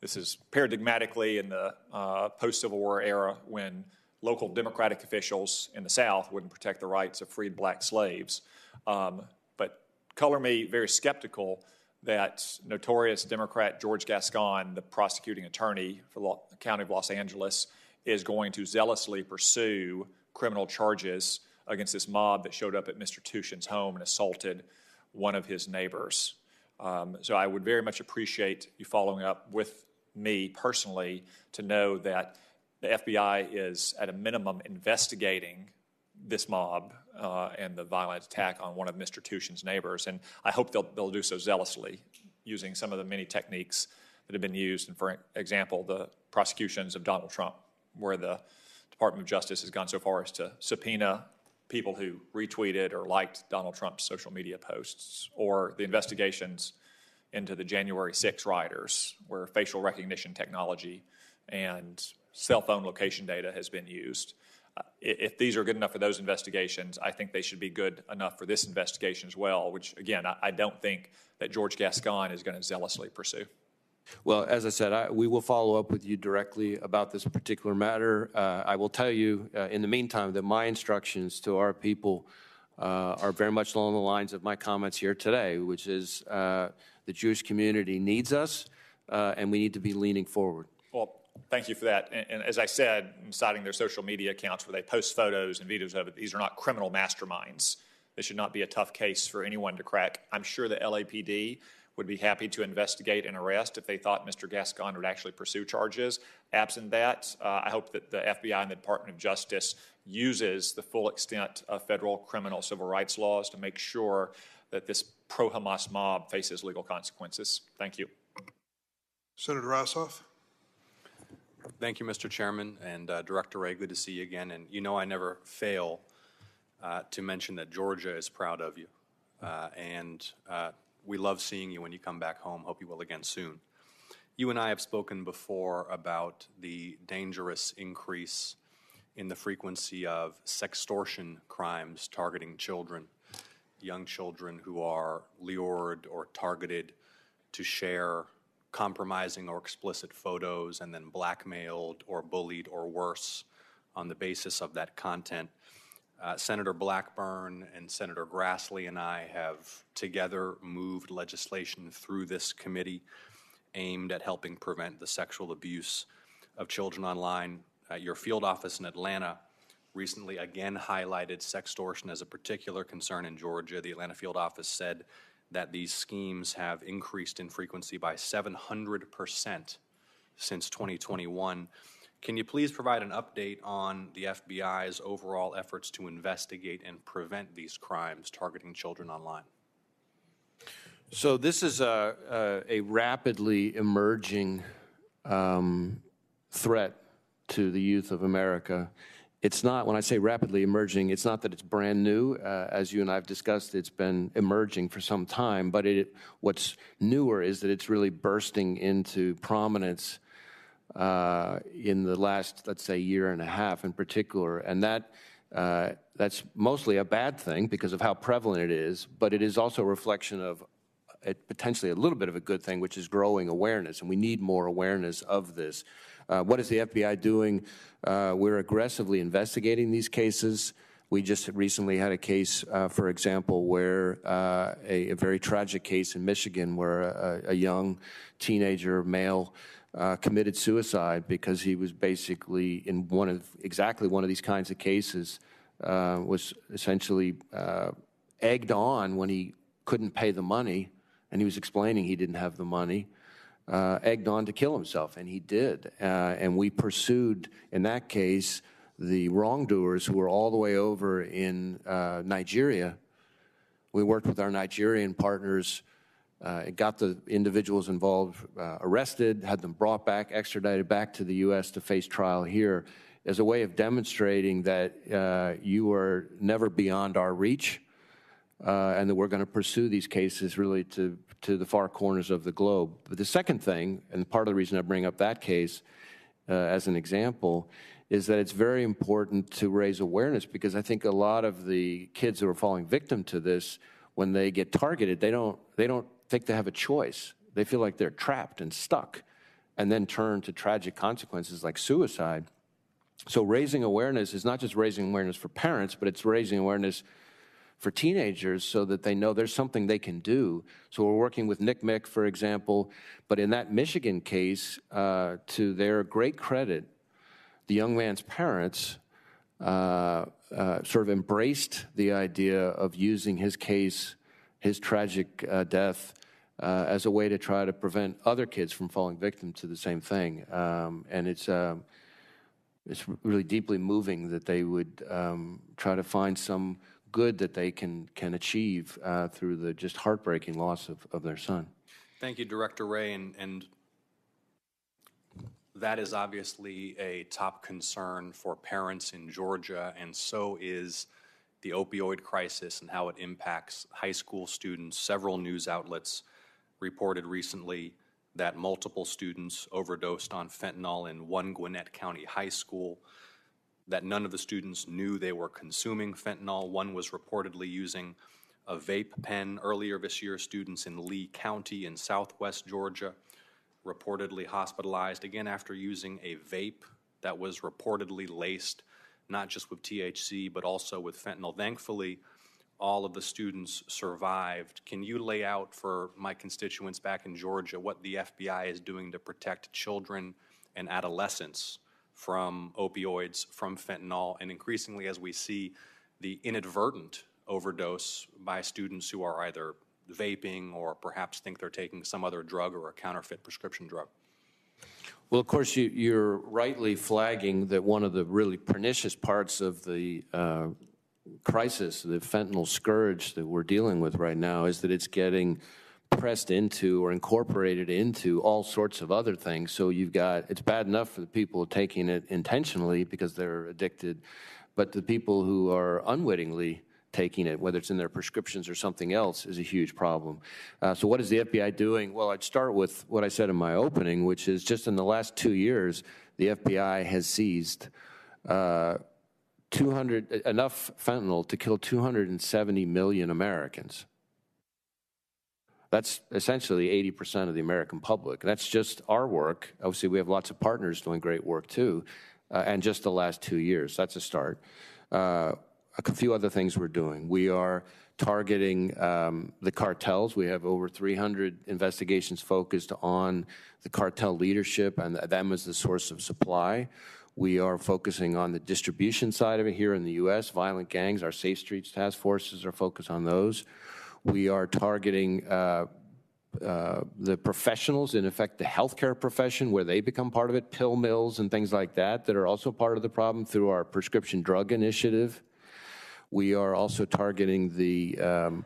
This is paradigmatically in the uh, post Civil War era when local Democratic officials in the South wouldn't protect the rights of freed black slaves. Um, but color me very skeptical that notorious Democrat George Gascon, the prosecuting attorney for the County of Los Angeles, is going to zealously pursue criminal charges against this mob that showed up at Mr. Tuchin's home and assaulted one of his neighbors. Um, so I would very much appreciate you following up with me personally to know that the FBI is at a minimum investigating this mob uh, and the violent attack on one of Mr. Tuchin's neighbors. And I hope they'll, they'll do so zealously using some of the many techniques that have been used. And for example, the prosecutions of Donald Trump, where the Department of Justice has gone so far as to subpoena people who retweeted or liked Donald Trump's social media posts, or the investigations into the January 6 rioters, where facial recognition technology and cell phone location data has been used. Uh, if these are good enough for those investigations, I think they should be good enough for this investigation as well, which, again, I, I don't think that George Gascon is going to zealously pursue. Well, as I said, I, we will follow up with you directly about this particular matter. Uh, I will tell you, uh, in the meantime, that my instructions to our people uh, are very much along the lines of my comments here today, which is uh, the Jewish community needs us, uh, and we need to be leaning forward. Well, thank you for that. And, and, as I said, citing their social media accounts where they post photos and videos of it, these are not criminal masterminds. This should not be a tough case for anyone to crack. I'm sure the LAPD would be happy to investigate and arrest if they thought Mr. Gascon would actually pursue charges. Absent that, uh, I hope that the FBI and the Department of Justice uses the full extent of federal criminal civil rights laws to make sure that this pro Hamas mob faces legal consequences. Thank you. Senator Ossoff. Thank you, Mr. Chairman, and uh, Director Wray. Good to see you again. And you know, I never fail uh, to mention that Georgia is proud of you. Uh, and uh, we love seeing you when you come back home. Hope you will again soon. You and I have spoken before about the dangerous increase in the frequency of sextortion crimes targeting children, young children who are lured or targeted to share compromising or explicit photos and then blackmailed or bullied or worse on the basis of that content. Uh, Senator Blackburn and Senator Grassley and I have together moved legislation through this committee aimed at helping prevent the sexual abuse of children online. Uh, your field office in Atlanta recently again highlighted sextortion as a particular concern in Georgia. The Atlanta field office said that these schemes have increased in frequency by 700% since 2021. Can you please provide an update on the FBI's overall efforts to investigate and prevent these crimes targeting children online? So this is a, a, a rapidly emerging um, threat to the youth of America. It's not, when I say rapidly emerging, it's not that it's brand new. Uh, as you and I have discussed, it's been emerging for some time, but it, what's newer is that it's really bursting into prominence in the last, let's say, year and a half in particular. And that, uh, that's mostly a bad thing because of how prevalent it is, but it is also a reflection of potentially a little bit of a good thing, which is growing awareness, and we need more awareness of this. Uh, what is the FBI doing? Uh, we're aggressively investigating these cases. We just recently had a case, uh, for example, where uh, a, a, very tragic case in Michigan where a, a young teenager male uh, committed suicide because he was basically in one of exactly one of these kinds of cases uh, was essentially egged on when he couldn't pay the money and he was explaining he didn't have the money uh, egged on to kill himself, and he did. Uh, and we pursued, in that case, the wrongdoers who were all the way over in uh, Nigeria. We worked with our Nigerian partners, uh, it got the individuals involved uh, arrested, had them brought back, extradited back to the U.S. to face trial here as a way of demonstrating that uh, you are never beyond our reach. and that we're going to pursue these cases really to to the far corners of the globe. But the second thing, and part of the reason I bring up that case uh, as an example, is that it's very important to raise awareness because I think a lot of the kids who are falling victim to this, when they get targeted, they don't they don't think they have a choice. They feel like they're trapped and stuck, and then turn to tragic consequences like suicide. So raising awareness is not just raising awareness for parents, but it's raising awareness for teenagers so that they know there's something they can do. So we're working with NCMEC, for example, but in that Michigan case, uh, to their great credit, the young man's parents uh, uh, sort of embraced the idea of using his case, his tragic uh, death, uh, as a way to try to prevent other kids from falling victim to the same thing. Um, and it's um, it's really deeply moving that they would um, try to find some good that they can, can achieve uh, through the just heartbreaking loss of, of their son. Thank you, Director Wray, And, and that is obviously a top concern for parents in Georgia, and so is the opioid crisis and how it impacts high school students. Several news outlets reported recently that multiple students overdosed on fentanyl in one Gwinnett County high school that none of the students knew they were consuming fentanyl. One was reportedly using a vape pen. Earlier this year, students in Lee County in southwest Georgia reportedly hospitalized, again after using a vape that was reportedly laced not just with THC but also with fentanyl. Thankfully, all of the students survived. Can you lay out for my constituents back in Georgia what the FBI is doing to protect children and adolescents from opioids, from fentanyl, and increasingly as we see the inadvertent overdose by students who are either vaping or perhaps think they're taking some other drug or a counterfeit prescription drug. Well, of course, you, are rightly flagging that one of the really pernicious parts of the uh, crisis, the fentanyl scourge that we're dealing with right now, is that it's getting pressed into or incorporated into all sorts of other things. So you've got, it's bad enough for the people taking it intentionally because they're addicted, but the people who are unwittingly taking it, whether it's in their prescriptions or something else, is a huge problem. Uh, so, what is the FBI doing? Well, I'd start with what I said in my opening, which is just in the last two years, the FBI has seized uh, 200 enough fentanyl to kill 270 million Americans. That's essentially 80% of the American public. That's just our work. Obviously, we have lots of partners doing great work too, uh, and just the last two years. That's a start. Uh, a few other things we're doing. We are targeting um, the cartels. We have over 300 investigations focused on the cartel leadership and them as the source of supply. We are focusing on the distribution side of it here in the U.S. Violent gangs, our Safe Streets task forces are focused on those. We are targeting uh, uh, the professionals, in effect, the healthcare profession, where they become part of it, pill mills and things like that, that are also part of the problem through our prescription drug initiative. We are also targeting the um,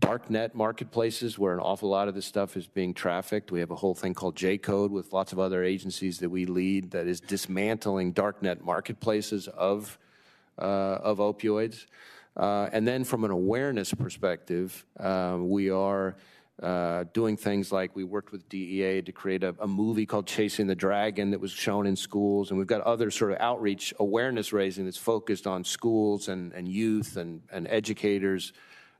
darknet marketplaces where an awful lot of this stuff is being trafficked. We have a whole thing called J Code with lots of other agencies that we lead that is dismantling darknet marketplaces of, uh, of opioids. Uh, and then from an awareness perspective, uh, we are uh, doing things like we worked with DEA to create a, a, movie called Chasing the Dragon that was shown in schools. And we've got other sort of outreach awareness raising that's focused on schools and, and youth and, and educators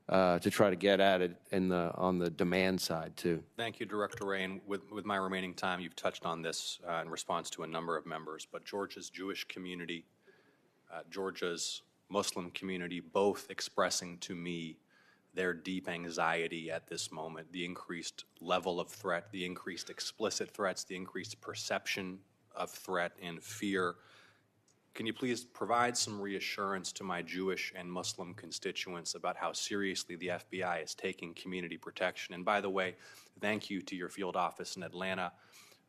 uh, to try to get at it in the, on the demand side, too. Thank you, Director Wray. And with, with my remaining time, you've touched on this uh, in response to a number of members. But Georgia's Jewish community, uh, Georgia's Muslim community, both expressing to me their deep anxiety at this moment, the increased level of threat, the increased explicit threats, the increased perception of threat and fear. Can you please provide some reassurance to my Jewish and Muslim constituents about how seriously the FBI is taking community protection? And by the way, thank you to your field office in Atlanta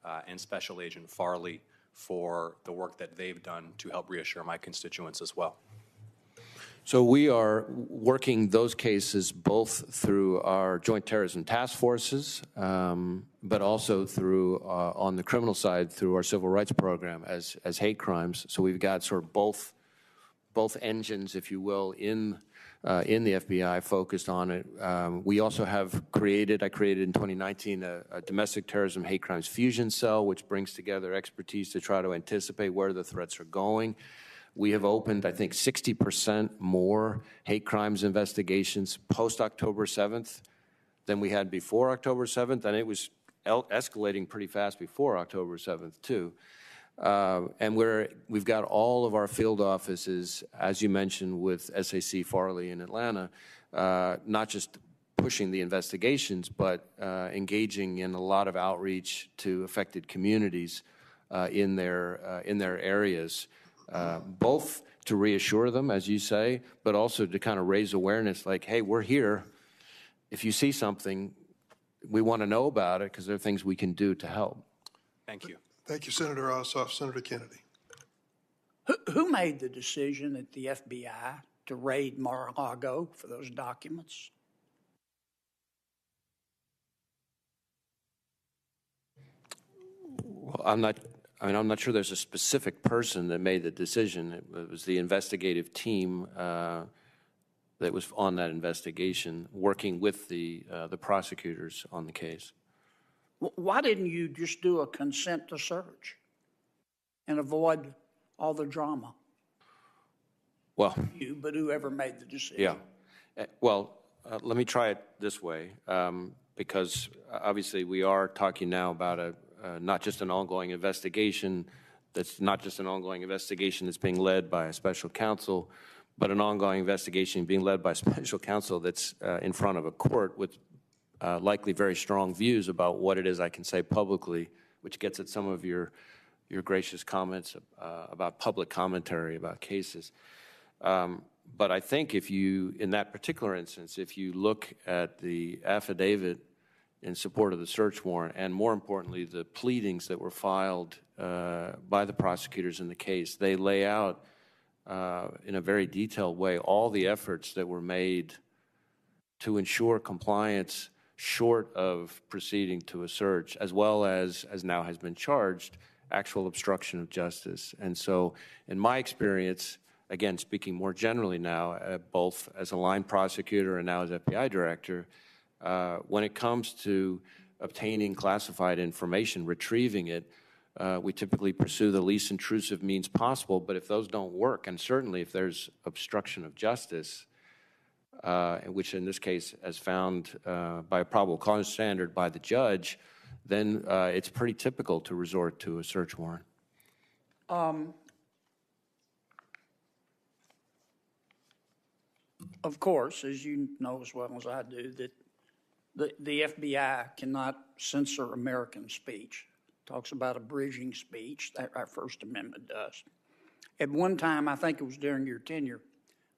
uh, and Special Agent Farley for the work that they've done to help reassure my constituents as well. So we are working those cases both through our joint terrorism task forces, um, but also through uh, on the criminal side through our civil rights program as as hate crimes. So we've got sort of both both engines, if you will, in uh, in the FBI focused on it. Um, we also have created, I created in 2019, a, a, domestic terrorism hate crimes fusion cell, which brings together expertise to try to anticipate where the threats are going. We have opened, I think, 60% more hate crimes investigations post October 7th than we had before October 7th, and it was escalating pretty fast before October 7th, too. Uh, and we're, we've got all of our field offices, as you mentioned, with SAC Farley in Atlanta, uh, not just pushing the investigations, but uh, engaging in a lot of outreach to affected communities uh, in, their, uh, in their areas uh, both to reassure them, as you say, but also to kind of raise awareness like, hey, we're here. If you see something, we want to know about it because there are things we can do to help. Thank you. Thank you, Senator Ossoff. Senator Kennedy. Who, who made the decision at the FBI to raid Mar-a-Lago for those documents? Well, I'm not I mean, I'm not sure there's a specific person that made the decision. It was the investigative team uh, that was on that investigation, working with the uh, the prosecutors on the case. Why didn't you just do a consent to search and avoid all the drama? Well, you, but whoever made the decision. Yeah. Uh, well, uh, let me try it this way, um, because obviously we are talking now about a uh, not just an ongoing investigation that's not just an ongoing investigation that's being led by a special counsel, but an ongoing investigation being led by <laughs> special counsel that's uh, in front of a court with uh, likely very strong views about what it is I can say publicly, which gets at some of your your gracious comments uh, about public commentary about cases. Um, but I think if you, in that particular instance, if you look at the affidavit in support of the search warrant, and more importantly, the pleadings that were filed uh, by the prosecutors in the case. They lay out uh, in a very detailed way all the efforts that were made to ensure compliance short of proceeding to a search, as well as, as now has been charged, actual obstruction of justice. And so, in my experience, again, speaking more generally now, uh, both as a line prosecutor and now as FBI director, uh, when it comes to obtaining classified information, retrieving it, uh, we typically pursue the least intrusive means possible. But if those don't work, and certainly if there's obstruction of justice, uh, which in this case, as found uh, by a probable cause standard by the judge, then uh, it's pretty typical to resort to a search warrant. Um, of course, as you know as well as I do, that the, the FBI cannot censor American speech. Talks about abridging speech, that our First Amendment does. At one time, I think it was during your tenure,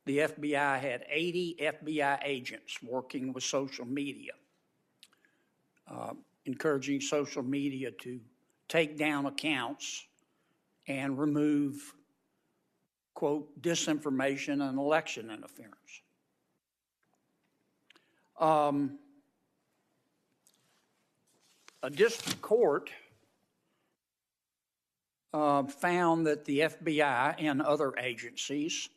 the FBI had 80 FBI agents working with social media, uh, encouraging social media to take down accounts and remove, quote, disinformation and election interference. Um, a district court uh, found that the FBI and other agencies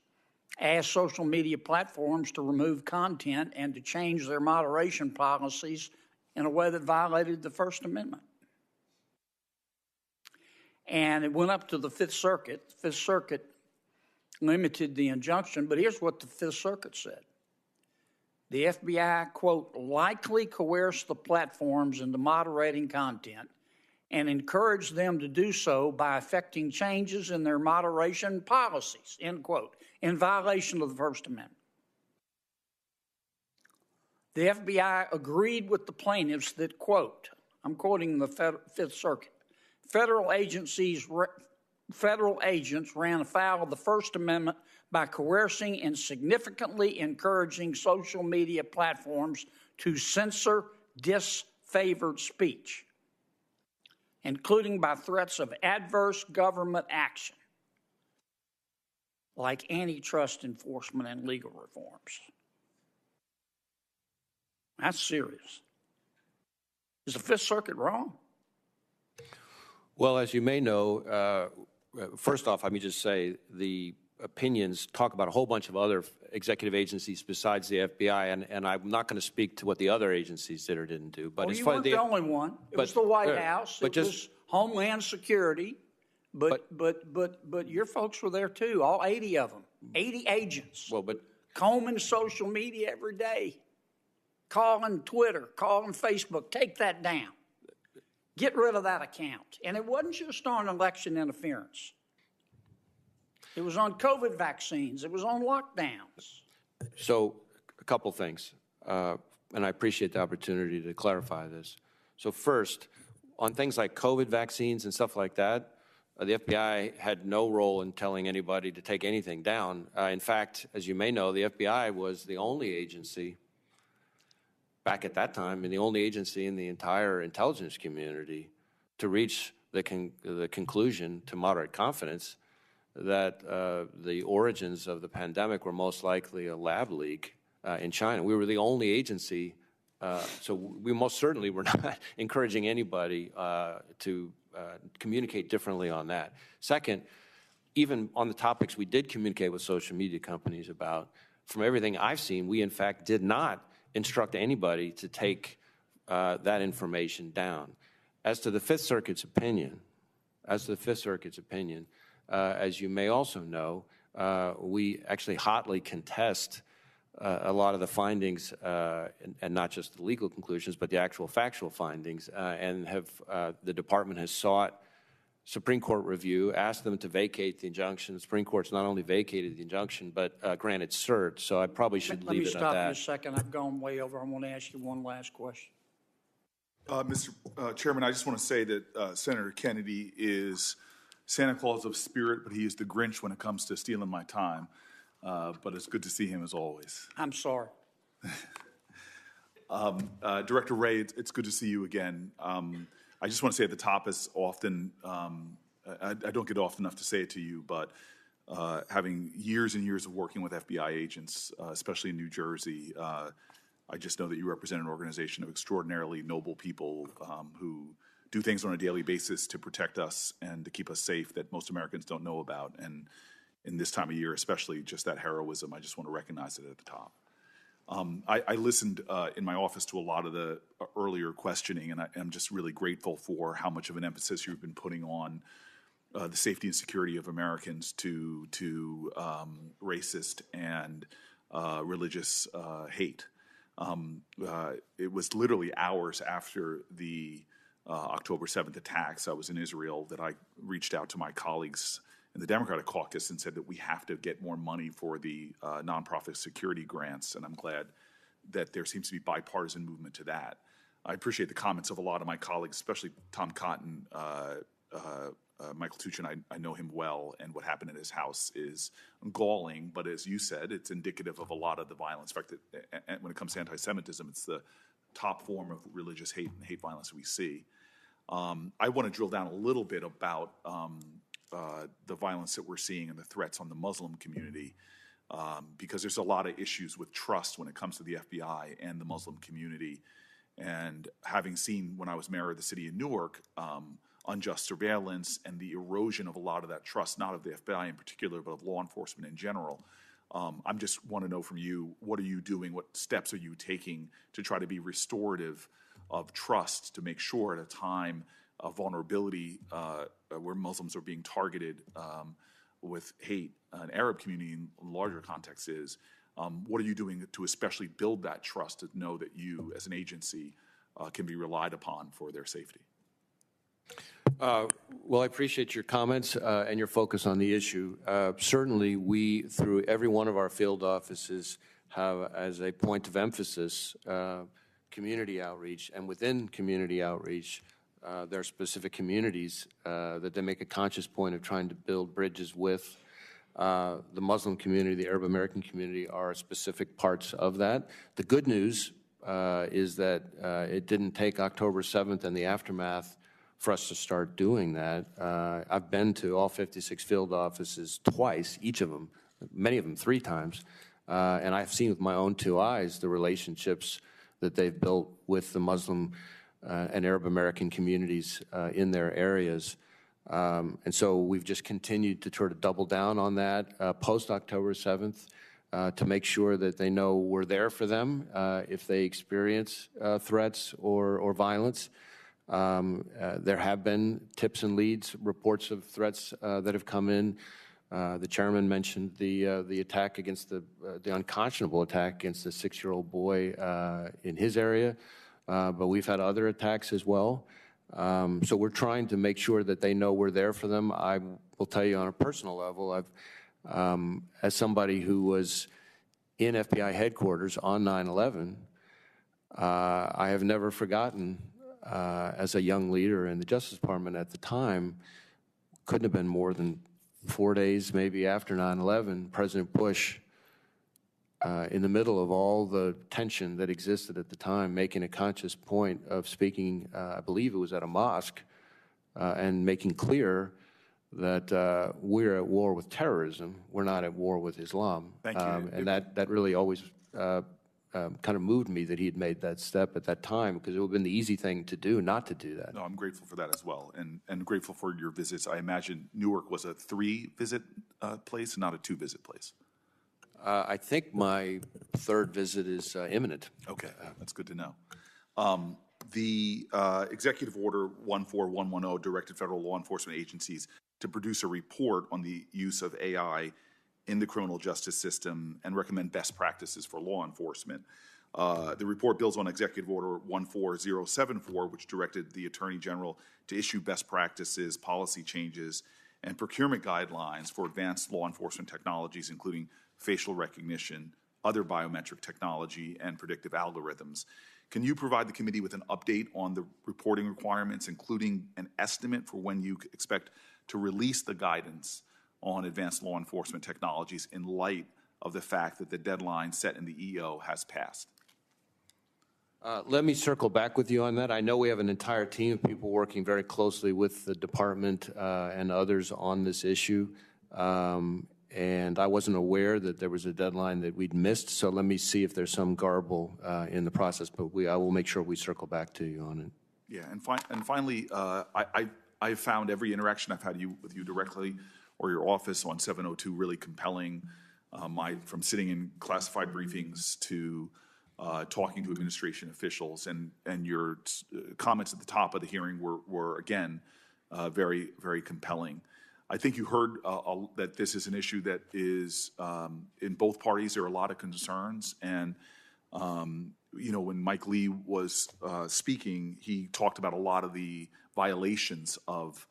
asked social media platforms to remove content and to change their moderation policies in a way that violated the First Amendment. And it went up to the Fifth Circuit. The Fifth Circuit limited the injunction, but here's what the Fifth Circuit said. The FBI, quote, likely coerced the platforms into moderating content and encouraged them to do so by effecting changes in their moderation policies, end quote, in violation of the First Amendment. The FBI agreed with the plaintiffs that, quote, I'm quoting the Fifth Circuit, federal agencies, federal agents ran afoul of the First Amendment by coercing and significantly encouraging social media platforms to censor disfavored speech, including by threats of adverse government action like antitrust enforcement and legal reforms. That's serious. Is the Fifth Circuit wrong? Well, as you may know, uh, first off, let me just say the opinions talk about a whole bunch of other executive agencies besides the FBI, and, and I'm not going to speak to what the other agencies did or didn't do. But well, it's you funny, weren't the, the only one. It but, was the White uh, House. But it just, was Homeland Security. But, but but but but your folks were there too. All 80 of them, 80 agents. Well, but combing social media every day, calling Twitter, calling Facebook. Take that down. Get rid of that account. And it wasn't just on election interference. It was on COVID vaccines. It was on lockdowns. So, a couple things, uh, and I appreciate the opportunity to clarify this. So, first, on things like COVID vaccines and stuff like that, uh, the FBI had no role in telling anybody to take anything down. Uh, in fact, as you may know, the FBI was the only agency back at that time and the only agency in the entire intelligence community to reach the, con- the conclusion to moderate confidence that uh, the origins of the pandemic were most likely a lab leak uh, in China. We were the only agency, uh, so we most certainly were <laughs> not encouraging anybody uh, to uh, communicate differently on that. Second, even on the topics we did communicate with social media companies about, from everything I've seen, we in fact did not instruct anybody to take uh, that information down. As to the Fifth Circuit's opinion, as to the Fifth Circuit's opinion, as you may also know, uh, we actually hotly contest uh, a lot of the findings, uh, and, and, not just the legal conclusions, but the actual factual findings, uh, and have the department has sought Supreme Court review, asked them to vacate the injunction. The Supreme Court's not only vacated the injunction, but uh, granted cert. So I probably should Let leave it at that. Let me stop for a second. I've gone way over. I want to ask you one last question. Uh, Mr. Uh, Chairman, I just want to say that Senator Kennedy is Santa Claus of spirit, but he is the Grinch when it comes to stealing my time. Uh, but it's good to see him as always. I'm sorry. <laughs> um, uh, Director Wray, it's, it's, good to see you again. Um, I just want to say at the top, as often, um, I, I, don't get often enough to say it to you, but uh, having years and years of working with FBI agents, uh, especially in New Jersey, uh, I just know that you represent an organization of extraordinarily noble people um, who do things on a daily basis to protect us and to keep us safe that most Americans don't know about. And in this time of year, especially just that heroism, I just want to recognize it at the top. Um, I, I, listened uh, in my office to a lot of the uh, earlier questioning, and I, am just really grateful for how much of an emphasis you've been putting on uh, the safety and security of Americans to to um, racist and uh, religious uh, hate. Um, uh, it was literally hours after the uh, October 7th attacks. I was in Israel that I reached out to my colleagues in the Democratic caucus and said that we have to get more money for the uh, nonprofit security grants. And I'm glad that there seems to be bipartisan movement to that. I appreciate the comments of a lot of my colleagues, especially Tom Cotton. Uh, uh, uh, Michael Tuchin, I, I, know him well, and what happened in his house is galling. But as you said, it's indicative of a lot of the violence. In fact, when it comes to anti-Semitism, it's the top form of religious hate and hate violence we see. Um, I want to drill down a little bit about um, uh, the violence that we're seeing and the threats on the Muslim community, um, because there's a lot of issues with trust when it comes to the FBI and the Muslim community. And having seen when I was mayor of the city of Newark, um, unjust surveillance and the erosion of a lot of that trust, not of the FBI in particular, but of law enforcement in general. Um, I'm just want to know from you, what are you doing? What steps are you taking to try to be restorative of trust to make sure at a time of vulnerability uh, where Muslims are being targeted um, with hate, an Arab community in larger context is, um, what are you doing to especially build that trust to know that you as an agency uh, can be relied upon for their safety? Uh, well, I appreciate your comments uh, and your focus on the issue. Uh, certainly, we, through every one of our field offices, have as a point of emphasis uh, community outreach, and within community outreach, uh, there are specific communities uh, that they make a conscious point of trying to build bridges with. the Muslim community, the Arab American community are specific parts of that. The good news is that it didn't take October 7th and the aftermath for us to start doing that. Uh, I've been to all 56 field offices twice, each of them, many of them three times, uh, and I've seen with my own two eyes the relationships that they've built with the Muslim uh, and Arab American communities uh, in their areas. Um, and so we've just continued to sort of double down on that uh, post October 7th. Uh, to make sure that they know we're there for them if they experience threats or, or violence. Um, uh, there have been tips and leads, reports of threats uh, that have come in. Uh, the chairman mentioned the uh, the attack against the uh, the unconscionable attack against a six year old boy uh, in his area, but we've had other attacks as well. Um, so we're trying to make sure that they know we're there for them. I will tell you on a personal level, I've um, as somebody who was in FBI headquarters on 9/11, I have never forgotten uh, as a young leader in the Justice Department at the time, couldn't have been more than four days maybe after 9 11, President Bush, uh, in the middle of all the tension that existed at the time, making a conscious point of speaking, uh, I believe it was at a mosque, uh, and making clear that uh, we're at war with terrorism, we're not at war with Islam. Thank you. Um, and that, that really always uh, um, kind of moved me that he had made that step at that time because it would have been the easy thing to do not to do that. No, I'm grateful for that as well, and and grateful for your visits. I imagine Newark was a three visit uh, place, not a two visit place. Uh, I think my third visit is uh, imminent. Okay, that's good to know. Um, the uh, executive order 14110 directed federal law enforcement agencies to produce a report on the use of AI in the criminal justice system and recommend best practices for law enforcement. Uh, the report builds on Executive Order 14074, which directed the Attorney General to issue best practices, policy changes, and procurement guidelines for advanced law enforcement technologies, including facial recognition, other biometric technology, and predictive algorithms. Can you provide the committee with an update on the reporting requirements, including an estimate for when you expect to release the guidance on advanced law enforcement technologies in light of the fact that the deadline set in the EO has passed? Uh, let me circle back with you on that. I know we have an entire team of people working very closely with the department uh, and others on this issue. Um, and I wasn't aware that there was a deadline that we'd missed. So let me see if there's some garble uh, in the process. But we, I will make sure we circle back to you on it. Yeah, and, fi- and finally, uh, I, I I found every interaction I've had you, with you directly or your office on 702 really compelling. Um, I, from sitting in classified briefings to uh, talking to administration officials, and and your uh, comments at the top of the hearing were were again uh, very very compelling. I think you heard uh, that this is an issue that is um, in both parties. There are a lot of concerns, and um, you know when Mike Lee was uh, speaking, he talked about a lot of the violations of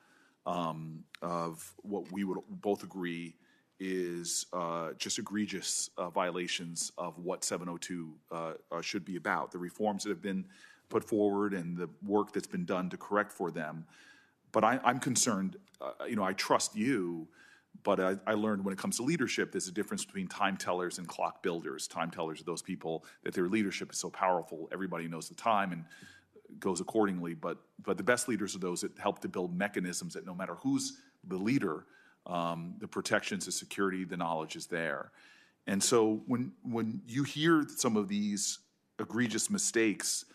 um, of what we would both agree is uh, just egregious uh, violations of what 702 uh, uh, should be about. The reforms that have been put forward and the work that's been done to correct for them. But I, am concerned, uh, you know, I trust you, but I, I, learned when it comes to leadership, there's a difference between time tellers and clock builders. Time tellers are those people that their leadership is so powerful, everybody knows the time and goes accordingly. But, but the best leaders are those that help to build mechanisms that no matter who's the leader, um, the protections, the security, the knowledge is there. And so when, when you hear some of these egregious mistakes,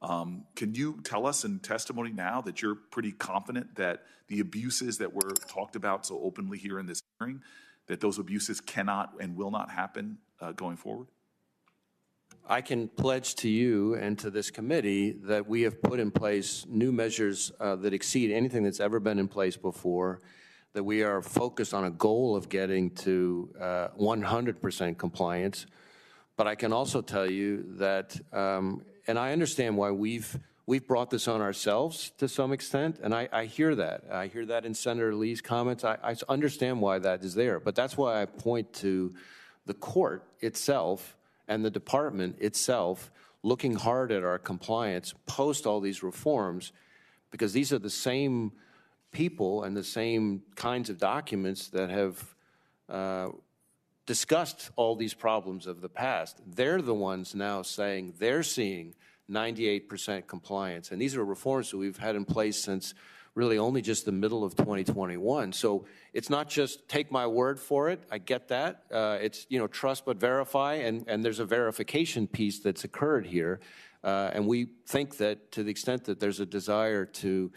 um, can you tell us in testimony now that you're pretty confident that the abuses that were talked about so openly here in this hearing, that those abuses cannot and will not happen uh, going forward? I can pledge to you and to this committee that we have put in place new measures uh, that exceed anything that's ever been in place before, that we are focused on a goal of getting to uh, 100% compliance. But I can also tell you that um, and I understand why we've we've brought this on ourselves to some extent, and I, I hear that. I hear that in Senator Lee's comments. I, I understand why that is there, but that's why I point to the court itself and the department itself looking hard at our compliance post all these reforms, because these are the same people and the same kinds of documents that have uh, discussed all these problems of the past. They're the ones now saying they're seeing 98% compliance. And these are reforms that we've had in place since really only just the middle of 2021. So it's not just take my word for it. I get that. Uh, it's, you know, trust but verify. And, and there's a verification piece that's occurred here. Uh, and we think that to the extent that there's a desire to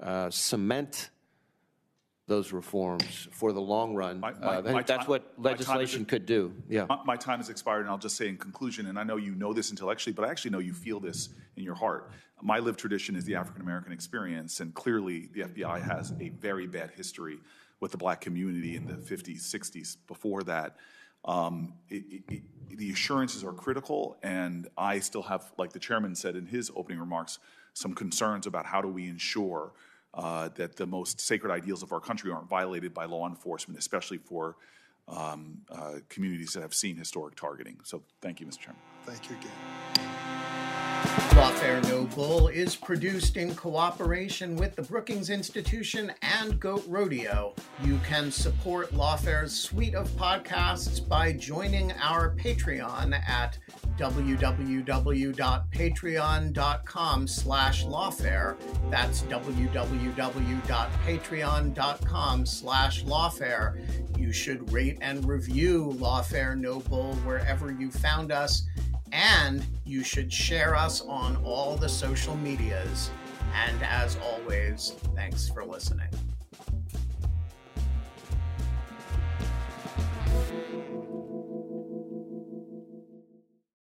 uh, cement those reforms for the long run. My, my, uh, that's time, what legislation could do. Yeah. My, time has expired, and I'll just say in conclusion, and I know you know this intellectually, but I actually know you feel this in your heart. My lived tradition is the African American experience, and clearly the FBI has a very bad history with the black community in the 50s, 60s. Before that, um, it, it, it, the assurances are critical, and I still have, like the chairman said in his opening remarks, some concerns about how do we ensure uh, that the most sacred ideals of our country aren't violated by law enforcement, especially for um, uh, communities that have seen historic targeting. So thank you, Mr. Chairman. Thank you again. Lawfare No Bull is produced in cooperation with the Brookings Institution and Goat Rodeo. You can support Lawfare's suite of podcasts by joining our Patreon at www.patreon.com slash lawfare. That's www.patreon.com slash lawfare. You should rate and review Lawfare No Bull wherever you found us and you should share us on all the social medias. And as always, thanks for listening.